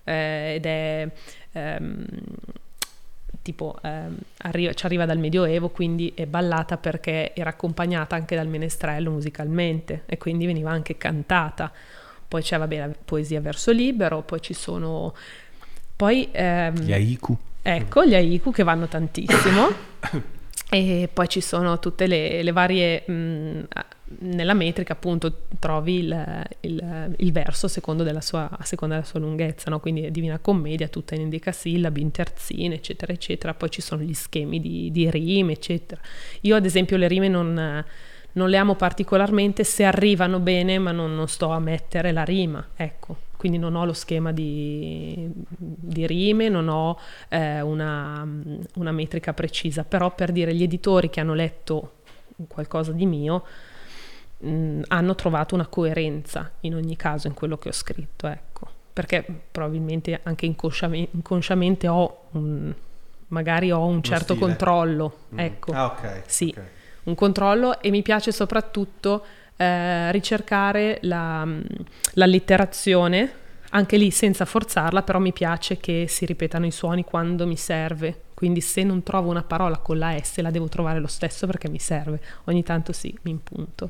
B: eh, ed è ehm, tipo ehm, arri- ci arriva dal Medioevo, quindi è ballata perché era accompagnata anche dal menestrello musicalmente e quindi veniva anche cantata. Poi c'è vabbè, la poesia verso libero, poi ci sono poi ehm,
A: Gli haiku.
B: Ecco, gli haiku che vanno tantissimo. e poi ci sono tutte le, le varie... mh, nella metrica appunto trovi il, il- il verso secondo della sua, a seconda della sua lunghezza, no? quindi è Divina Commedia, tutta in indicasillabi, in terzine, eccetera, eccetera. Poi ci sono gli schemi di, di rime, eccetera. Io ad esempio le rime non, non le amo particolarmente se arrivano bene, ma non, non sto a mettere la rima, ecco. Quindi non ho lo schema di, di rime, non ho eh, una, una metrica precisa, però per dire gli editori che hanno letto qualcosa di mio mh, hanno trovato una coerenza in ogni caso in quello che ho scritto, ecco. Perché probabilmente anche inconsciame- inconsciamente ho un, magari ho un certo controllo,
A: Mm.
B: ecco
A: Ah, ok.
B: Sì.
A: ok.
B: Un controllo e mi piace soprattutto eh, ricercare la, l'allitterazione, anche lì senza forzarla, però mi piace che si ripetano i suoni quando mi serve. Quindi se non trovo una parola con la S la devo trovare lo stesso perché mi serve. Ogni tanto sì, mi impunto.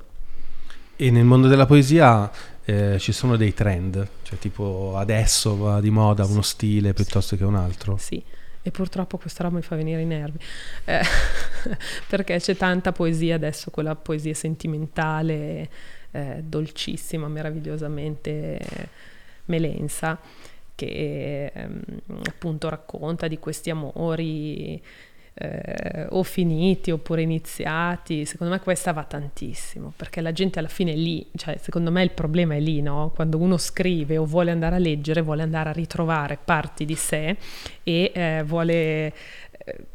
A: E nel mondo della poesia eh, ci sono dei trend, cioè tipo adesso va di moda uno stile piuttosto che un altro.
B: Sì, e purtroppo questa roba mi fa venire i nervi, Eh, perché c'è tanta poesia adesso, quella poesia sentimentale, eh, dolcissima, meravigliosamente melensa, che ehm, appunto racconta di questi amori eh, o finiti oppure iniziati, secondo me questa va tantissimo, perché la gente alla fine è lì, cioè secondo me il problema è lì, no? Quando uno scrive o vuole andare a leggere, vuole andare a ritrovare parti di sé e eh, vuole...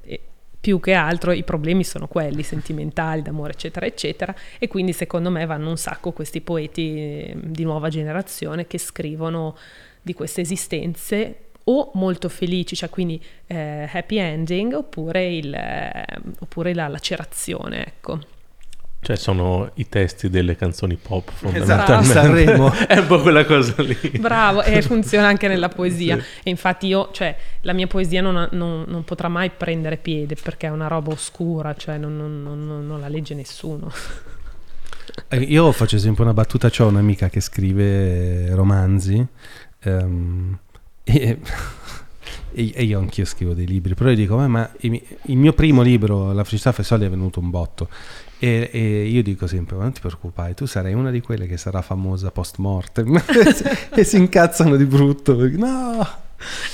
B: Eh, più che altro i problemi sono quelli sentimentali, d'amore, eccetera, eccetera, e quindi secondo me vanno un sacco questi poeti eh, di nuova generazione che scrivono di queste esistenze o molto felici, cioè quindi eh, happy ending, oppure, il, eh, oppure la lacerazione, ecco.
D: Cioè sono i testi delle canzoni pop
A: Esatto,
D: fondamentalmente.
A: Sanremo.
D: È un po' quella cosa lì.
B: Bravo, e funziona anche nella poesia.
D: Sì.
B: E infatti io, cioè, la mia poesia non, non- non potrà mai prendere piede perché è una roba oscura, cioè non, non- non- non la legge nessuno.
A: Eh, Io faccio esempio una battuta, ho un'amica che scrive romanzi ehm, e, e- io anch'io scrivo dei libri, però io dico, "Ma- ma il mio primo libro, La felicità soldi, è venuto un botto. E, e io dico sempre, "Ma non ti preoccupare, tu sarai una di quelle che sarà famosa post mortem. e si incazzano di brutto. No!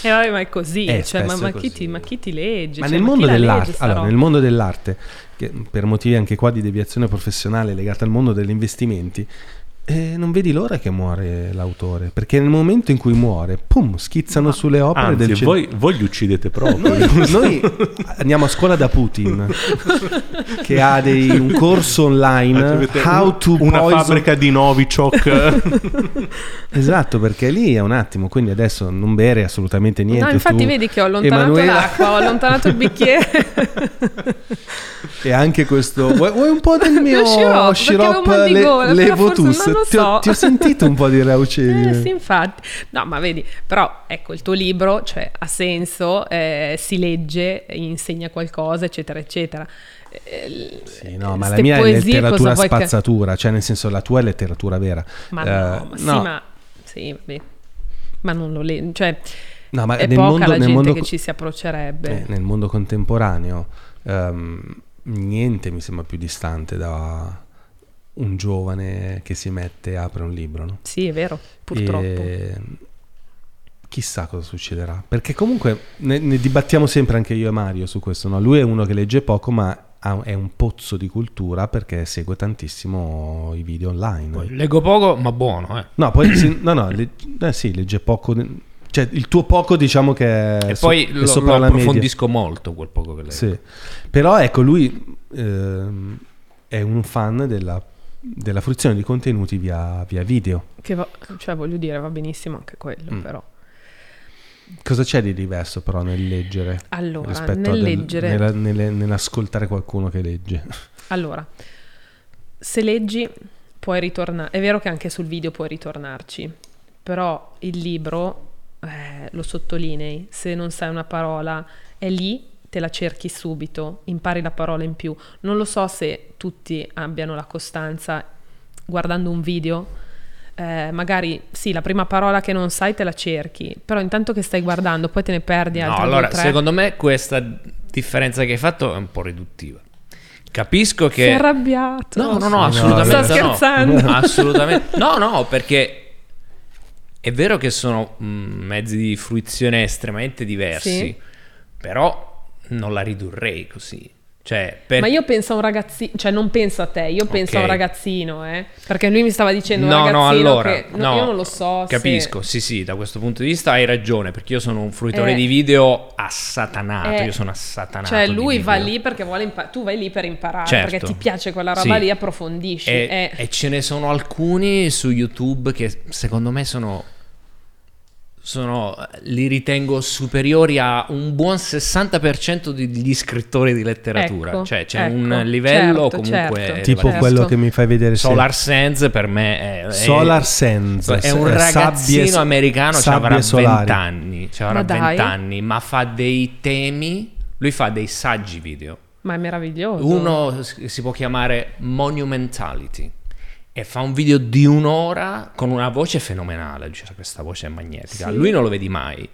B: E vabbè, ma è così,
A: Eh,
B: cioè, ma, ma
A: è
B: chi
A: così.
B: ti, ma chi ti legge?
A: Ma
B: Cioè,
A: nel mondo
B: legge
A: allora, nel mondo dell'arte, che per motivi anche qua di deviazione professionale legata al mondo degli investimenti, eh, non vedi l'ora che muore l'autore, perché nel momento in cui muore, pum, schizzano sulle opere
D: Anzi,
A: del cen-
D: voi, voi li uccidete proprio.
A: noi, noi andiamo a scuola da Putin che ha dei- un corso online
D: Avete
A: how to
D: una
A: poison-
D: fabbrica di Novichok.
A: esatto perché lì è un attimo quindi adesso non bere assolutamente niente
B: No, infatti
A: tu,
B: vedi che ho allontanato
A: Emanuela-
B: l'acqua, ho allontanato il bicchiere.
A: e anche questo vuoi, vuoi un po' del mio
B: Sciroppo,
A: sciroppo le- Levotus
B: lo
A: ti, ho,
B: so.
A: ti ho sentito un po' di raucedine
B: Eh, sì, infatti. No, ma vedi, però ecco, il tuo libro cioè, ha senso, eh, si legge, insegna qualcosa, eccetera, eccetera. Eh,
A: Sì, no, ma la mia è letteratura
B: vuoi che-
A: spazzatura, cioè nel senso la tua è letteratura vera.
B: Ma
A: Eh,
B: no, ma sì, ma... Sì, vabbè. Ma non lo leggo, cioè...
A: no, ma
B: è
A: nel
B: poca
A: mondo,
B: la gente
A: mondo
B: che ci si approccerebbe.
A: eh, nel mondo contemporaneo ehm, niente mi sembra più distante da un giovane che si mette e apre un libro, no?
B: Sì, è vero, purtroppo.
A: E chissà cosa succederà. Perché comunque ne, ne dibattiamo sempre anche io e Mario su questo. No? Lui è uno che legge poco, ma ha- è un pozzo di cultura perché segue tantissimo i video online.
C: Poi leggo poco, ma buono, eh.
A: No, poi sì, no, no, le- eh sì, legge poco. Cioè, il tuo poco diciamo che è,
C: E
A: so-
C: poi lo,
A: sopra
C: lo
A: la media.
C: approfondisco molto quel poco che leggo.
A: Sì. Però ecco, lui ehm, è un fan della, della fruizione di contenuti via, via video.
B: Che va- cioè, voglio dire, va benissimo anche quello,
A: Mm.
B: però.
A: Cosa c'è di diverso però nel leggere?
B: Allora,
A: rispetto
B: nel
A: del-
B: leggere...
A: nella- nelle- nell'ascoltare qualcuno che legge.
B: Allora, se leggi puoi ritornare, è vero che anche sul video puoi ritornarci, però il libro eh, lo sottolinei, se non sai una parola è lì, te la cerchi subito, impari la parola in più. Non lo so se tutti abbiano la costanza guardando un video. eh, magari sì, la prima parola che non sai te la cerchi, però intanto che stai guardando poi te ne perdi
C: No,
B: altre
C: allora,
B: due,
C: secondo me questa differenza che hai fatto è un po' riduttiva. Capisco
B: Sei
C: che...
B: arrabbiato.
C: No, no, no,
A: No,
C: assolutamente
B: sto
C: no.
B: scherzando.
C: Assolutamente. No, no, perché è vero che sono mm, mezzi di fruizione estremamente diversi,
B: Sì.
C: però non la ridurrei così. Cioè, per...
B: Ma io penso a un ragazzino, cioè non penso a te, io penso a un ragazzino, eh, perché lui mi stava dicendo un
C: No, no, allora,
B: che no,
C: no,
B: io non lo so se-
C: Capisco, sì, sì, da questo punto di vista hai ragione, perché io sono un fruitore
B: Eh.
C: di video assatanato,
B: Eh,
C: io sono assatanato.
B: Cioè lui va lì perché vuole imparare, tu vai lì per imparare,
C: Certo.
B: perché ti piace quella roba
C: Sì.
B: lì, approfondisci.
C: E,
B: eh.
C: e ce ne sono alcuni su YouTube che secondo me sono, sono li ritengo superiori a un buon 60% degli scrittori di letteratura.
B: Ecco,
C: cioè c'è
B: ecco,
C: un livello
B: certo,
C: comunque
B: certo.
A: tipo
B: Certo.
A: quello che mi fai vedere se-
C: Solar Sands per me è, è-
A: Solar Sands.
C: è un ragazzino
A: sabbie-
C: americano, ci
A: sabbie
C: avrà
A: solari.
C: 20 anni, avrà
B: Ma dai.
C: 20 anni, ma fa dei temi, lui fa dei saggi video.
B: Ma è meraviglioso.
C: Uno si può chiamare Monumentality e fa un video di un'ora con una voce fenomenale. Dice, questa voce è magnetica.
B: Sì.
C: Lui non lo vedi mai.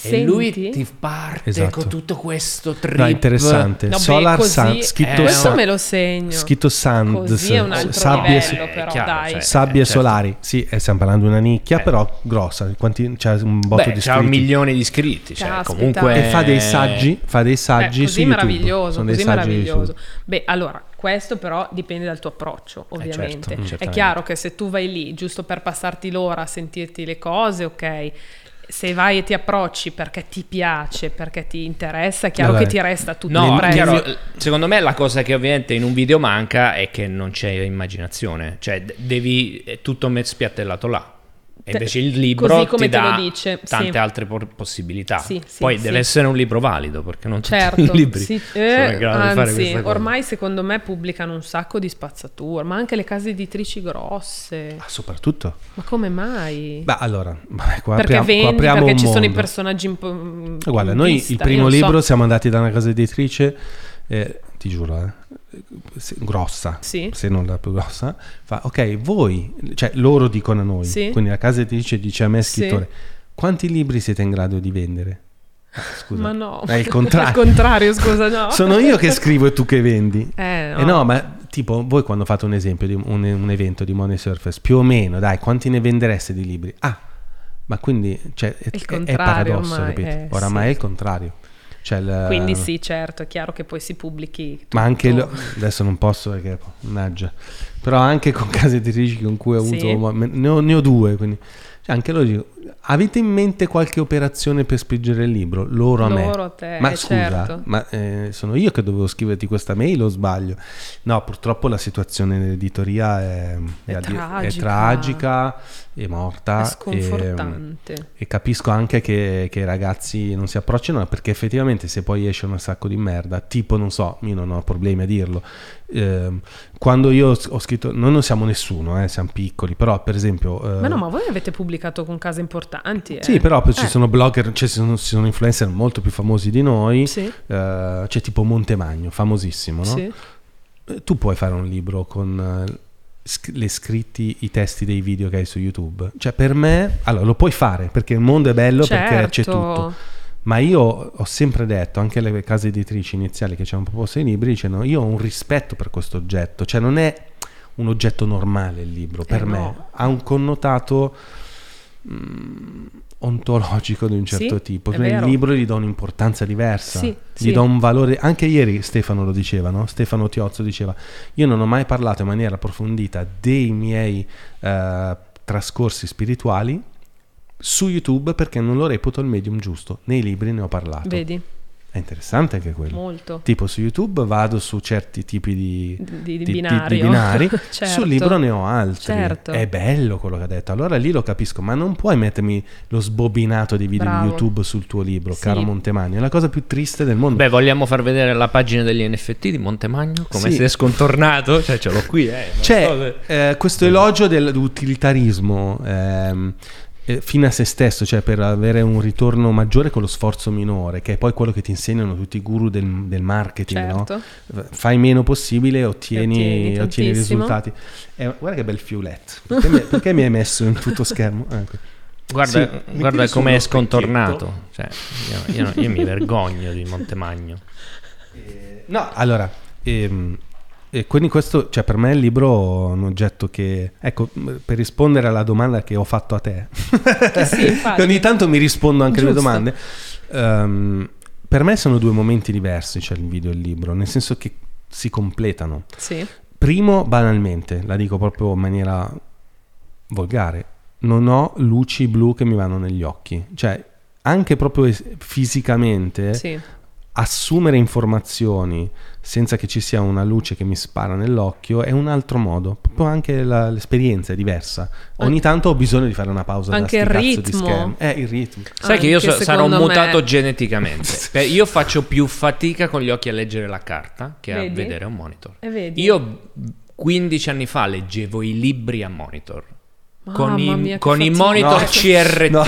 B: E,
C: E lui ti parte
A: Esatto.
C: con tutto questo trip.
A: No, interessante.
B: Vabbè,
A: Solar
B: così-
A: Sand, scritto,
C: eh,
B: Questo me lo segno.
A: scritto Sand,
B: Così è un altro
A: sabbie,
B: livello,
C: Eh,
B: però,
C: chiaro,
B: dai.
C: cioè,
A: sabbie
C: eh, certo.
A: solari. Sì, eh, stiamo parlando di una nicchia,
C: Eh.
A: però grossa. Quanti, c'è un botto
C: Beh,
A: di iscritti.
C: milioni di iscritti. Cioè, comunque.
A: E fa dei saggi, fa dei saggi
B: Eh,
A: su
B: così meraviglioso,
A: Sono dei
B: così
A: saggi
B: meraviglioso. Beh, allora, questo però dipende dal tuo approccio, ovviamente.
C: certo,
B: È chiaro che se tu vai lì giusto per passarti l'ora a sentirti le cose, ok. Se vai e ti approcci perché ti piace, perché ti interessa, è chiaro
A: Allora,
B: che ti resta tutto
C: No,
B: impresso.
C: chiaro, secondo me la cosa che ovviamente in un video manca è che non c'è immaginazione, cioè devi è tutto spiattellato là. E invece il libro ti dà
B: dice, sì.
C: tante altre por- possibilità.
B: Sì, sì,
C: Poi
B: sì.
C: deve essere un libro valido perché non tutti
B: Certo,
C: i libri
B: sì, eh, anzi, ormai secondo me pubblicano un sacco di spazzatura, ma anche le case editrici grosse.
A: Ah, soprattutto.
B: Ma come mai?
A: Beh, allora, qua
B: perché
A: apriamo, qua
B: vendi,
A: apriamo
B: perché ci sono i
A: mondo.
B: personaggi in
A: Eh, Guarda, noi
B: vista,
A: il primo
B: non so.
A: libro siamo andati da una casa editrice, eh, ti giuro, eh, se- grossa,
B: Sì.
A: se non la più grossa, fa, ok, voi, cioè loro dicono a noi,
B: Sì.
A: quindi la casa editrice dice a me,
B: Sì.
A: scrittore, quanti libri siete in grado di vendere? Scusa,
B: Ma no,
A: è il contrario.
B: Al contrario, scusa, no.
A: Sono io che scrivo e tu che vendi.
B: Eh,
A: Eh no, ma tipo voi quando fate un esempio di un, un evento di Money Surface, più o meno, dai, quanti ne vendereste di libri? Ah, ma quindi cioè, è, è- paradosso,
B: ormai,
A: capito?
B: eh,
A: Oramai
B: sì.
A: è il contrario. Cioè, il-
B: Quindi sì, certo, è chiaro che poi si pubblichi tutto.
A: Ma anche lo- adesso non posso perché mannaggia. Però anche con case editrici con cui ho
B: Sì.
A: avuto ma- ne ho, ne ho due, quindi cioè, anche loro dico, avete in mente qualche operazione per spingere il libro? Loro a me.
B: Loro a te,
A: ma
B: eh,
A: scusa,
B: certo.
A: ma eh, sono io che dovevo scriverti questa mail o sbaglio? No, purtroppo la situazione nell'editoria è,
B: È
A: di-
B: tragica.
A: tragica, è morta.
B: È
A: e-
B: sconfortante.
A: e capisco anche che, che i ragazzi non si approcciano perché effettivamente se poi esce un sacco di merda, tipo non so, io non ho problemi a dirlo. ehm, quando io ho scritto, noi non siamo nessuno, eh, siamo piccoli, però per esempio... eh,
B: Ma no, ma voi avete pubblicato con case importanti, eh?
A: Sì, però poi ci
B: Eh,
A: sono blogger, cioè ci sono, ci sono influencer molto più famosi di noi.
B: Sì,
A: eh, c'è tipo Montemagno, famosissimo, no?
B: sì.
A: Eh, Tu puoi fare un libro con eh, le scritti, i testi dei video che hai su YouTube. Cioè, per me, allora lo puoi fare perché il mondo è bello perché c'è
B: Certo.
A: tutto. Ma io ho sempre detto, anche le case editrici iniziali che ci hanno proposto i libri, dicono io ho un rispetto per questo oggetto, cioè non è un oggetto normale il libro, per
B: Eh,
A: me
B: no.
A: ha un connotato mm, ontologico di un certo
B: Sì,
A: tipo,
B: è
A: Quindi il
B: vero.
A: libro gli do un'importanza diversa,
B: Sì,
A: gli
B: sì.
A: do un valore, anche ieri Stefano lo diceva, no? Stefano Tiozzo diceva, io non ho mai parlato in maniera approfondita dei miei eh, trascorsi spirituali su YouTube perché non lo reputo il medium giusto. Nei libri ne ho parlato.
B: Vedi,
A: È interessante anche quello.
B: molto.
A: Tipo su YouTube vado su certi tipi di,
B: Di, di
A: di- di-
B: binario.
A: di binari,
B: Certo.
A: sul libro ne ho altri.
B: Certo.
A: È bello quello che ha detto. Allora lì lo capisco, ma non puoi mettermi lo sbobinato di video
B: Bravo.
A: di YouTube sul tuo libro,
B: Sì.
A: caro Montemagno. È la cosa più triste del mondo.
C: Beh, vogliamo far vedere la pagina degli NFT di Montemagno? Come
A: Sì.
C: si è scontornato? Cioè, ce l'ho qui, eh. non so
A: C'è
C: se-
A: eh, questo elogio dell'utilitarismo ehm, eh, fino a se stesso, cioè per avere un ritorno maggiore con lo sforzo minore, che è poi quello che ti insegnano tutti i guru del, del marketing, no?
B: Certo.
A: Fai meno possibile, ottieni,
B: Ottieni
A: ottieni i risultati. Eh, guarda che bel fioletto. Perché mi, perché mi hai messo in tutto schermo? Ecco.
C: Guarda,
A: Sì,
C: guarda come è scontornato. Cioè, io, io- io mi vergogno di Montemagno.
A: No, allora, ehm, e quindi questo, cioè per me il libro è un oggetto che, ecco, per rispondere alla domanda che ho fatto a te,
B: Eh sì,
A: ogni tanto mi rispondo anche alle domande, ehm, per me sono due momenti diversi, cioè il video e il libro, nel senso che si completano.
B: Sì,
A: Primo, banalmente, la dico proprio in maniera volgare, non ho luci blu che mi vanno negli occhi, cioè anche proprio es- fisicamente
B: sì.
A: Assumere informazioni senza che ci sia una luce che mi spara nell'occhio è un altro modo. Proprio anche la- l'esperienza è diversa. Ogni tanto ho bisogno di fare una pausa
B: Anche
A: da sti
B: il
A: cazzo di
B: ritmo.
A: Eh, il ritmo.
C: Sai che io
B: Anche
C: so- sarò
B: secondo
C: mutato
B: me-
C: geneticamente. Beh, io faccio più fatica con gli occhi a leggere la carta che a
B: Vedi?
C: vedere un monitor.
B: E vedi?
C: Io 15 anni fa leggevo i libri a monitor. Con, i,
B: mia,
C: con i monitor
A: No.
C: CRT.
A: No.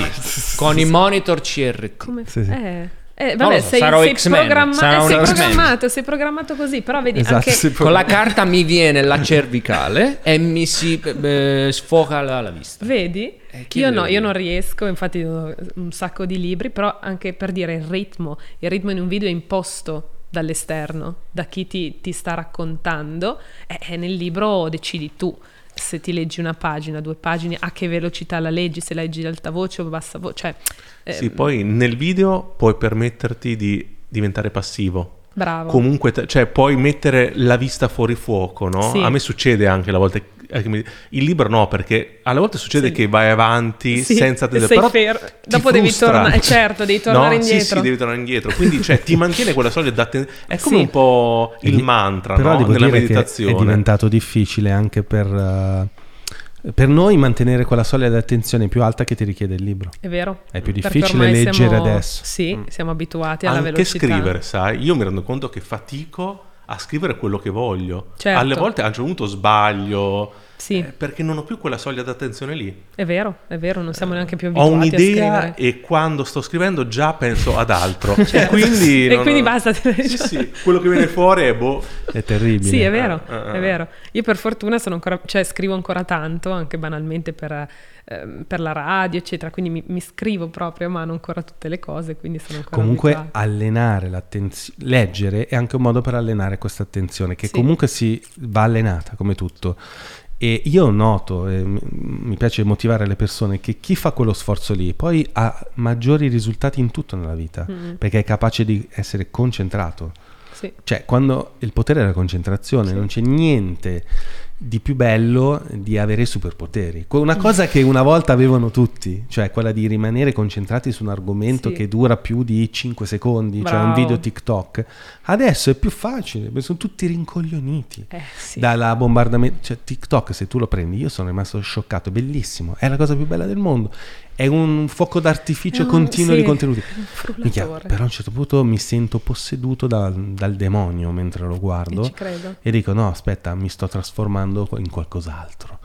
C: Con i monitor CRT.
B: Come...
A: Sì, sì.
B: Eh, Eh, vabbè,
C: so,
B: sei,
C: sarò
B: sei programma- eh, sei programmato, sei programmato così, però vedi
A: Esatto,
B: anche...
A: sì,
C: Con la carta mi viene la cervicale e mi si eh, sfoca la, la vista.
B: Vedi?
C: Eh,
B: io no, io non riesco, infatti ho un sacco di libri, però anche per dire il ritmo, il ritmo in un video è imposto dall'esterno, da chi ti, ti sta raccontando, e nel libro decidi tu se ti leggi una pagina, due pagine, a che velocità la leggi, se leggi ad alta voce o bassa voce, cioè... eh,
D: Sì, poi nel video puoi permetterti di diventare passivo.
B: Bravo.
D: Comunque, cioè, puoi mettere la vista fuori fuoco, no?
B: Sì.
D: A me succede anche alle volte. Eh, Il libro no, perché alle volte succede
B: Sì.
D: che vai avanti
B: Sì,
D: senza
B: e
D: te
B: sei
D: però ti
B: Dopo devi
D: frustra.
B: tornare- eh, certo, devi tornare
D: No, Sì,
B: indietro.
D: sì, devi tornare indietro. Quindi, cioè, ti mantiene quella soglia d'attenzione. È come
B: Sì.
D: un po' il mantra,
A: Però
D: no?
A: devo
D: Nella
A: dire che
D: meditazione.
A: è diventato difficile anche per, eh, per noi mantenere quella soglia di attenzione più alta che ti richiede il libro.
B: È vero.
A: È più difficile leggere
B: siamo-
A: adesso.
B: Sì, siamo abituati alla
D: Anche
B: velocità.
D: scrivere, sai? Io mi rendo conto che fatico a scrivere quello che voglio.
B: Certo.
D: Alle volte a un certo punto sbaglio.
B: Sì,
D: eh, perché non ho più quella soglia d'attenzione lì.
B: è vero, è vero, non siamo neanche più
D: Ho
B: abituati a
D: un'idea e quando sto scrivendo già penso ad altro. E quindi,
B: E
D: non-
B: quindi basta.
D: Sì, sì, quello che viene fuori è boh.
A: È terribile.
B: Sì, è vero,
D: Eh, eh,
B: è vero. Io per fortuna sono ancora, cioè scrivo ancora tanto, anche banalmente per, ehm, per la radio, eccetera, quindi mi, mi scrivo proprio, ma non ancora tutte le cose, quindi sono ancora
A: Comunque
B: abituata.
A: allenare l'attenzione, leggere è anche un modo per allenare questa attenzione che
B: Sì.
A: comunque si va allenata come tutto. E io noto, e mi- piace motivare le persone, che chi fa quello sforzo lì poi ha maggiori risultati in tutto nella vita,
B: Mm,
A: perché è capace di essere concentrato.
B: sì.
A: Cioè, quando il potere è la concentrazione,
B: Sì.
A: non c'è niente di più bello di avere superpoteri. Una cosa che una volta avevano tutti, cioè quella di rimanere concentrati su un argomento
B: Sì.
A: che dura più di 5 secondi, cioè un
B: Bravo.
A: video TikTok. Adesso è più facile, sono tutti rincoglioniti.
B: Eh, sì.
A: Dalla bombardamento, cioè TikTok se tu lo prendi, io sono rimasto scioccato, bellissimo, è la cosa più bella del mondo. È un fuoco d'artificio
B: È un-
A: continuo
B: sì,
A: di contenuti. Minchia, però a un certo punto mi sento posseduto dal, dal demonio mentre lo
B: E
A: guardo
B: ci credo.
A: e dico no aspetta mi sto trasformando in qualcos'altro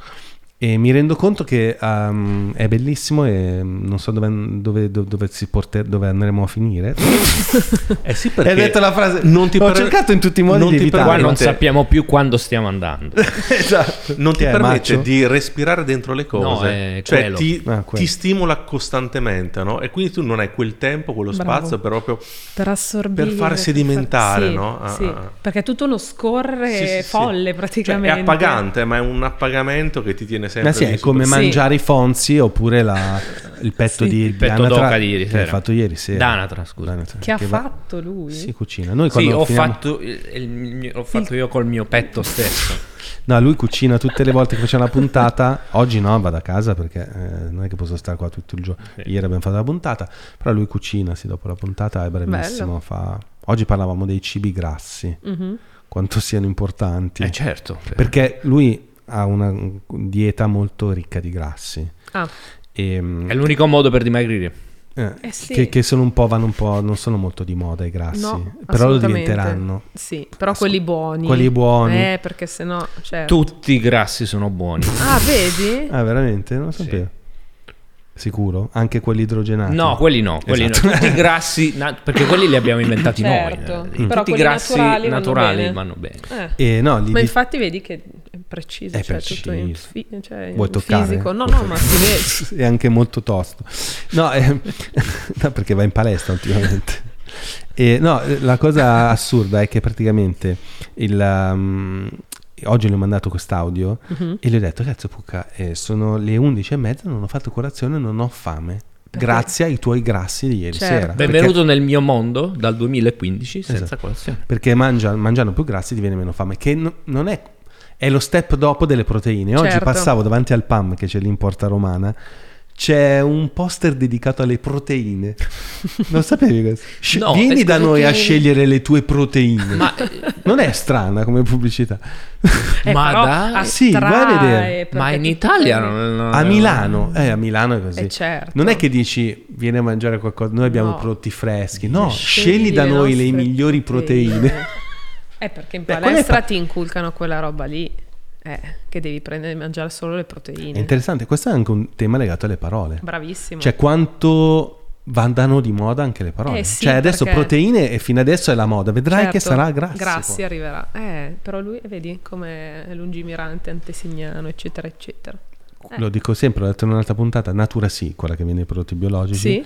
A: e mi rendo conto che um, è bellissimo e non so dove, dove, dove, dove si porter- dove andremo a finire
D: Eh sì, perché
A: hai detto la frase
D: non ti
A: ho
D: per-
A: cercato in tutti i modi
D: non
A: di
D: ti
A: evitare
C: Qua non sappiamo più quando stiamo andando.
A: esatto
D: non ti
A: è,
D: permette
A: macio?
D: di respirare dentro le cose.
C: No, è
D: cioè ti,
A: Ah,
D: ti stimola costantemente, no? E quindi tu non hai quel tempo, quello
B: Bravo.
D: spazio per proprio
B: Per assorbire.
D: Per far sedimentare,
B: sì,
D: no? Ah,
B: sì.
D: ah.
B: Perché è tutto uno scorrere
D: Sì, sì, sì.
B: folle
D: Cioè,
B: praticamente.
D: è appagante, ma è un appagamento che ti tiene sempre
A: ma sì, è come
B: Sì.
A: mangiare i fonzi oppure la- il petto
B: Sì.
A: di
C: Il petto d'oca di ieri
A: che
C: sera.
A: hai fatto ieri sera
C: Danatra, scusa.
A: Danatra,
B: Che ha
A: va-
B: fatto lui?
A: sì cucina noi
C: Sì, ho
A: finiamo-
C: fatto, il- il mio- l'ho fatto io col mio petto stesso.
A: No, lui cucina tutte le volte che facciamo la puntata. Oggi no, vado a casa perché eh, non è che posso stare qua tutto il giorno.
C: Sì.
A: Ieri abbiamo fatto la puntata, però lui cucina, sì, dopo la puntata è bravissimo.
B: Bello.
A: Fa... Oggi parlavamo dei cibi grassi,
B: Mhm.
A: quanto siano importanti.
C: Eh certo.
A: Perché lui ha una dieta molto ricca di grassi.
B: Ah,
A: E,
C: È l'unico modo per dimagrire.
A: eh,
B: Eh sì.
A: che, che sono un po', vanno un po', non sono molto di moda i grassi,
B: no,
A: però lo diventeranno.
B: Sì, però quelli buoni.
A: Quelli buoni.
B: Eh, perché sennò... Certo.
C: Tutti i grassi sono buoni.
B: Ah, vedi?
A: Ah, veramente? Non lo
C: Sì.
A: Sicuro? Anche quelli idrogenati?
C: No, quelli no, quelli
A: Esatto.
C: no. Tutti i grassi, na- perché quelli li abbiamo inventati
B: Certo.
C: noi. eh.
B: Però
C: Tutti i
B: quelli
C: grassi
B: naturali
C: naturali,
B: vanno
C: vanno
B: bene.
C: bene.
B: Eh.
A: E no, li
B: Ma
A: di-
B: infatti vedi che è preciso,
A: È
B: cioè tutto in,
A: preciso.
B: fi- cioè,
A: Vuoi
B: in
A: toccare?
B: fisico. No, no, ma si vede.
A: è anche molto tosto. No, eh, no, perché va in palestra ultimamente. E, no, eh, la cosa assurda è che praticamente il, um, oggi gli ho mandato quest'audio
B: Mhm.
A: e gli ho detto, cazzo Pucca, eh, sono le 11 e mezza, non ho fatto colazione, non ho fame.
B: Perché?
A: Grazie ai tuoi grassi di ieri
B: Certo.
A: sera.
C: Benvenuto nel mio mondo dal 2015 senza
A: Esatto.
C: colazione.
A: Perché mangia- mangiando più grassi ti viene meno fame, che no- non è... È lo step dopo delle proteine. Oggi
B: Certo.
A: passavo davanti al PAM, che c'è lì in Porta Romana, c'è un poster dedicato alle proteine. Non sapevi questo? Sci-
C: No,
A: Vieni
C: è
A: da noi a
C: proteine.
A: scegliere le tue proteine.
C: Ma,
A: Non è strana come pubblicità.
B: Eh,
C: Ma dai.
A: Sì, vai a
B: attrae,
A: vedere.
C: ma in Italia non, non-
A: A Milano, eh, a Milano è così.
B: Eh, certo.
A: Non è che dici vieni a mangiare qualcosa, noi abbiamo
B: No.
A: prodotti freschi. No,
B: Scegli
A: scegli da noi le migliori proteine.
B: Eh, perché in
A: Beh,
B: palestra
A: fa-
B: ti inculcano quella roba lì. Eh, che devi prendere e mangiare solo le proteine.
A: È interessante, questo è anche un tema legato alle parole.
B: Bravissimo.
A: Cioè quanto vadano di moda anche le parole.
B: Eh sì,
A: cioè adesso
B: perché-
A: proteine e fino adesso è la moda, vedrai che
B: Certo,
A: sarà grassi.
B: Grassi
A: poi.
B: arriverà. Eh, però lui, vedi, come lungimirante, antesignano, eccetera, eccetera. Eh.
A: Lo dico sempre, l'ho detto in un'altra puntata, Natura sì, quella che viene nei prodotti biologici.
B: Sì,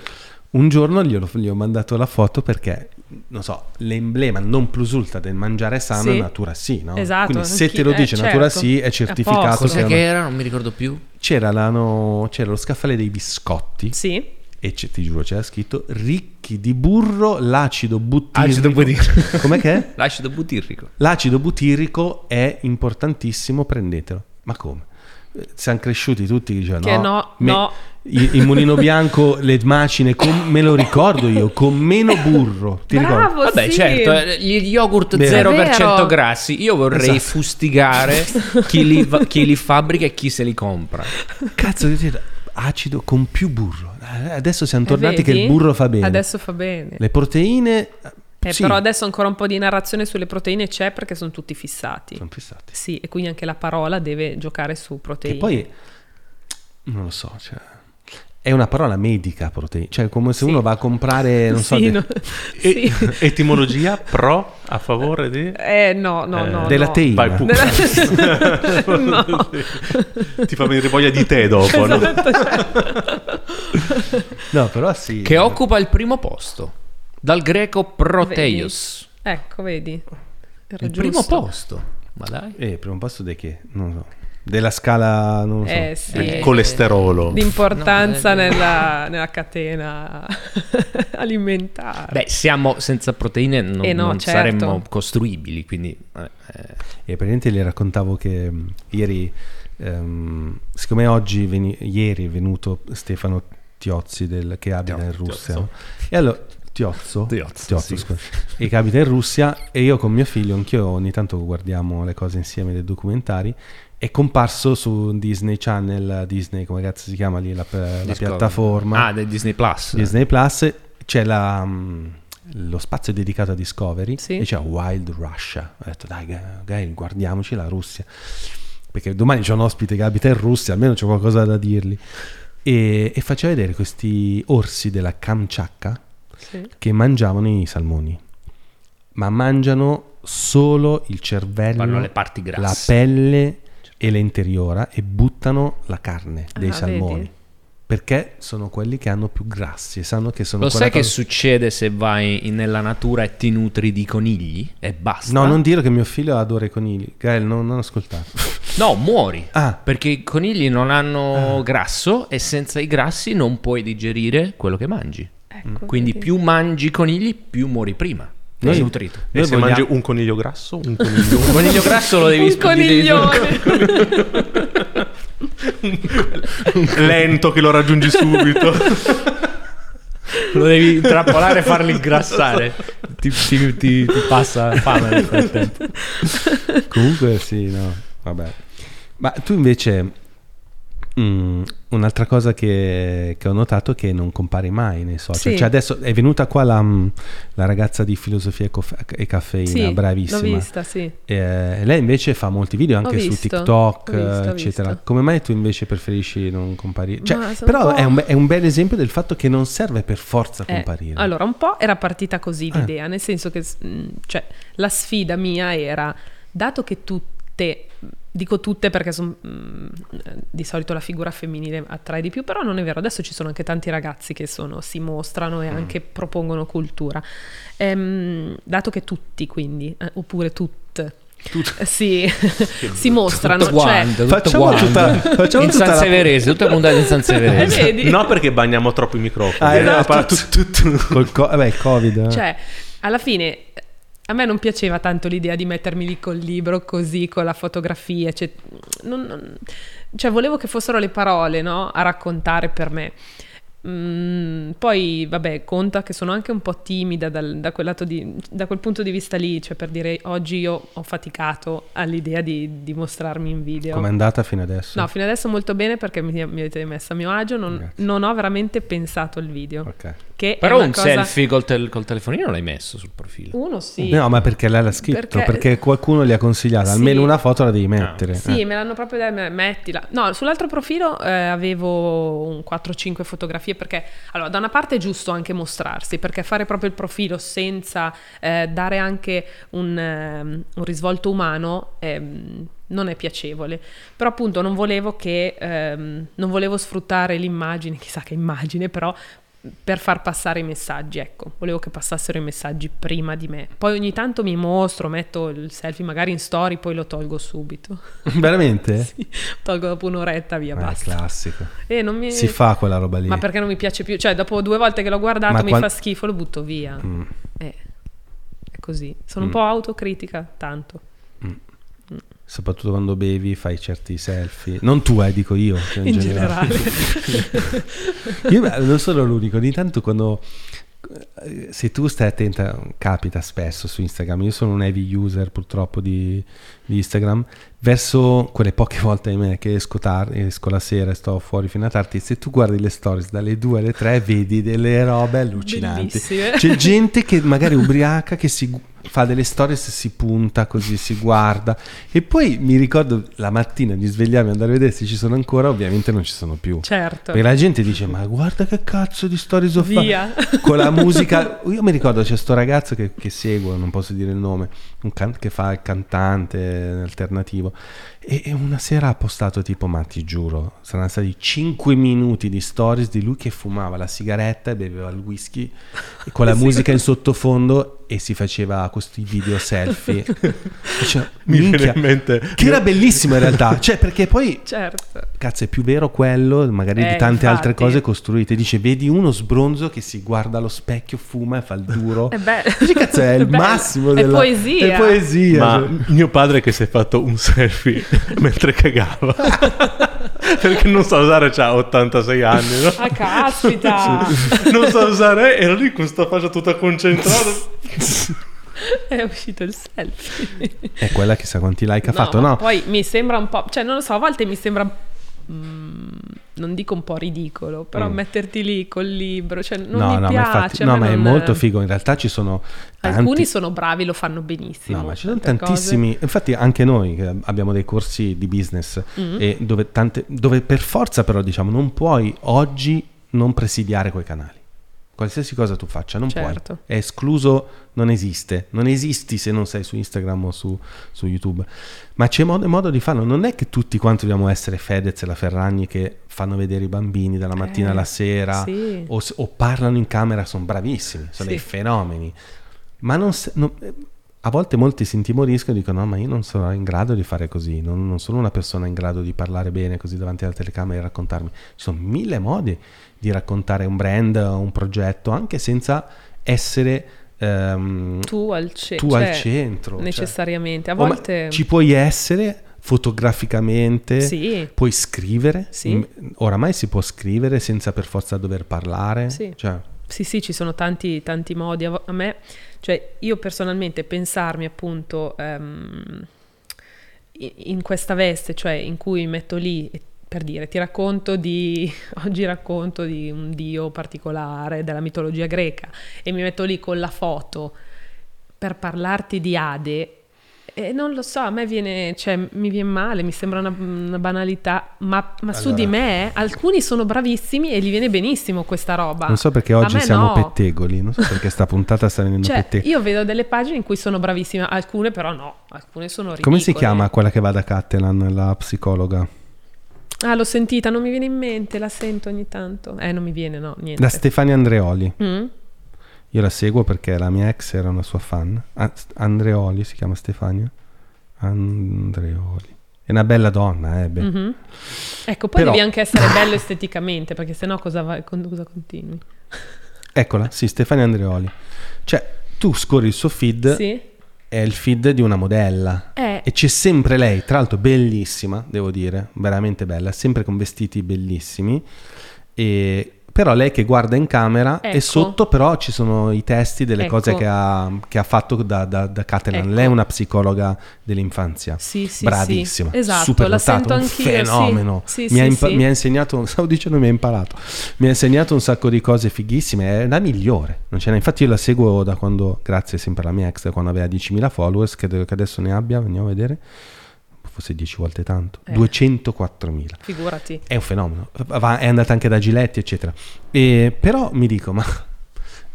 A: Un giorno glielo- gli ho mandato la foto perché, non so, l'emblema non plus ultra del mangiare sano
B: Sì.
A: è Natura sì, no?
B: Esatto,
A: Quindi se te lo
B: eh,
A: dice Natura
B: certo.
A: sì è certificato.
C: Cos'è
A: che
C: era? Non mi ricordo più.
A: C'era, la no- c'era lo scaffale dei biscotti
B: sì.
A: e ti giuro c'era scritto ricchi di burro, l'acido butirrico.
C: Acido butirrico.
A: Com'è che è?
C: L'acido butirrico.
A: L'acido butirrico è importantissimo, prendetelo. Ma come? Siamo cresciuti tutti che dicevano
B: Che no, no.
A: Il, il mulino bianco, le macine, con- me lo ricordo io, con meno burro. Ti ricordi?
B: Bravo,
C: Vabbè,
B: sì.
C: certo, eh, gli yogurt
A: Vero.
C: 0%
B: È vero.
C: grassi. Io vorrei
A: Esatto.
C: fustigare chi li, chi li fabbrica e chi se li compra.
A: Cazzo, che dire, acido con più burro. Eh, Adesso siamo
B: Eh,
A: tornati che il burro fa bene.
B: Adesso fa bene.
A: Le proteine...
B: Eh,
A: sì,
B: Però adesso ancora un po' di narrazione sulle proteine c'è perché sono tutti fissati.
A: sono fissati.
B: Sì, e quindi anche la parola deve giocare su
A: Che
B: proteine.
A: poi, non lo so, cioè, è una parola medica proteine. Cioè, come se
B: Sì.
A: uno va a comprare, non so,
B: Sì,
A: de-
B: no-
D: E-
B: sì.
D: etimologia pro a favore di
B: Eh, no, no,
D: Eh,
B: no.
A: della
B: no.
A: teina.
D: Vai, pu-
B: no.
D: ti fa venire voglia di te dopo, no?
B: Esatto, cioè,
A: No, però sì.
C: Che occupa il primo posto. Dal greco proteios.
B: ecco, vedi. Era
C: Il
B: giusto.
C: primo posto. Ma dai.
A: Eh, primo posto di che? Non so. Della scala, non lo so.
B: Eh sì.
D: Il colesterolo.
B: Di importanza
C: No, eh,
B: nella, nella catena alimentare.
C: Beh, siamo senza proteine, non,
B: Eh no,
C: non
B: certo.
C: saremmo costruibili. Quindi, eh, eh,
A: E praticamente gli raccontavo che mh, ieri, ehm, siccome oggi, veni- ieri è venuto Stefano Tiozzi del- che abita in Russia, e allora Tiozzo,
C: Tiozzo, sì.
A: scusa, e che abita in Russia e io con mio figlio, anch'io ogni tanto guardiamo le cose insieme dei documentari, è comparso su Disney Channel, Disney come cazzo si chiama lì la, la piattaforma,
C: Ah, del Disney Plus.
A: Disney Plus, c'è la, mh, lo spazio dedicato a Discovery
B: Sì.
A: e c'è Wild Russia. Ho detto dai, dai, guardiamoci la Russia. Perché domani c'è un ospite che abita in Russia, almeno c'è qualcosa da dirgli. E, e faceva vedere questi orsi della Kamchatka
B: Sì.
A: che mangiavano i salmoni, ma mangiano solo il cervello,
C: Vanno alle parti
A: la pelle e l'interiora e buttano la carne dei
B: Ah,
A: salmoni.
B: vedi?
A: Perché sono quelli che hanno più grassi e sanno che sono
C: Lo sai che
A: cosa-
C: succede se vai nella natura e ti nutri di conigli? E basta.
A: No, non dire che mio figlio adora i conigli. Gael, non, non ascoltato.
C: No, muori.
A: Ah,
C: Perché i conigli non hanno grasso e senza i grassi non puoi digerire quello che mangi.
B: Ecco,
C: Quindi
B: vedi.
C: più mangi conigli, più muori prima.
A: Noi-
C: Sei nutrito.
D: E
A: Noi
D: se
A: vogliamo-
D: mangi un coniglio grasso, un coniglio
C: Un coniglio grasso lo devi
B: un
C: devi-
B: coniglione.
D: lento che lo raggiungi subito.
C: Lo devi intrappolare e farlo ingrassare. Ti, ti- ti- ti passa fame nel frattempo.
A: comunque sì, no. Vabbè. Ma tu invece, mm, un'altra cosa che, che ho notato è che non compari mai nei social.
B: Sì.
A: Cioè adesso è venuta qua la, mm, la ragazza di filosofia e, coff- e caffeina,
B: Sì,
A: bravissima.
B: L'ho vista, sì.
A: Eh, lei invece fa molti video anche
B: Ho
A: su
B: visto,
A: TikTok,
B: visto,
A: eccetera.
B: visto.
A: Come mai tu invece preferisci non comparire? Cioè, però
B: un
A: è un, è un bel esempio del fatto che non serve per forza
B: Eh,
A: comparire.
B: allora, un po' era partita così
A: Eh.
B: l'idea, nel senso che mh, cioè, la sfida mia era, dato che tutte, dico tutte perché son, mh, di solito la figura femminile attrae di più, però non è vero, adesso ci sono anche tanti ragazzi che sono, si mostrano e anche propongono cultura. Ehm, dato che tutti quindi, eh, oppure tutte, eh, sì, si mostrano,
C: Tutto
B: cioè,
C: guanto, tutto
A: Facciamo
C: guanto.
A: tutta- facciamo
C: in
A: tutta
C: San
A: la-
C: Severese, tutta puntata in San
B: eh,
C: Severese.
D: No, perché bagniamo troppo i microfoni.
A: Ah,
D: Eh,
A: esatto.
D: parla tu- tu- tu-
A: Col co- vabbè, il Covid. eh.
B: Cioè, alla fine a me non piaceva tanto l'idea di mettermi lì col libro così, con la fotografia, cioè, non- non- cioè, volevo che fossero le parole, no? A raccontare per me. Mm, poi, vabbè, conta che sono anche un po' timida dal- da, quel lato di- da quel punto di vista lì, cioè per dire oggi io ho faticato all'idea di, di mostrarmi in video.
A: Com'è andata fino adesso?
B: No, fino adesso molto bene perché mi, mi avete messo a mio agio, non, non ho veramente pensato il video
A: Ok.
B: Che
C: Però
B: è una
C: un
B: cosa...
C: selfie col, tel- col telefonino l'hai messo sul profilo.
B: Uno sì.
A: No, ma perché lei l'ha scritto?
B: Perché-
A: Perché, qualcuno gli ha consigliato,
B: Sì.
A: almeno una foto la devi mettere.
B: Sì,
A: Eh.
B: me l'hanno proprio detto, me- mettila. No, sull'altro profilo eh, avevo un 4-5 fotografie perché, allora, da una parte è giusto anche mostrarsi, perché fare proprio il profilo senza eh, dare anche un, ehm, un risvolto umano ehm, non è piacevole. Però appunto non volevo che, ehm, non volevo sfruttare l'immagine, chissà che immagine, però per far passare i messaggi, ecco, volevo che passassero i messaggi prima di me. Poi ogni tanto mi mostro, metto il selfie magari in story, poi lo tolgo subito.
A: Veramente?
B: Sì, tolgo dopo un'oretta, via,
A: Eh,
B: basta.
A: classico.
B: E non mi...
A: Si fa quella roba lì.
B: Ma perché non mi piace più? Cioè, dopo due volte che l'ho guardato
A: Ma
B: mi
A: quan-
B: fa schifo, lo butto via.
A: Mm.
B: Eh, è così. Sono un
A: Mm.
B: po' autocritica, tanto.
A: Soprattutto quando bevi, fai certi selfie. Non tu, eh, dico io. cioè,
B: In generale.
A: io beh, non sono l'unico. Ogni tanto quando... eh, Se tu stai attenta, capita spesso su Instagram. Io sono un heavy user purtroppo di, di Instagram. Verso quelle poche volte ahimè, che esco, tar- esco la sera e sto fuori fino a tardi. Se tu guardi le stories dalle 2 alle 3, vedi delle robe allucinanti.
B: Bellissime.
A: C'è gente che magari ubriaca che si fa delle stories, si punta così, si guarda. E poi mi ricordo la mattina di svegliarmi e andare a vedere se ci sono ancora. Ovviamente non ci sono più.
B: Certo.
A: Perché la gente dice: Ma guarda che cazzo di stories ho fatto con la musica. Io mi ricordo c'è sto ragazzo che, che seguo, non posso dire il nome, can- che fa il cantante alternativo. E, e una sera ha postato tipo, ma ti giuro, saranno stati 5 minuti di stories di lui che fumava la sigaretta e beveva il whisky e con la musica in sottofondo e si faceva questi video selfie. Dice,
D: Mi viene
A: "Minchia",
D: in mente...
A: che era bellissimo in realtà, cioè perché poi
B: Certo.
A: Cazzo, è più vero quello, magari di
B: Eh,
A: tante altre
B: infatti.
A: cose costruite. Dice, vedi uno sbronzo che si guarda allo specchio, fuma e fa il duro.
B: È bello.
A: Dici, cazzo, è il massimo
B: È
A: della...
B: poesia.
A: È poesia.
D: Ma
A: cioè.
D: mio padre che si è fatto un selfie mentre cagava. Perché non sa usare, c'ha 86 anni, no?
B: Ah, caspita!
D: Non sa usare, era lì con sta faccia tutta concentrata.
B: È uscito il selfie.
A: È quella chissà quanti like ha
B: No,
A: fatto, no?
B: Poi mi sembra un po', cioè non lo so, a volte mi sembra, mm, non dico un po' ridicolo, però
A: Mm.
B: metterti lì col libro, cioè non
A: no,
B: mi
A: no,
B: piace.
A: ma, infatti, no, ma è molto figo. In realtà ci sono tanti...
B: Alcuni sono bravi, lo fanno benissimo.
A: No, ma ci sono tantissimi. Infatti, anche noi che abbiamo dei corsi di business
B: Mm.
A: e dove, tante, dove per forza, però, diciamo, non puoi oggi non presidiare quei canali. Qualsiasi cosa tu faccia, non
B: Certo.
A: puoi. È escluso, non esiste. Non esisti se non sei su Instagram o su, su YouTube. Ma c'è modo, modo di farlo. Non è che tutti quanti dobbiamo essere Fedez e la Ferragni che fanno vedere i bambini dalla mattina
B: Eh,
A: alla sera
B: sì.
A: o, o parlano in camera, sono bravissimi, sono
B: Sì.
A: dei fenomeni. Ma non, non- eh, a volte molti si intimoriscono e dicono: No, ma io non sono in grado di fare così. Non, non sono una persona in grado di parlare bene così davanti alla telecamera e raccontarmi. Ci sono mille modi di raccontare un brand un progetto, anche senza essere ehm,
B: Tu al, ce-
A: tu
B: cioè,
A: al centro. cioè.
B: Necessariamente. A volte...
A: ci puoi essere fotograficamente,
B: Sì.
A: puoi scrivere.
B: Sì.
A: Oramai si può scrivere senza per forza dover parlare.
B: Sì.
A: Cioè,
B: Sì, sì, ci sono tanti, tanti modi. A me, cioè, io personalmente pensarmi appunto i- in questa veste, cioè in cui metto lì per dire, ti racconto di, oggi racconto di un dio particolare della mitologia greca e mi metto lì con la foto per parlarti di Ade. E non lo so, a me viene, cioè, mi viene male, mi sembra una, una banalità, ma, ma su
A: Allora.
B: di me alcuni sono bravissimi e gli viene benissimo questa roba.
A: non so perché oggi siamo
B: no.
A: pettegoli. Non so perché sta puntata sta venendo
B: Cioè,
A: pettegoli.
B: io vedo delle pagine in cui sono bravissime, alcune però no, alcune sono ridicole.
A: Come si chiama quella che va da Cattelan, la psicologa?
B: Ah, l'ho sentita, non mi viene in mente, la sento ogni tanto. Eh, non mi viene, no, niente.
A: Da Stefania Andreoli.
B: Mm?
A: Io la seguo perché la mia ex era una sua fan. Ah, Andreoli si chiama Stefania. Andreoli. È una bella donna, eh. beh.
B: Mhm. Ecco, poi
A: Però-
B: devi anche essere bello esteticamente, perché sennò cosa, con- cosa continui?
A: Eccola, sì, Stefania Andreoli. Cioè, tu scorri il suo feed,
B: Sì?
A: è il feed di una modella.
B: Eh,
A: E c'è sempre lei, tra l'altro bellissima, devo dire, veramente bella, sempre con vestiti bellissimi. E Però lei che guarda in camera e
B: Ecco.
A: sotto però ci sono i testi delle
B: Ecco.
A: cose che ha, che ha fatto da, da, da Catelan.
B: Ecco.
A: Lei è una psicologa dell'infanzia.
B: Sì, sì,
A: Bravissima,
B: sì. Esatto,
A: super
B: la
A: dotata,
B: sento
A: un
B: anch'io,
A: fenomeno.
B: Sì,
A: mi,
B: sì,
A: ha impa- mi ha insegnato, stavo dicendo mi ha imparato, mi ha insegnato un sacco di cose fighissime, è la migliore. Infatti io la seguo da quando, grazie sempre alla mia ex, da quando aveva 10.000 followers, credo che adesso ne abbia, andiamo a vedere, forse 10 volte tanto,
B: Eh.
A: 204.000
B: Figurati.
A: è un fenomeno, Va- è andata anche da Giletti, eccetera. E, però mi dico, ma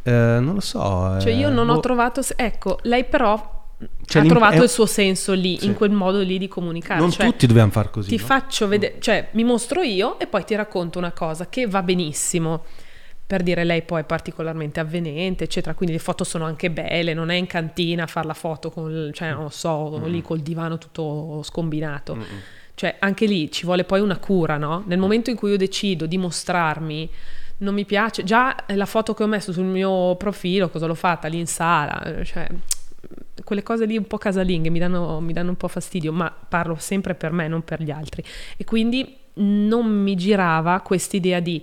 A: eh, non lo so.
B: Cioè io
A: eh,
B: non ho
A: boh,
B: trovato... Ecco, lei però
A: Cioè,
B: ha trovato
A: è-
B: il suo senso lì,
A: Sì.
B: in quel modo lì di comunicare.
A: Non
B: cioè,
A: tutti dobbiamo far così.
B: ti
A: no?
B: faccio vedere, cioè mi mostro io e poi ti racconto una cosa che va benissimo. Per dire lei poi è particolarmente avvenente, eccetera, quindi le foto sono anche belle, non è in cantina a fare la foto con, cioè non so, lì col divano tutto scombinato. Cioè anche lì ci vuole poi una cura, no? Nel momento in cui io decido di mostrarmi, non mi piace, già la foto che ho messo sul mio profilo, cosa l'ho fatta lì in sala, cioè quelle cose lì un po' casalinghe mi danno, mi danno un po' fastidio, ma parlo sempre per me, non per gli altri. E quindi non mi girava quest'idea di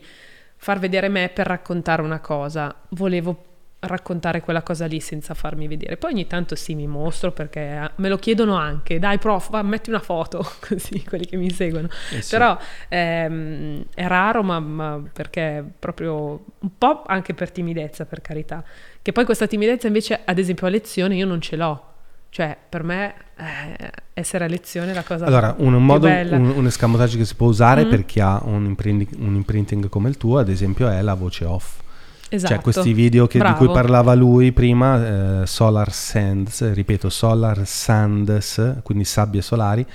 B: far vedere me per raccontare una cosa. Volevo raccontare quella cosa lì senza farmi vedere. Poi ogni tanto sì, mi mostro perché eh, me lo chiedono anche. Dai, prof, metti una foto, così quelli che mi seguono.
A: Eh sì.
B: Però ehm, è raro, ma, ma perché proprio un po' anche per timidezza, per carità. Che poi questa timidezza invece, ad esempio a lezione, io non ce l'ho. Cioè, per me eh, essere a lezione è la cosa
A: Allora, un modo, un, un escamotage che si può usare
B: Mm.
A: per chi ha un imprinting, un imprinting come il tuo, ad esempio, è la voce off.
B: Esatto.
A: Cioè, questi video che- di cui parlava lui prima, eh, Solar Sands, ripeto, Solar Sands, quindi sabbie solari,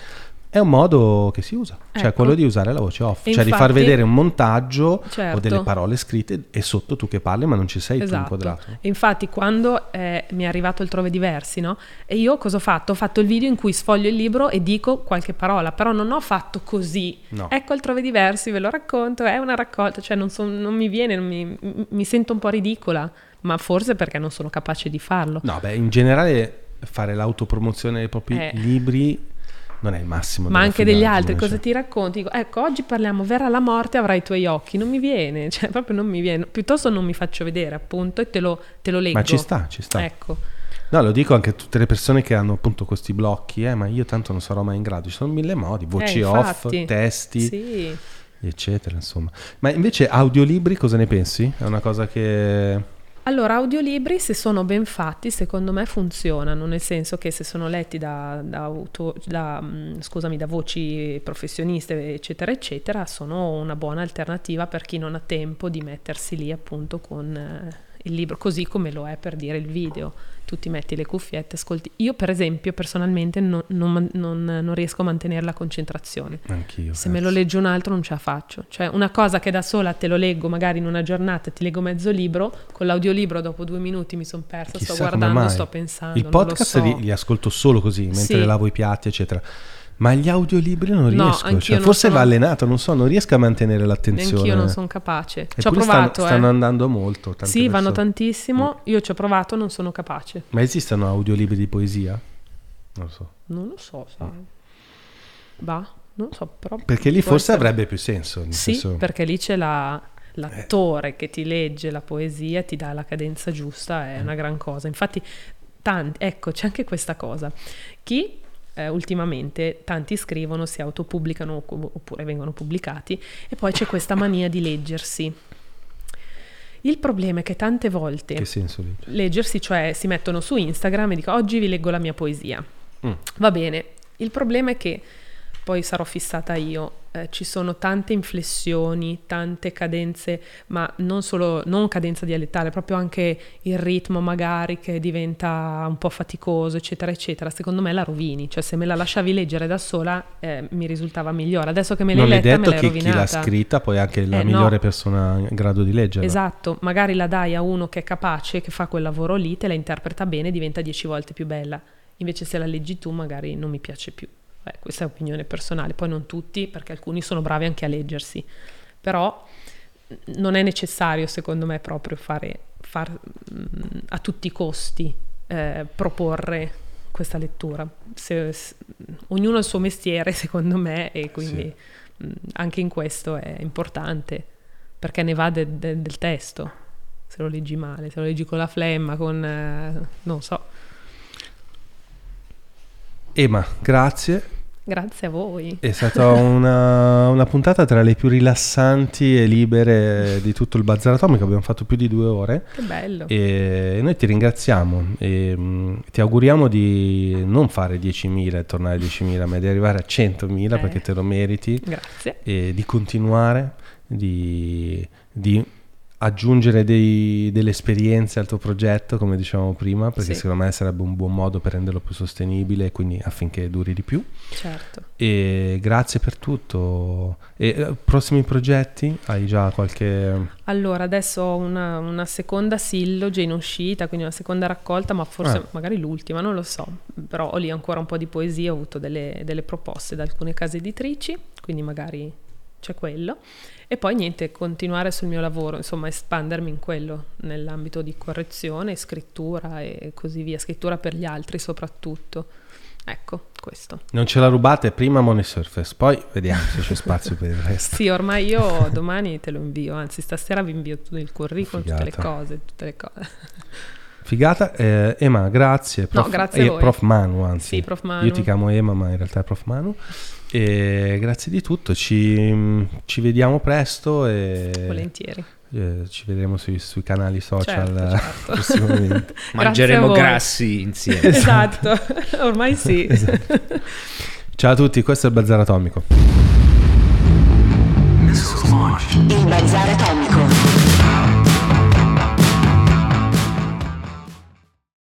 A: è un modo che si usa, cioè
B: Ecco.
A: quello di usare la voce off,
B: E
A: cioè di far
B: infatti-
A: vedere un montaggio o
B: Certo.
A: delle parole scritte e sotto tu che parli, ma non ci sei tu
B: Esatto.
A: inquadrato.
B: E infatti quando eh, mi è arrivato il Trove Diversi, no? E io cosa ho fatto? Ho fatto il video in cui sfoglio il libro e dico qualche parola, però non ho fatto così.
A: No.
B: Ecco il Trove Diversi, ve lo racconto, è una raccolta, cioè non, son- non mi viene, non mi, mi sento un po' ridicola, ma forse perché non sono capace di farlo.
A: No, beh, in generale fare l'autopromozione dei propri
B: Eh.
A: libri non è il massimo.
B: Ma anche degli altri, cosa ti racconti? Dico, ecco, oggi parliamo, verrà la morte, avrai i tuoi occhi. Non mi viene, cioè proprio non mi viene. Piuttosto non mi faccio vedere, appunto, e te lo, te lo leggo.
A: Ma ci sta, ci sta.
B: Ecco.
A: No, lo dico anche a tutte le persone che hanno appunto questi blocchi, eh, ma io tanto non sarò mai in grado. Ci sono mille modi, voci
B: Eh,
A: off, testi,
B: Sì.
A: eccetera, insomma. Ma invece audiolibri cosa ne pensi? È una cosa che...
B: Allora, audiolibri, se sono ben fatti, secondo me funzionano, nel senso che se sono letti da, da auto- da, mm, scusami, da voci professioniste, eccetera, eccetera, sono una buona alternativa per chi non ha tempo di mettersi lì appunto con eh, il libro, così come lo è per dire il video. Tu ti metti le cuffiette, ascolti. Io, per esempio, personalmente non, non- non- non riesco a mantenere la concentrazione.
A: Anch'io.
B: Se me lo legge un altro non ce la faccio. Cioè una cosa che da sola te lo leggo magari in una giornata, ti leggo mezzo libro, con l'audiolibro dopo due minuti mi sono persa,
A: Chissà
B: sto guardando, sto pensando.
A: I podcast
B: so.
A: li, li ascolto solo così, mentre
B: Sì.
A: lavo i piatti, eccetera. Ma gli audiolibri non
B: No,
A: riesco.
B: anch'io
A: cioè,
B: non
A: forse
B: sono-
A: va allenato, non so, non riesco a mantenere l'attenzione.
B: Neanch'io non sono capace. Ci ho provato,
A: stanno, stanno
B: eh.
A: andando molto. tante
B: Sì, vanno
A: persone.
B: tantissimo. Io ci ho provato, non sono capace.
A: Ma esistono audiolibri di poesia? Non lo so.
B: Non lo so, sai. Va, non lo so, però...
A: Perché lì forse
B: essere-
A: avrebbe più senso.
B: Sì,
A: senso-
B: perché lì c'è la- l'attore che ti legge la poesia, ti dà la cadenza giusta, è una gran cosa. Infatti, tanti, ecco, c'è anche questa cosa. Chi eh, ultimamente tanti scrivono, si autopubblicano opp- oppure vengono pubblicati e poi c'è questa mania di leggersi. Il problema è che tante volte
A: Che senso
B: leggersi, cioè si mettono su Instagram e dicono oggi vi leggo la mia poesia.
A: Mm.
B: Va bene, il problema è che poi sarò fissata io, eh, ci sono tante inflessioni, tante cadenze, ma non solo, non cadenza dialettale, proprio anche il ritmo magari che diventa un po' faticoso, eccetera, eccetera. Secondo me la rovini, cioè se me la lasciavi leggere da sola eh, mi risultava migliore. Adesso che me l'hai
A: Non
B: letta me
A: detto
B: l'hai
A: che chi l'ha
B: rovinata.
A: scritta poi è anche la
B: Eh, no.
A: migliore persona in grado di leggerla.
B: Esatto, magari la dai a uno che è capace, che fa quel lavoro lì, te la interpreta bene diventa dieci volte più bella. Invece se la leggi tu magari non mi piace più. Eh, questa è opinione personale, poi non tutti, perché alcuni sono bravi anche a leggersi. Però non è necessario, secondo me, proprio fare, far, mh, a tutti i costi eh, proporre questa lettura. Se- s- ognuno ha il suo mestiere, secondo me, e quindi mh, anche in questo è importante perché ne va de- de- del testo, se lo leggi male, se lo leggi con la flemma, con... eh, non so.
A: Ema, grazie.
B: Grazie a voi.
A: È stata una, una puntata tra le più rilassanti e libere di tutto il Bazar Atomico. Abbiamo fatto più di due ore.
B: Che bello.
A: E noi ti ringraziamo e mh, ti auguriamo di non fare 10.000 e tornare a 10.000, ma di arrivare a 100.000
B: Eh.
A: perché te lo meriti
B: Grazie.
A: e di continuare, di, di aggiungere dei- delle esperienze al tuo progetto, come dicevamo prima, perché
B: Sì.
A: secondo me sarebbe un buon modo per renderlo più sostenibile e quindi affinché duri di più.
B: Certo.
A: E grazie per tutto. E eh, prossimi progetti? Hai già qualche...
B: Allora, adesso ho una, una seconda silloge in uscita, quindi una seconda raccolta, ma forse
A: Ah.
B: magari l'ultima, non lo so. Però ho lì ancora un po' di poesia, ho avuto delle, delle proposte da alcune case editrici, quindi magari c'è quello. E poi niente, continuare sul mio lavoro, insomma, espandermi in quello, nell'ambito di correzione, scrittura e così via, scrittura per gli altri soprattutto. Ecco, questo.
A: Non ce la rubate prima Money Surface, poi vediamo se c'è spazio per il resto.
B: Sì, ormai io domani te lo invio, anzi stasera vi invio tutto il curriculum, tutte le
A: Figata.
B: cose, tutte le cose.
A: Figata, eh, Ema, grazie.
B: No, grazie a
A: eh,
B: voi.
A: Prof Manu, anzi.
B: Sì, Prof Manu.
A: Io ti chiamo Ema, ma in realtà è Prof Manu. E grazie di tutto, ci, ci vediamo presto e
B: Volentieri.
A: eh, ci vedremo sui, sui canali social
B: Certo, certo.
A: prossimamente.
C: Mangeremo grassi insieme.
B: Esatto, ormai sì.
A: Ciao a tutti, questo è il Bazar Atomico.
E: Il Bazar Atomico.